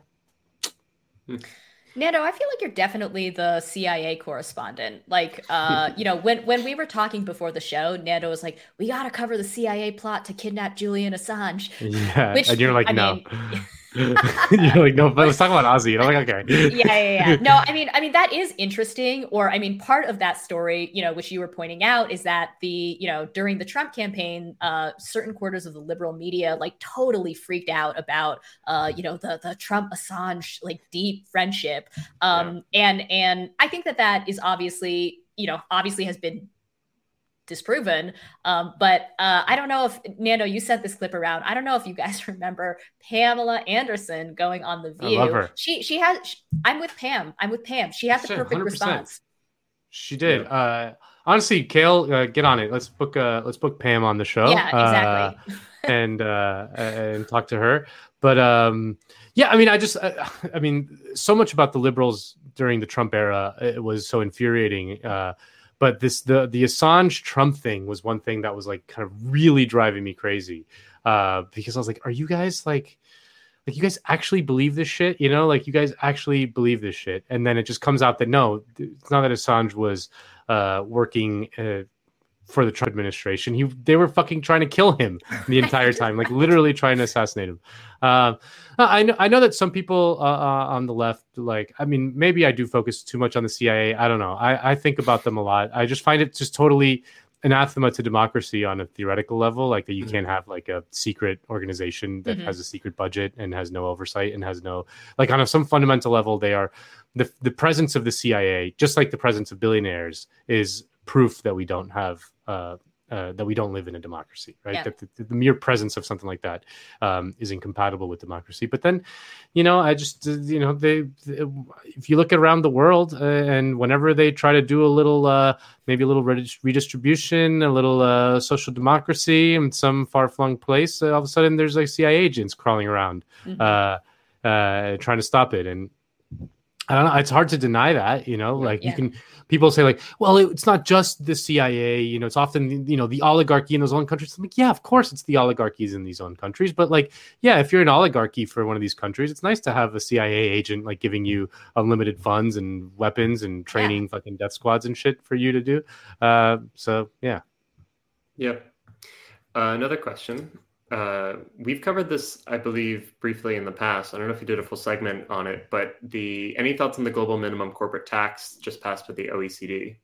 Nando, I feel like you're definitely the CIA correspondent. Like, uh, you know, when when we were talking before the show, Nando was like, "We got to cover the CIA plot to kidnap Julian Assange." Yeah, Which, and you're like, I no. mean- you're like, no, but let's talk about Ozy. And I'm like, okay. yeah, yeah, yeah. No, I mean, I mean that is interesting. Or, I mean, part of that story, you know, which you were pointing out, is that the, you know, during the Trump campaign, uh, certain quarters of the liberal media like totally freaked out about, uh, you know, the the Trump Assange like deep friendship. Um, and and I think that that is obviously, you know, obviously has been disproven. Um, but uh, I don't know if Nando, you sent this clip around. I don't know if you guys remember Pamela Anderson going on the I View. love her. She she has. sh I'm with Pam. I'm with Pam. She has the perfect 100%. response. She did. Uh, honestly, Kale, uh, get on it. Let's book. Uh, let's book Pam on the show. Yeah, exactly. Uh, and uh, and talk to her. But um, yeah, I mean, I just, uh, I mean, so much about the liberals during the Trump era it was so infuriating. But this the the Assange Trump thing was one thing that was like kind of really driving me crazy uh, because I was like, are you guys like like you guys actually believe this shit? You know like you guys actually believe this shit? And then it just comes out that no it's not that assange was uh working uh, for the trump administration. He they were fucking trying to kill him the entire time like literally trying to assassinate him. Uh, i know i know that some people uh, uh, on the left like i mean maybe i do focus too much on the cia i don't know. I i think about them a lot. I just find it just totally anathema to democracy on a theoretical level like that you can't have like a secret organization that Mhm. has a secret budget and has no oversight and has no like on a, some fundamental level they are the the presence of the CIA just like the presence of billionaires is proof that we don't have uh, uh, that we don't live in a democracy, right? Yeah. That the, the mere presence of something like that um, is incompatible with democracy. But then, you know, I just, uh, you know, they, they- if you look around the world uh, and whenever they try to do a little, uh, maybe a little redistribution, a little uh, social democracy in some far flung place, uh, all of a sudden there's like CIA agents crawling around Mhm. uh, uh, trying to stop it. And I don't know. It's hard to deny that, you know, like Yeah. you can, people say like, well, it's not just the CIA, you know, it's often, you know, the oligarchy in those own countries. I'm like, yeah, of course it's the oligarchies in these own countries. But like, yeah, if you're an oligarchy for one of these countries, it's nice to have a CIA agent like giving you unlimited funds and weapons and training fucking death squads and shit for you to do. Uh, so yeah. Yep. Uh, another question. Uh, we've covered this, I believe, briefly in the past. I don't know if you did a full segment on it, but the any thoughts on the global minimum corporate tax just passed with the OECD?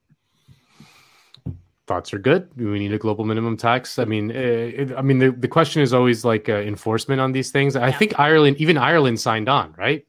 thoughts are good. We need a global minimum tax. I mean, uh, it, I mean, the, the question is always like uh, enforcement on these things. I think Ireland, even Ireland, signed on, right?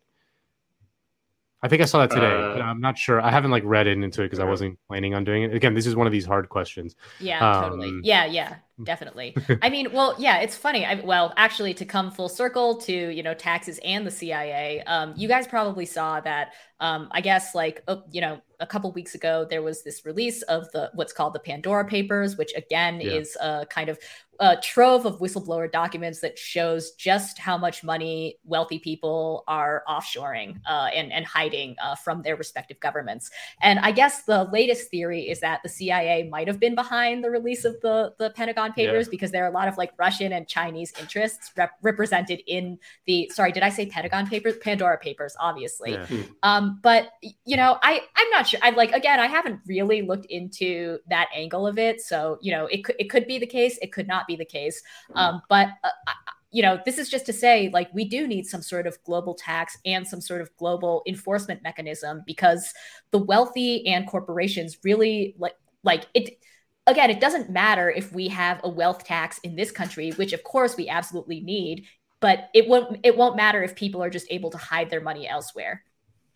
I think I saw that today, Uh, but I'm not sure. I haven't like read it into it because I wasn't planning on doing it. Again, this is one of these hard questions. Yeah, totally. Um, Yeah, yeah, definitely. I mean, well, yeah, it's funny. I, well, actually, to come full circle to you know taxes and the CIA, um, you guys probably saw that. Um, I guess like uh, you know a couple weeks ago there was this release of the what's called the Pandora Papers, which again Yeah. is a kind of a trove of whistleblower documents that shows just how much money wealthy people are offshoring uh, and and hiding uh, from their respective governments. And I guess the latest theory is that the CIA might have been behind the release of the the Pentagon Papers Yeah. because there are a lot of like Russian and Chinese interests rep- represented in the. Sorry, did I say Pentagon Papers? Pandora Papers, obviously. Yeah. Hmm. Um, but you know, I I'm not sure. I like again, I haven't really looked into that angle of it. So you know, it could it could be the case. It could not be the case. Um, but uh, I- you know, this is just to say, like, we do need some sort of global tax and some sort of global enforcement mechanism because the wealthy and corporations really like like it again it doesn't matter if we have a wealth tax in this country which of course we absolutely need but it won't it won't matter if people are just able to hide their money elsewhere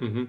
Mm-hmm.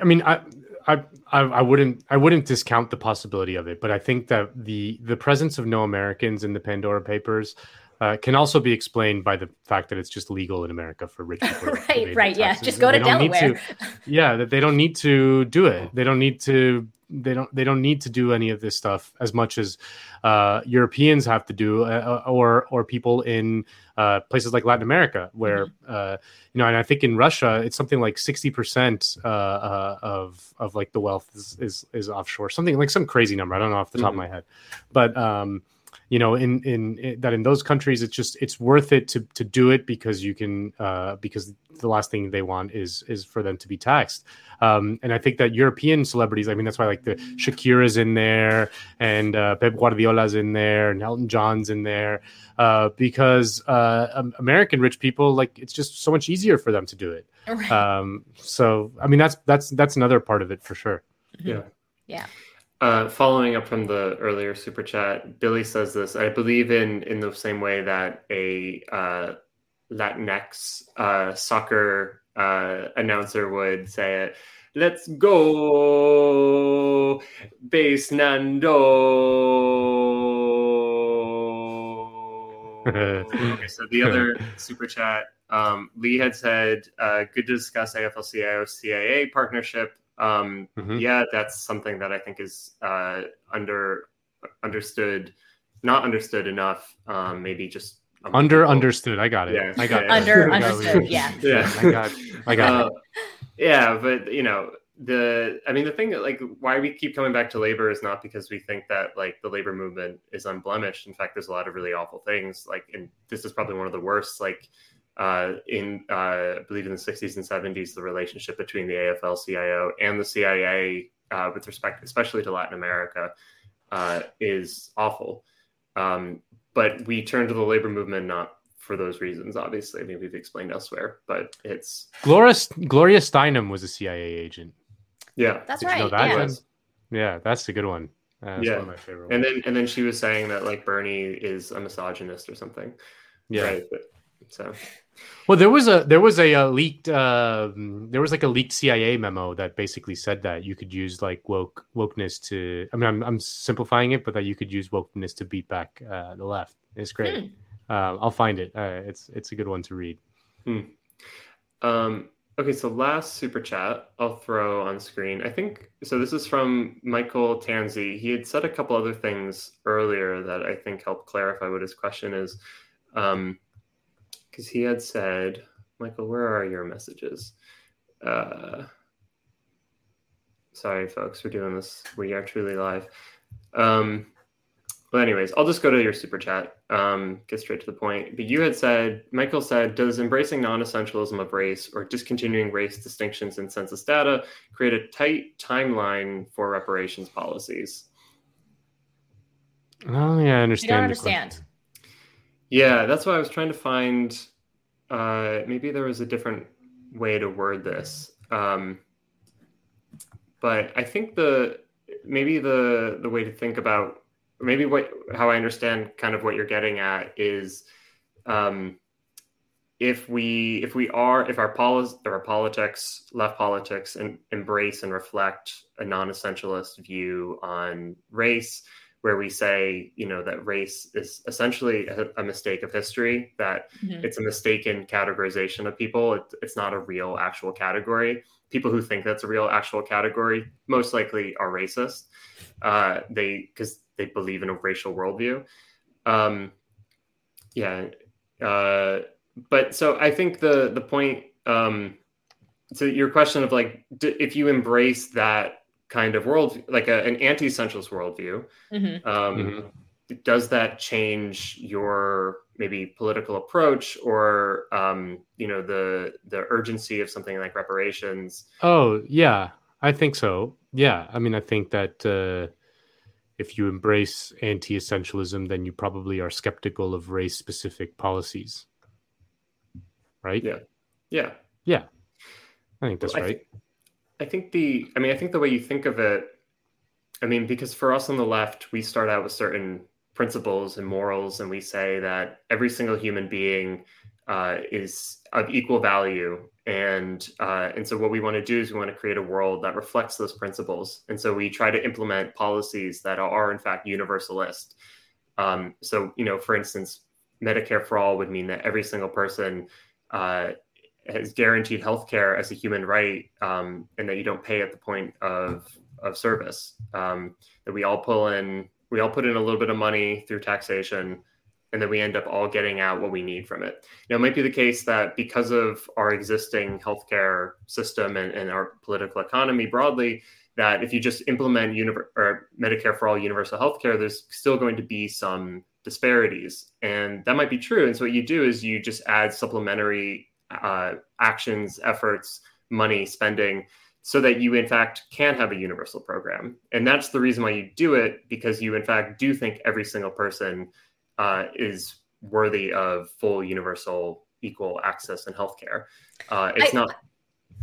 I mean, I, I, I wouldn't, I wouldn't discount the possibility of it, but I think that the the presence of no Americans in the Pandora Papers uh, can also be explained by the fact that it's just legal in America for rich people. to right right yeah just go to delaware yeah, that they don't need to do it. They don't need to. They don't. They don't need to do any of this stuff as much as uh, Europeans have to do, uh, or or people in uh, places like Latin America, where uh, you know, and I think in Russia, it's something like sixty percent uh, uh, of of like the wealth is, is is offshore, something like some crazy number. I don't know off the top of Mhm. my head, but um, you know, in, in in that in those countries, it's just it's worth it to to do it because you can uh, because the last thing they want is is for them to be taxed. Um, and I think that European celebrities, I mean, that's why like the Shakira's in there and uh, Pep Guardiola's in there and Elton John's in there uh, because uh, um, American rich people like it's just so much easier for them to do it. Right. Um, so I mean, that's that's that's another part of it for sure. Yeah. yeah Uh, following up from the earlier super chat, Billy says this. I believe in in the same way that a uh, Latinx uh, soccer uh, announcer would say it. Let's go, base Nando. okay, so the other super chat, um, Lee had said, uh, "Good to discuss AFL-CIO CIA partnership." Um, Mhm. Yeah, that's something that I think is uh, under understood, not understood enough. Um, maybe just among Under people. understood. I got it. Yeah, I got yeah, Under understood, yeah. yeah. I got. I got. Uh, yeah, but you know the I mean the thing that like why we keep coming back to labor is not because we think that like the labor movement is unblemished. In fact, there's a lot of really awful things. Like, and this is probably one of the worst. Like uh, in uh, I believe in the 60s and 70s, the relationship between the AFL-CIO and the CIA uh, with respect, especially to Latin America, uh, is awful. Um, but we turn to the labor movement not for those reasons. Obviously, I mean we've explained elsewhere, but it's Gloria Gloria Steinem was a CIA agent. yeah, That's Did you know right, that? yeah. Jen? Yeah, that's a good one. Uh, that's yeah, one of my favorite. and ones. then and then she was saying that like Bernie is a misogynist or something. Yeah. right? But, so Well, there was a there was a, uh leaked uh, there was like a leaked CIA memo that basically said that you could use like woke wokeness to. I mean, I'm I'm simplifying it, but that you could use wokeness to beat back uh, the left. It's great. Um, I'll find it. Uh, it's it's a good one to read. Hmm. Um, okay, so last super chat I'll throw on screen. I think so. This is from Michael Tanzi. He had said a couple other things earlier that I think help clarify what his question is. Um, because he had said, Michael, where are your messages? Uh, Sorry, folks, we're doing this. We are truly live. Um, well, anyways, I'll just go to your super chat. Um, get straight to the point. But you had said, Michael said, does embracing non-essentialism of race or discontinuing race distinctions in census data create a tight timeline for reparations policies? Oh yeah, I understand. You don't the understand. Yeah, that's why I was trying to find. Uh, maybe there was a different way to word this. Um, but I think the maybe the the way to think about maybe what how I understand kind of what you're getting at is um, if we if we are if our poli- our politics left politics and embrace and reflect a non-essentialist view on race where we say you know that race is essentially a, a mistake of history that Mhm. it's a mistaken categorization of people. It, it's not a real actual category. People who think that's a real actual category most likely are racist. Uh, they because they believe in a racial worldview. Um, yeah uh, but so i think the the point um, to your question of like d- if you embrace that kind of world like a, an anti-essentialist worldview Mhm. um, does that change your maybe political approach or um, you know the the urgency of something like reparations Oh yeah, I think so. Yeah, I mean, I think that uh, if you embrace anti-essentialism, then you probably are skeptical of race-specific policies, right? Yeah, yeah, yeah. I think that's Well, I right. I think the, I mean, I think the way you think of it, I mean, because for us on the left, we start out with certain principles and morals, and we say that every single human being uh, is of equal value, and uh, and so what we want to do is we want to create a world that reflects those principles, and so we try to implement policies that are in fact universalist. Um, so you know, for instance, Medicare for all would mean that every single person uh, has guaranteed health care as a human right um, and that you don't pay at the point of of service. Um, that we all pull in we all put in a little bit of money through taxation and then we end up all getting out what we need from it. Now it might be the case that because of our existing healthcare system and, and our political economy broadly that if you just implement univer- or medicare for all universal healthcare there's still going to be some disparities. And that might be true. And so what you do is you just add supplementary uh, actions, efforts, money, spending, so that you in fact can have a universal program. And that's the reason why you do it, because you in fact do think every single person uh, is worthy of full universal equal access and healthcare. Uh, it's I- not.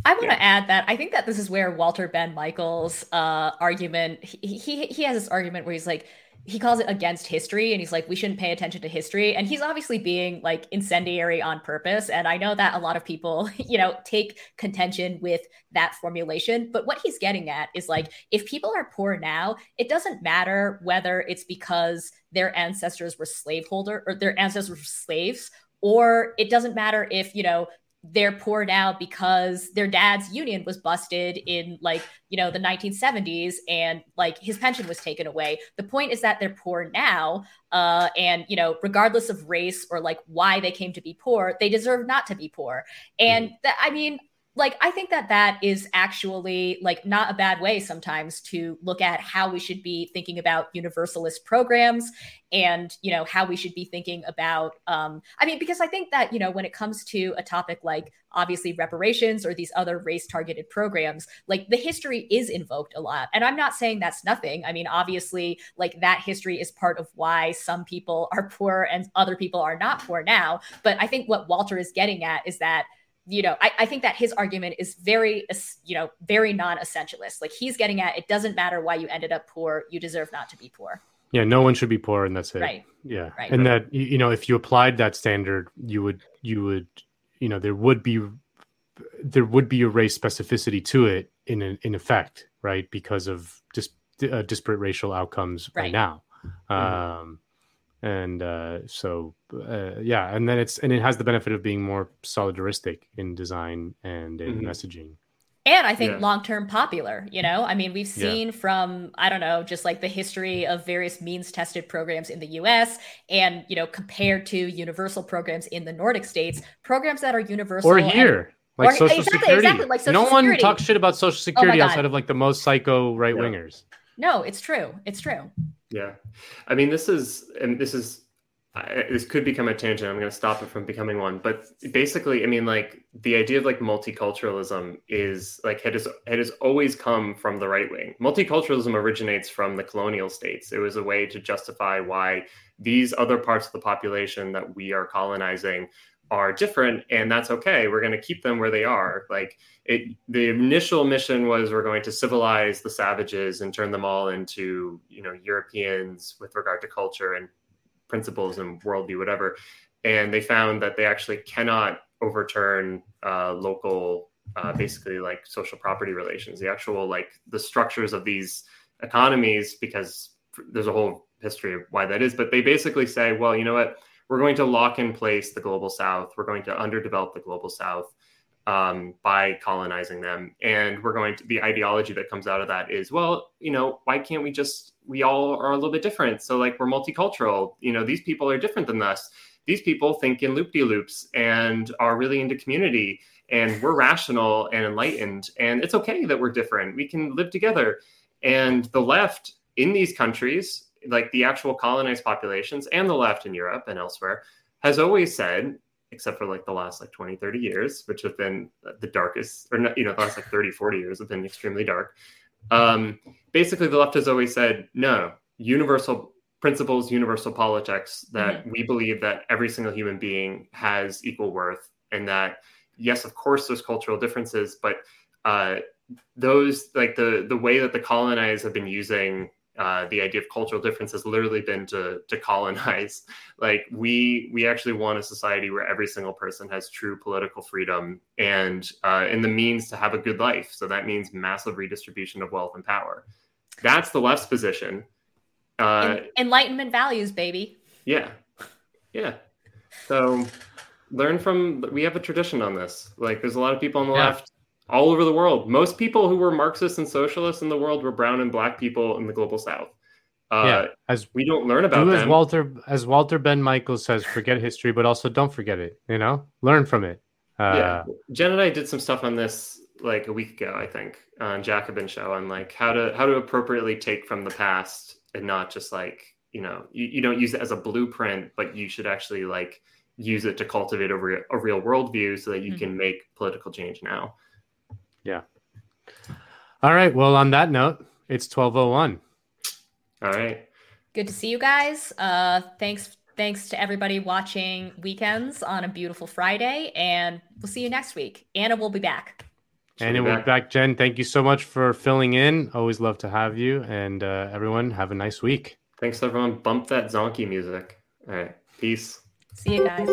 I want to add that I think that this is where Walter Benn Michaels' uh, argument he, he he has this argument where he's like he calls it against history and he's like we shouldn't pay attention to history. And he's obviously being like incendiary on purpose. And I know that a lot of people you know take contention with that formulation. But what he's getting at is like if people are poor now it doesn't matter whether it's because their ancestors were slaveholder or their ancestors were slaves or it doesn't matter if you know they're poor now because their dad's union was busted in like you know the 1970s and like his pension was taken away. The point is that they're poor now uh and you know regardless of race or like why they came to be poor they deserve not to be poor. And that i mean like i think that that is actually like not a bad way sometimes to look at how we should be thinking about universalist programs and you know how we should be thinking about um i mean because i think that you know when it comes to a topic like obviously reparations or these other race targeted programs like the history is invoked a lot. And i'm not saying that's nothing. I mean obviously like that history is part of why some people are poor and other people are not poor now. But i think what walter is getting at is that you know, I, I think that his argument is very, you know, very non-essentialist. Like he's getting at, it doesn't matter why you ended up poor; you deserve not to be poor. Yeah, no one should be poor, and that's it. Right. Yeah, Right. and that you know, if you applied that standard, you would you would you know there would be there would be a race specificity to it in in effect, right? Because of dis, uh, disparate racial outcomes right, Right. now. Um, and uh, so uh, yeah, and then it's and it has the benefit of being more solidaristic in design and in Mhm. messaging. And I think Yeah. long-term popular, you know? I mean, we've Yeah. seen from, I don't know, just like the history of various means tested programs in the US and, you know, compared to universal programs in the Nordic states, programs that are universal Or and- here, Like Or- Social exactly, Security. exactly, like Social no one talks shit about Social Oh Security God. outside of like the most psycho right wingers. No, it's true. It's true. Yeah, I mean, this is and this is I, this could become a tangent. I'm going to stop it from becoming one. But basically, I mean, like the idea of like multiculturalism is like it has it has always come from the right wing. Multiculturalism originates from the colonial states. It was a way to justify why these other parts of the population that we are colonizing are different and that's okay. We're going to keep them where they are. Like it the initial mission was we're going to civilize the savages and turn them all into you know europeans with regard to culture and principles and worldview whatever. And they found that they actually cannot overturn uh, local uh, basically like social property relations. The actual like the structures of these economies because there's a whole history of why that is but they basically say well you know what we're going to lock in place the global south. We're going to underdevelop the global south um, by colonizing them. And we're going to the ideology that comes out of that is well you know why can't we just we all are a little bit different. So like we're multicultural. You know these people are different than us. These people think in loop-de-loops and are really into community. And we're rational and enlightened. And it's okay that we're different. We can live together. And the left in these countries like the actual colonized populations and the left in Europe and elsewhere has always said except for like the last like 20 30 years which have been the darkest or not, you know the last like 30 40 years have been extremely dark. Um, basically the left has always said no universal principles universal politics that we believe that every single human being has equal worth and that yes of course there's cultural differences but uh, those like the the way that the colonized have been using uh, the idea of cultural difference has literally been to to colonize. Like we we actually want a society where every single person has true political freedom and uh, and the means to have a good life. So that means massive redistribution of wealth and power. That's the left's position. Uh, En- Enlightenment values, baby. yeah, yeah. So learn from. We have a tradition on this. Like there's a lot of people on the Yeah. left all over the world. Most people who were Marxists and socialists in the world were brown and black people in the global south. Uh, yeah, as we don't learn about do as them. Walter as Walter Benn Michaels says, forget history, but also don't forget it. You know, learn from it. Uh, yeah, Jen and I did some stuff on this like a week ago, I think, on Jacobin show on like how to how to appropriately take from the past and not just like you know you, you don't use it as a blueprint, but you should actually like use it to cultivate a real a real worldview so that you Mhm. can make political change now. Yeah. All right. Well, on that note, it's twelve oh one. All right. Good to see you guys. Uh, thanks, thanks to everybody watching Weekends on a beautiful Friday, and we'll see you next week. Ana will be back. And we'll be back, Jen. Thank you so much for filling in. Always love to have you. And uh, everyone, have a nice week. Thanks everyone. Bump that zonky music. All right. Peace. See you guys.